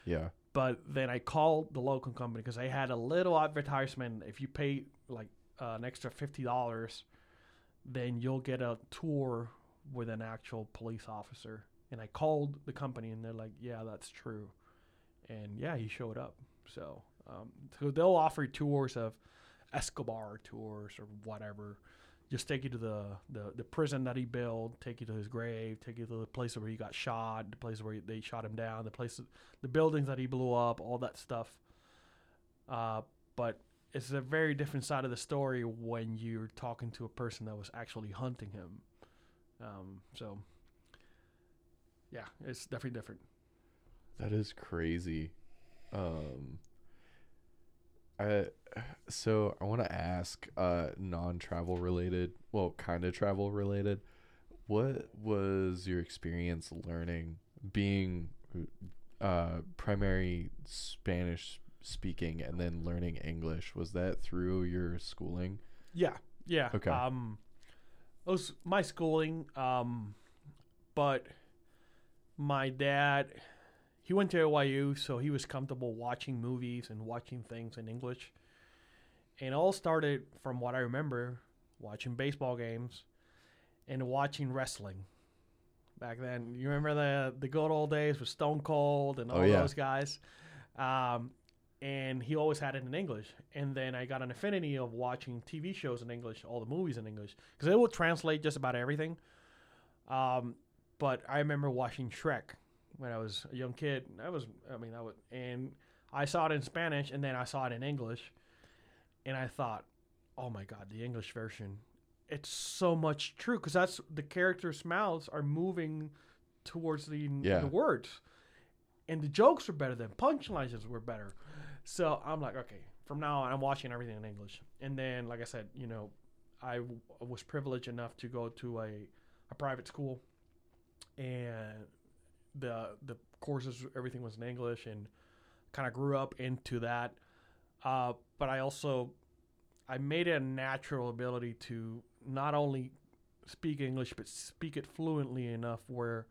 yeah. But then I called the local company because they had a little advertisement. If you pay like uh, an extra fifty dollars, then you'll get a tour with an actual police officer. And I called the company, and they're like, "Yeah, that's true." And yeah, he showed up. So, um, so they'll offer tours of Escobar tours or whatever. Just take you to the, the, the prison that he built, take you to his grave, take you to the place where he got shot, the place where they shot him down, the place, the buildings that he blew up, all that stuff. Uh, but it's a very different side of the story when you're talking to a person that was actually hunting him. Um, so, yeah, it's definitely different. That is crazy. Um I so I want to ask uh non-travel related, well, kind of travel related. What was your experience learning being uh primary Spanish speaking and then learning English? Was that through your schooling? Yeah, yeah. Okay. Um, it was my schooling. Um, but my dad, he went to NYU, so he was comfortable watching movies and watching things in English. And it all started from what I remember, watching baseball games and watching wrestling. Back then, you remember the the good old days with Stone Cold and all Oh, yeah. those guys. Um, and he always had it in English. And then I got an affinity of watching TV shows in English, all the movies in English, because it will translate just about everything. Um, but I remember watching Shrek when I was a young kid. I was, I mean, I was, and I saw it in Spanish, and then I saw it in English, and I thought, oh my god, the English version, it's so much true because that's the characters' mouths are moving towards the Yeah. the words, and the jokes were better than punchlines were better. So I'm like, okay, from now on, I'm watching everything in English. And then, like I said, you know, I w- was privileged enough to go to a, a private school, and the the courses, everything was in English, and kind of grew up into that. Uh, but I also, I made it a natural ability to not only speak English but speak it fluently enough where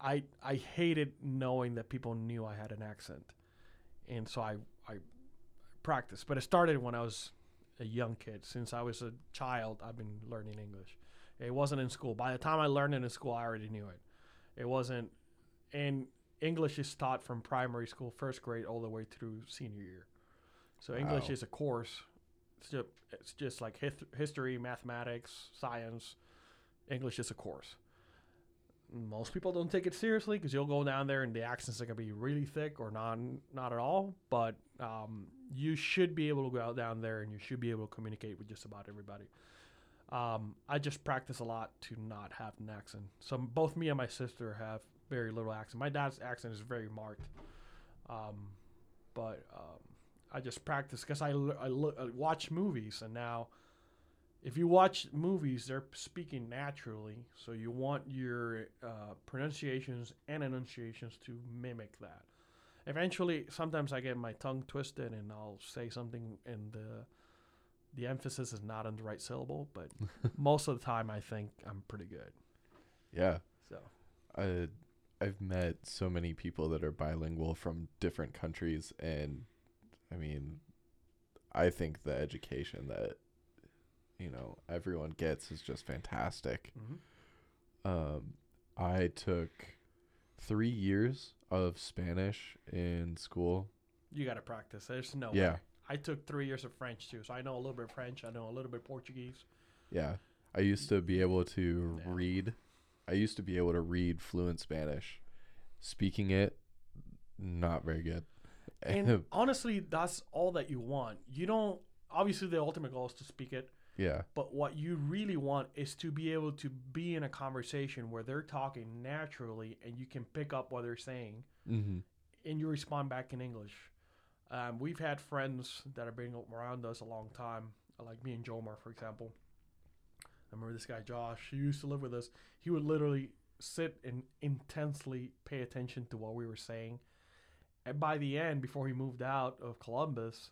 I I hated knowing that people knew I had an accent, and so I I practiced. But it started when I was a young kid. Since I was a child, I've been learning English. It wasn't in school. By the time I learned it in school, I already knew it. It wasn't, and English is taught from primary school, first grade, all the way through senior year. So English Wow. is a course. It's just, it's just like hith- history, mathematics, science. English is a course. Most people don't take it seriously because you'll go down there and the accents are gonna be really thick or not not at all. But um, you should be able to go out down there and you should be able to communicate with just about everybody. Um, I just practice a lot to not have an accent. So both me and my sister have very little accent. My dad's accent is very marked, um, but um, I just practice because I, I, look, I watch movies and now if you watch movies, they're speaking naturally. So you want your uh, pronunciations and enunciations to mimic that. Eventually, sometimes I get my tongue twisted and I'll say something and the the emphasis is not on the right syllable. But most of the time, I think I'm pretty good. Yeah. So I I've met so many people that are bilingual from different countries and I mean I think the education that you know everyone gets is just fantastic. mhm. Um I took 3 years of Spanish in school. you got to practice. There's no Yeah. way. I took three years of French too, so I know a little bit of French. I know a little bit of Portuguese. Yeah. I used to be able to Yeah. read. I used to be able to read fluent Spanish. Speaking it, not very good. And honestly, that's all that you want. You don't. Obviously, the ultimate goal is to speak it, yeah. but what you really want is to be able to be in a conversation where they're talking naturally and you can pick up what they're saying Mm-hmm. and you respond back in English. Um, we've had friends that have been around us a long time, like me and Jomar, for example. I remember this guy Josh. He used to live with us. He would literally sit and intensely pay attention to what we were saying. And by the end, before he moved out of Columbus,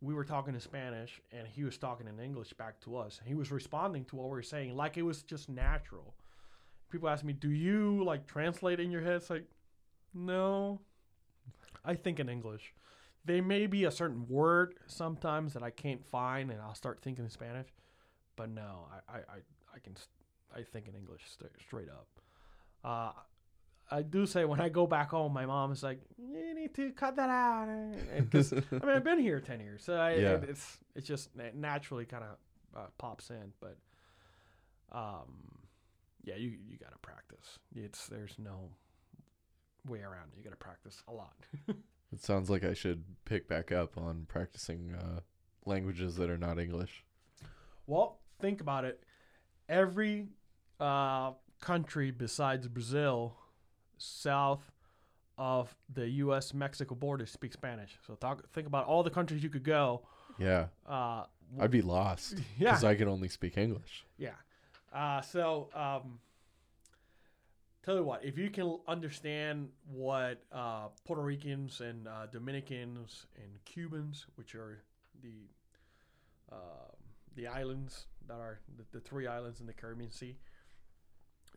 we were talking in Spanish, and he was talking in English back to us. He was responding to what we were saying like it was just natural. People ask me, "Do you like translate in your head?" It's like, no, I think in English. There may be a certain word sometimes that I can't find, and I'll start thinking in Spanish. But no, I I, I, can I think in English st- straight up. Uh, I do say when I go back home, my mom is like, "You need to cut that out," because I mean I've been here ten years, so I, Yeah. it, it's it's just na- naturally kind of uh, pops in. But um, yeah, you you gotta practice. It's there's no way around it. You gotta practice a lot. It sounds like I should pick back up on practicing uh, languages that are not English. Well, think about it. Every uh, country besides Brazil, south of the U.S. Mexico border, speaks Spanish. So talk, think about all the countries you could go. Yeah. Uh, I'd be lost yeah, because I can only speak English. yeah. Uh, so um, tell you what, if you can understand what uh, Puerto Ricans and uh, Dominicans and Cubans, which are the uh, the islands that are the, the three islands in the Caribbean Sea,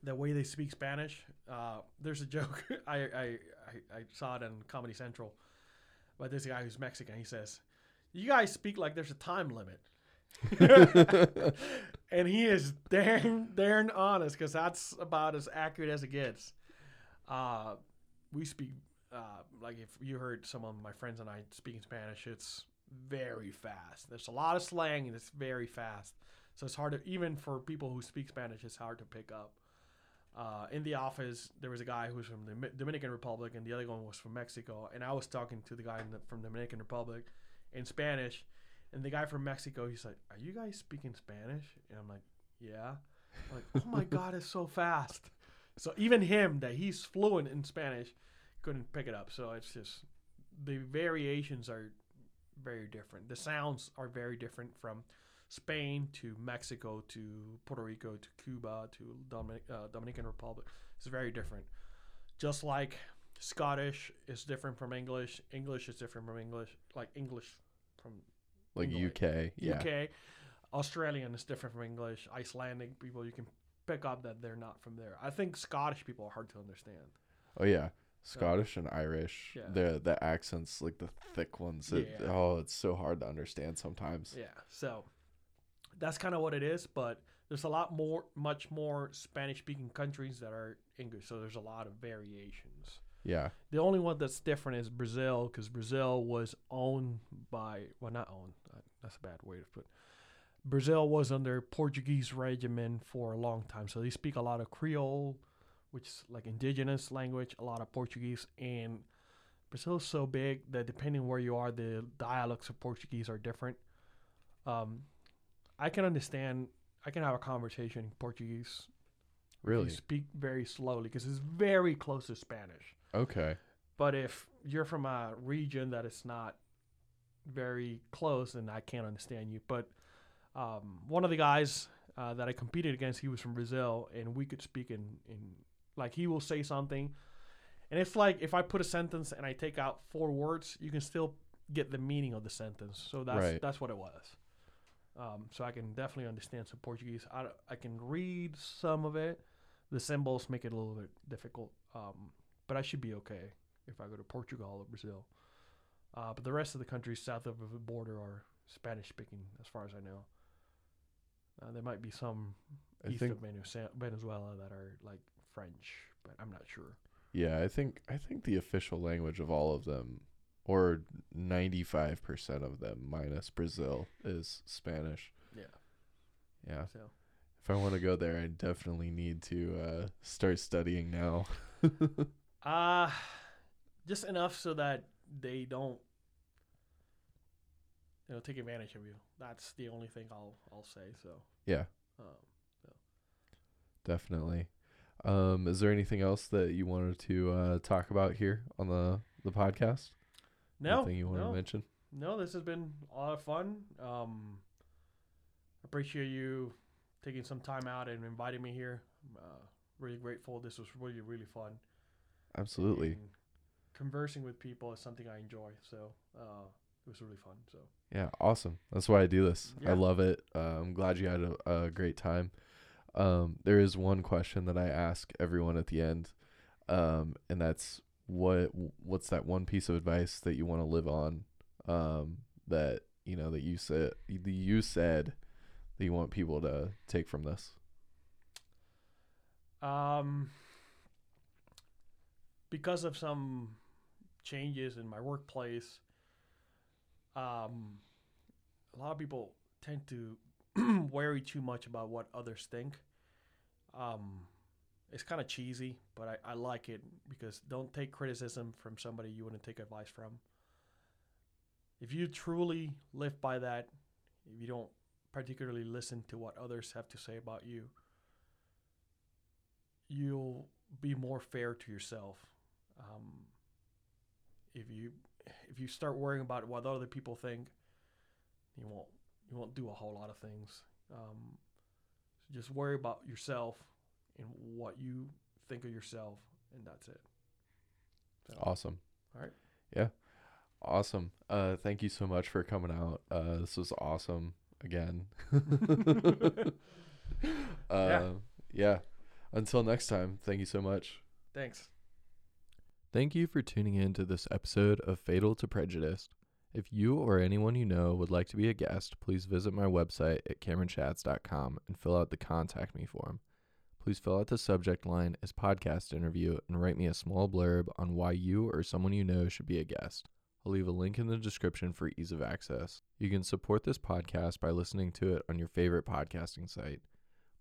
the way they speak Spanish. Uh, there's a joke I, I, I, I saw it on Comedy Central, but this guy who's Mexican. He says, "You guys speak like there's a time limit." and he is darn darn honest because that's about as accurate as it gets. Uh, we speak uh, like if you heard some of my friends and I speaking Spanish, it's very fast. There's a lot of slang and it's very fast, so it's hard to even for people who speak Spanish, it's hard to pick up. Uh, in the office, there was a guy who was from the Dominican Republic, and the other one was from Mexico. And I was talking to the guy the, from the Dominican Republic in Spanish, and the guy from Mexico, he's like, "Are you guys speaking Spanish?" And I'm like, "Yeah." I'm like, "Oh my god, it's so fast!" So even him, that he's fluent in Spanish, couldn't pick it up. So it's just the variations are very different. The sounds are very different from Spain to Mexico to Puerto Rico to Cuba to Dominic, uh, Dominican Republic. It's very different. Just like Scottish is different from English, English is different from English, like English from Like England. UK. Yeah. UK. Australian is different from English. Icelandic people, you can pick up that they're not from there. I think Scottish people are hard to understand. Oh yeah. Scottish and Irish. Yeah. The the accents like the thick ones. It, Yeah. Oh, it's so hard to understand sometimes. Yeah, so that's kind of what it is. But there's a lot more, much more Spanish-speaking countries that are English. So there's a lot of variations. Yeah. The only one that's different is Brazil, because Brazil was owned by well, not owned. uh, That's a bad way to put. Brazil was under Portuguese regimen for a long time, so they speak a lot of Creole, which is like indigenous language, a lot of Portuguese, and Brazil is so big that depending where you are, the dialects of Portuguese are different. Um, I can understand. I can have a conversation in Portuguese. Really? Speak very slowly because it's very close to Spanish. Okay. But if you're from a region that is not very close, then I can't understand you. But um, one of the guys uh, that I competed against, he was from Brazil, and we could speak in, in like he will say something, and it's like if I put a sentence and I take out four words, you can still get the meaning of the sentence. So that's Right. that's what it was. Um, so I can definitely understand some Portuguese. I, I can read some of it. The symbols make it a little bit difficult, um, but I should be okay if I go to Portugal or Brazil. Uh, but the rest of the countries south of the border are Spanish speaking, as far as I know. Uh, there might be some I east of Venezuela, Venezuela that are like French, but I'm not sure. yeah, I think I think the official language of all of them or 95% of them minus Brazil is Spanish. Yeah. Yeah. So If I want to go there, I definitely need to uh, start studying now. uh just enough so that they don't you know take advantage of you. That's the only thing I'll I'll say. So Yeah, um, definitely. Um, is there anything else that you wanted to uh, talk about here on the, the podcast? no, Anything you want no, to mention? no. This has been a lot of fun. Um, appreciate you taking some time out and inviting me here. I'm, uh, really grateful. This was really really fun. Absolutely. And conversing with people is something I enjoy. So uh, it was really fun. So Yeah, awesome. That's why I do this. Yeah. I love it. Uh, I'm glad you had a, a great time. Um, there is one question that I ask everyone at the end, um, and that's what what's that one piece of advice that you want to live on? Um, that you know that you said you said that you want people to take from this. Um, because of some changes in my workplace, um, a lot of people tend to worry too much about what others think. Um, it's kind of cheesy, but I, I like it because don't take criticism from somebody you wouldn't take advice from. If you truly live by that, if you don't particularly listen to what others have to say about you, you'll be more fair to yourself. Um, if you if you start worrying about what other people think, you won't you won't do a whole lot of things. Um, just worry about yourself and what you think of yourself, and that's it. So, Awesome. All right. Yeah. Awesome. Uh, thank you so much for coming out. Uh, this was awesome again. uh, yeah. Until next time, thank you so much. Thanks. Thank you for tuning in to this episode of Fatal to Prejudice. If you or anyone you know would like to be a guest, please visit my website at cameronchats.com and fill out the contact me form. Please fill out the subject line as podcast interview and write me a small blurb on why you or someone you know should be a guest. I'll leave a link in the description for ease of access. You can support this podcast by listening to it on your favorite podcasting site.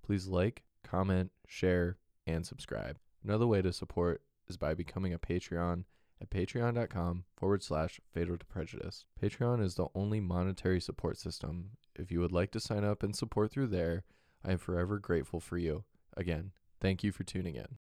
Please like, comment, share, and subscribe. Another way to support is by becoming a Patreon at patreon.com forward slash fatal to prejudice. Patreon is the only monetary support system. If you would like to sign up and support through there, I am forever grateful for you. Again, thank you for tuning in.